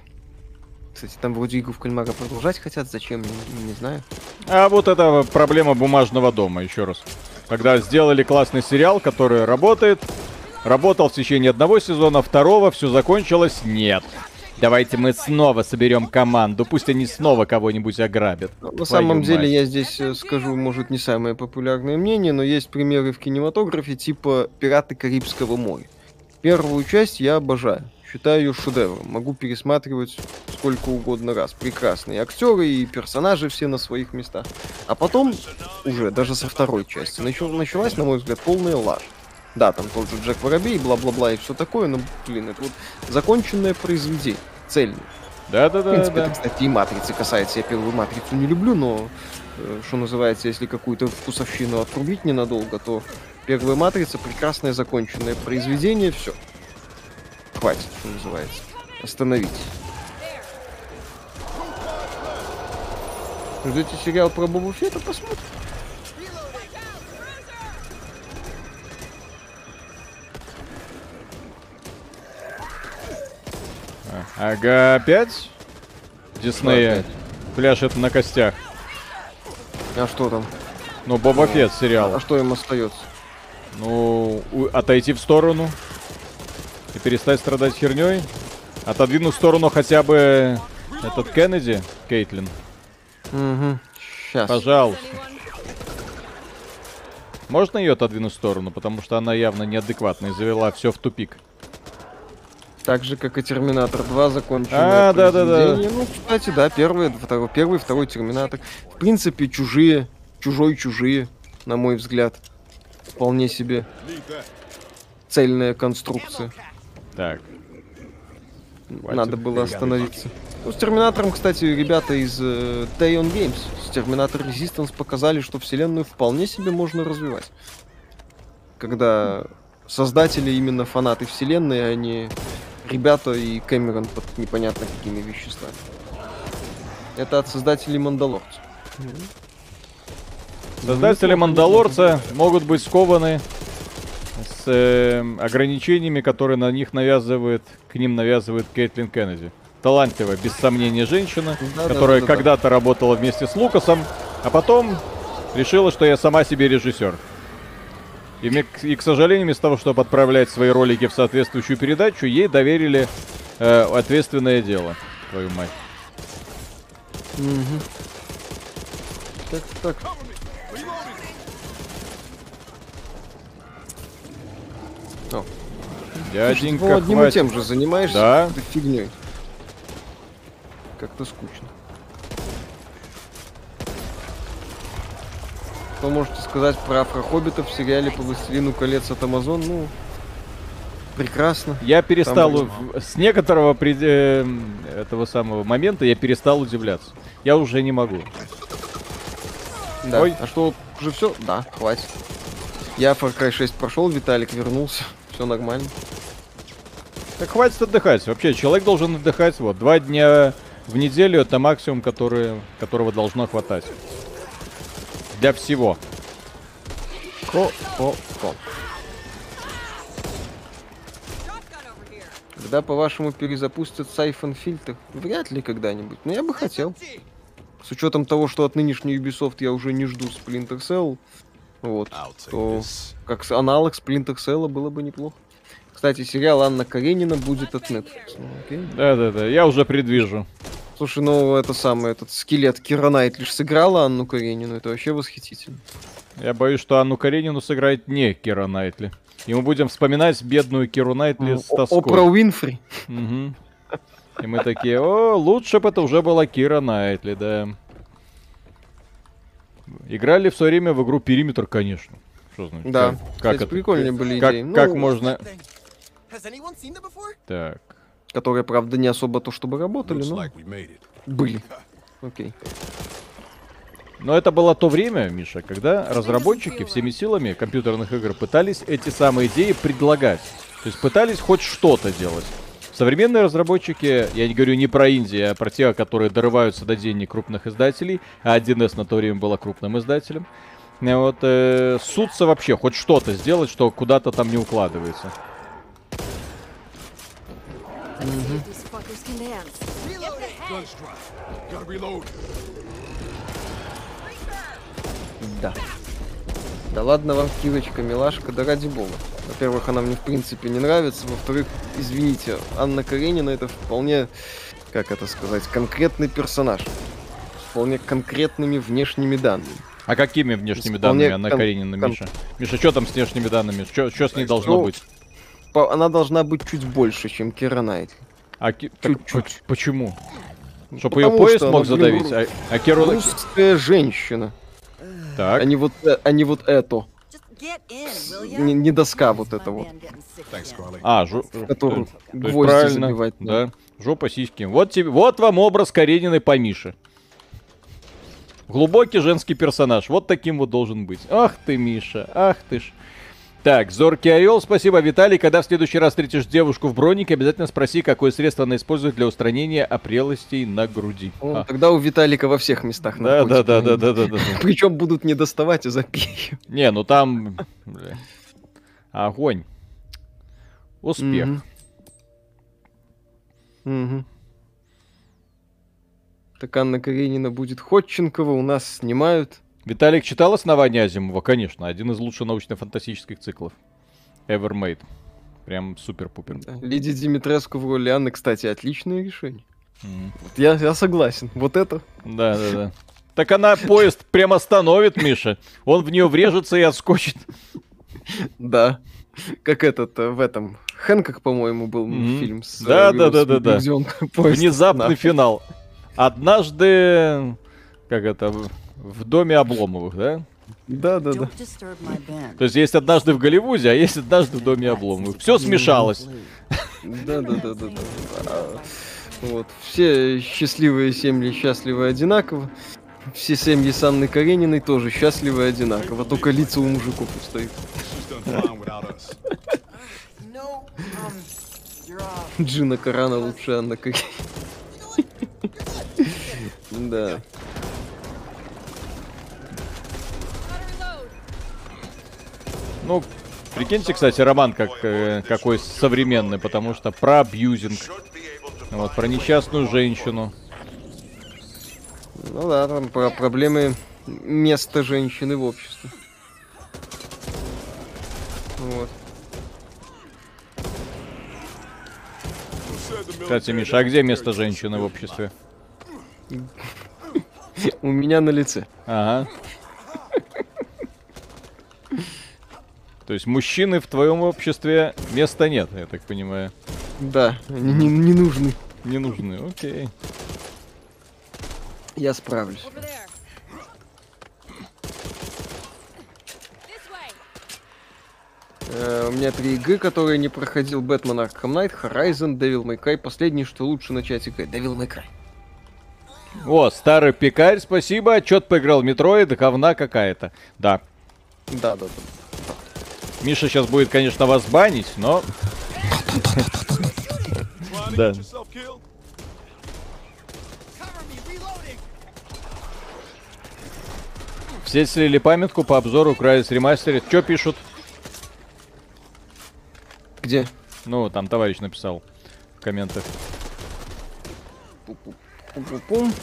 Кстати, там вроде игру в кальмара продолжать хотят, зачем, не, не знаю. А вот это проблема бумажного дома, еще раз. Когда сделали классный сериал, который работает, работал в течение одного сезона, второго, все закончилось, нет. Давайте мы снова соберем команду, пусть они снова кого-нибудь ограбят. Ну, на самом мать. деле я здесь э, скажу, может, не самое популярное мнение, но есть примеры в кинематографе типа «Пираты Карибского моря». Первую часть я обожаю. Считаю ее шедевром. Могу пересматривать сколько угодно раз. Прекрасные актеры и персонажи все на своих местах. А потом, уже даже со второй части, началась, на мой взгляд, полная ложь. Да, там тот же Джек Воробей, бла-бла-бла и все такое, но, блин, это вот законченное произведение, цельное. Да-да-да. В принципе, да. это, кстати, и Матрицы касается. Я первую Матрицу не люблю, но, э, что называется, если какую-то вкусовщину отрубить ненадолго, то первая Матрица прекрасное законченное произведение, все хватит, что называется. Остановить. Ждете сериал про Бобу Фетта? Посмотрим. Ага, опять? Диснея пляшет на костях. А что там? Ну, Боба Фетт сериал. А что им остается? Ну, отойти в сторону, перестать страдать херней. Отодвину в сторону хотя бы этот Кеннеди, Кейтлин. Угу. Сейчас. Пожалуйста. Можно ее отодвинуть в сторону, потому что она явно неадекватная и завела все в тупик. Так же, как и Терминатор 2 законченное А, да-да-да. Ну, кстати, да, первый, второй, первый, второй Терминатор. В принципе, чужие, чужой чужие, на мой взгляд. Вполне себе цельная конструкция. Так. Хватит Надо было остановиться. Ну, с Терминатором, кстати, ребята из э, Tayon Games с Терминатор Resistance показали, что вселенную вполне себе можно развивать. Когда создатели именно фанаты вселенной, а не ребята и Кэмерон под непонятно какими веществами. Это от создателей Мандалорца. Создатели Мандалорца могут быть скованы с э, ограничениями, которые на них навязывает, к ним навязывает Кейтлин Кеннеди. Талантливая, без сомнения, женщина, Да, да, которая да, да, да. когда-то работала вместе с Лукасом, а потом решила, что я сама себе режиссер. И, мне к- и, к сожалению, вместо того, чтобы отправлять свои ролики в соответствующую передачу, ей доверили э, ответственное дело. Твою мать. Мгм. Так, так. Дяденька, ну, одним и хватит. тем же занимаешься Да. фигней. Как-то скучно. Что можете сказать про афрохоббитов в сериале по «Властелину колец» от Амазон? Ну, прекрасно. Я перестал, у- с некоторого пред- э, этого самого момента я перестал удивляться. Я уже не могу. Да. Ой. А что, уже все? Да, хватит. Я Far Cry 6 прошел, Виталик вернулся. Все нормально. Так хватит отдыхать. Вообще, человек должен отдыхать. Вот, два дня в неделю это максимум, который, которого должно хватать. Для всего. Ко-ко-ко. Когда, по-вашему, перезапустят Сайфон фильтр? Вряд ли когда-нибудь. Но я бы хотел. С учетом того, что от нынешней Ubisoft я уже не жду Splinter Cell. Вот. То как с- аналог Splinter Cell было бы неплохо. Кстати, сериал Анна Каренина будет от Netflix. Ну. Да-да-да, я уже предвижу. Слушай, ну это самое, этот скелет Кира Найт лишь сыграла Анну Каренину, это вообще восхитительно. Я боюсь, что Анну Каренину сыграет не Кира Найтли. И мы будем вспоминать бедную Киру Найтли с О- тоской. Опра Уинфри. Мгм. И мы такие, о, лучше бы это уже была Кира Найтли, да. Играли в свое время в игру Периметр, конечно. Что значит? Да. Как, как Кстати, это? прикольные были Как, идеи. как Ну, можно... That before? Так. Которые, правда, не особо то, чтобы работали, но были. Окей. Но это было то время, Миша, когда разработчики всеми силами компьютерных игр пытались эти самые идеи предлагать. То есть пытались хоть что-то делать. Современные разработчики, я не говорю не про инди, а про тех, которые дорываются до денег крупных издателей, а 1С на то время была крупным издателем, э, вот, э, сутся вообще хоть что-то сделать, что куда-то там не укладывается. These fuckers can Да. Ладно вам, Кирочка, милашка, да ради бога. Во-первых, она мне в принципе не нравится. Во-вторых, извините, Анна Каренина это вполне, как это сказать, конкретный персонаж. С вполне конкретными внешними данными. А какими внешними Вполне данными Анна кон- Каренина, кон- Миша? Миша, что там с внешними данными? Что с ней должно Ну, быть? По- Она должна быть чуть больше, чем Кира Найтли. А ки- чуть-чуть. почему? Ну, Чтоб ее поезд мог она, блин, задавить? А, а Киру... Русская женщина, Так. а не вот, э- а не вот ya? не, не доска вот это вот. А, жу... в которую гвозди правильно, забивать. надо. Да. Жопа сиськи. Вот тебе, вот вам образ Карениной по Мише. Глубокий женский персонаж. Вот таким вот должен быть. Ах ты, Миша, ах ты ж. Так, Зоркий Орел, спасибо, Виталий. Когда в следующий раз встретишь девушку в бронике, обязательно спроси, какое средство она использует для устранения опрелостей на груди. Ну, А. Тогда у Виталика во всех местах Да, да, да, да, да, да, да. Причем будут не доставать, а за перья. Не, ну там... Огонь. Успех. Мгм. Так Анна Каренина будет Ходченкова, у нас снимают. Виталик читал «Основание Азимова»? Конечно, один из лучших научно-фантастических циклов. Ever made. Прям супер-пупер. Да. Лидия Димитреску в роли Анны, кстати, отличное решение. Мгм. Вот я, я согласен. Вот это. Да, да, да. Так она поезд прям остановит, Миша. Он в нее врежется и отскочит. Да. Как этот э, в этом. Хэнкок, по-моему, был Мгм. фильм с... Да, э, да, да, да, да. Внезапный на- финал. Однажды... Как это? В, доме Обломовых, да? Да, да, да. То есть есть однажды в Голливуде, а есть однажды в доме Обломовых. Все смешалось. Да, да, да, да, да. А, Вот. Все счастливые семьи счастливы одинаково. Все семьи с Анной Карениной тоже счастливы одинаково. Только лица у мужиков uh, Джина Карана лучше Анна Каренина. Да. Ну, прикиньте, кстати, роман как, э, какой современный, потому что про абьюзинг. Вот, про несчастную женщину. Ну да, там про проблемы места женщины в обществе. Вот. Кстати, Миша, а где место женщины в обществе? У меня на лице. Ага. То есть мужчины в твоем обществе места нет, я так понимаю. Да, они не, не нужны. Не нужны, окей. Я справлюсь. Э, у меня три игры, которые не проходил. Batman Arkham Knight, Horizon, Devil May Cry. Последний, что лучше начать играть. Devil May Cry. О, старый пекарь, спасибо. Чё-то поиграл в Metroid, говна какая-то. Да. Да, да, да. Миша сейчас будет, конечно, вас банить, но... Да. Все слили памятку по обзору Crysis Remastered. Чё пишут? Где? Ну, там товарищ написал в комментах. Пум-пум-пум.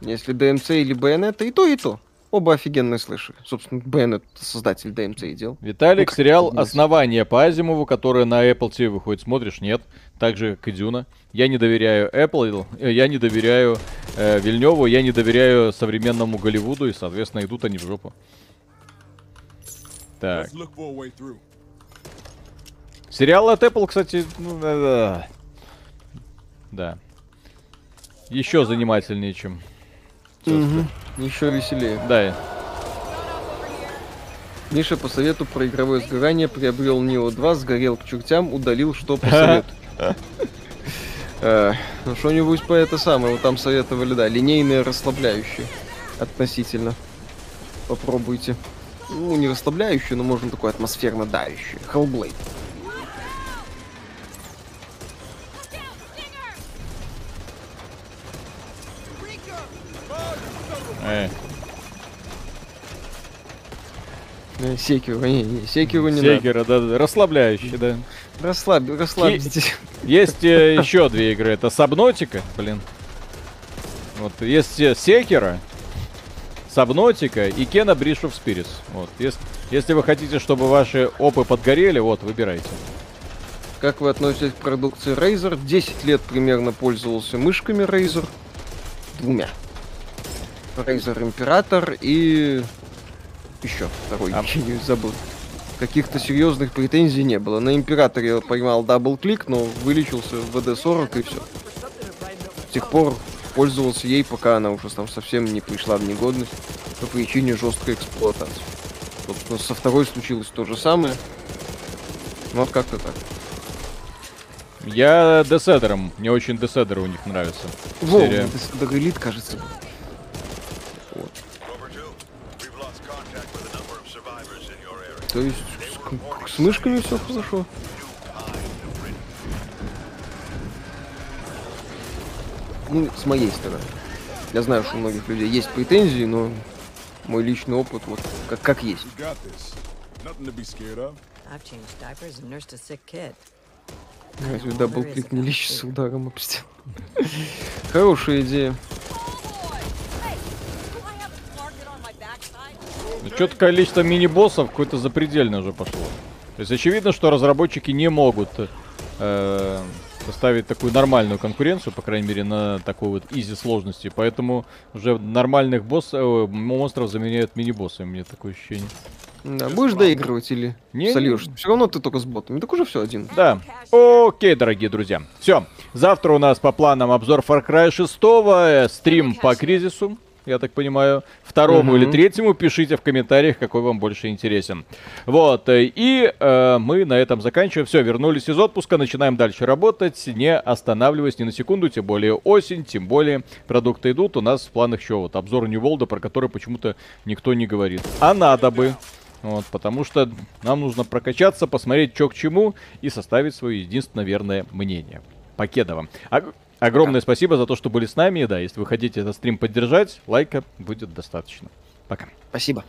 Если DMC или Bayonetta, и то, и то. Оба офигенные слышали. Собственно, Bayonetta создатель DMC и делал. Виталик, Ну, сериал это? «Основание» по Азимову, который на Apple TV выходит, смотришь? Нет. Так же, как и Дюна. Я не доверяю Apple, э, я не доверяю э, Вильневу, я не доверяю современному Голливуду, и, соответственно, идут они в жопу. Так. Сериал от Apple, кстати, ну, да. Да. Еще занимательнее, чем... Еще веселее. Да, Миша по совету про игровое сгорание приобрел Нио 2, сгорел к чертям, удалил, что по совету. Э, Ну, что-нибудь по это самое, вот там советовали, да, линейные расслабляющие относительно. Попробуйте. Ну, не расслабляющие, но можно такое атмосферно давящее. Hellblade. Э. Э, Секиру, не, не, Секиру не надо. Секера, да, да, расслабляющий, да. Расслабь, расслабьтесь. Есть э, еще две игры. Это Сабнотика, блин. Вот, есть э, Секера, Сабнотика и Кена Бриш of Spirits. Вот, если, если вы хотите, чтобы ваши опы подгорели, вот, выбирайте. Как вы относитесь к продукции Razer? 10 лет примерно пользовался мышками Razer. Двумя. Razer Imperator и... Еще второй, А. я не забыл. Каких-то серьезных претензий не было. На Императоре я поймал double-click, но вылечился в WD40 и все. С тех пор пользовался ей, пока она уже там совсем не пришла в негодность по причине жесткой эксплуатации. Собственно, со второй случилось то же самое. Ну вот как-то так. Я DeathAdder 'ом. Мне очень Деседеры у них нравятся. Во, Серия. это Элит, кажется. был. То есть с, с мышками все хорошо. Ну, с моей стороны. Я знаю, что у многих людей есть претензии, но мой личный опыт вот как, как есть. Разве double-click не лечится ударом об стену? Хорошая идея. Ну, что-то количество мини-боссов какое-то запредельное уже пошло. То есть очевидно, что разработчики не могут э, составить такую нормальную конкуренцию, по крайней мере, на такой вот easy сложности. Поэтому уже нормальных боссов, э, монстров заменяют мини-боссами, мне такое ощущение. Да, будешь доигрывать или Не. сольешь? Все равно ты только с ботами. Так уже все один. Да. Окей, дорогие друзья. Все. Завтра у нас по планам обзор Far Cry 6, э, стрим по кризису. Я так понимаю, второму Мгм. или третьему пишите в комментариях, какой вам больше интересен. Вот, э, и э, мы на этом заканчиваем. Все, вернулись из отпуска, начинаем дальше работать, не останавливаясь ни на секунду, тем более осень, тем более продукты идут. У нас в планах еще вот обзор New World, про который почему-то никто не говорит. А надо бы. Вот, потому что нам нужно прокачаться, посмотреть, что к чему и составить свое единственное верное мнение. Покедово. Ог- огромное спасибо за то, что были с нами. Да, если вы хотите этот стрим поддержать, лайка будет достаточно. Пока. Спасибо.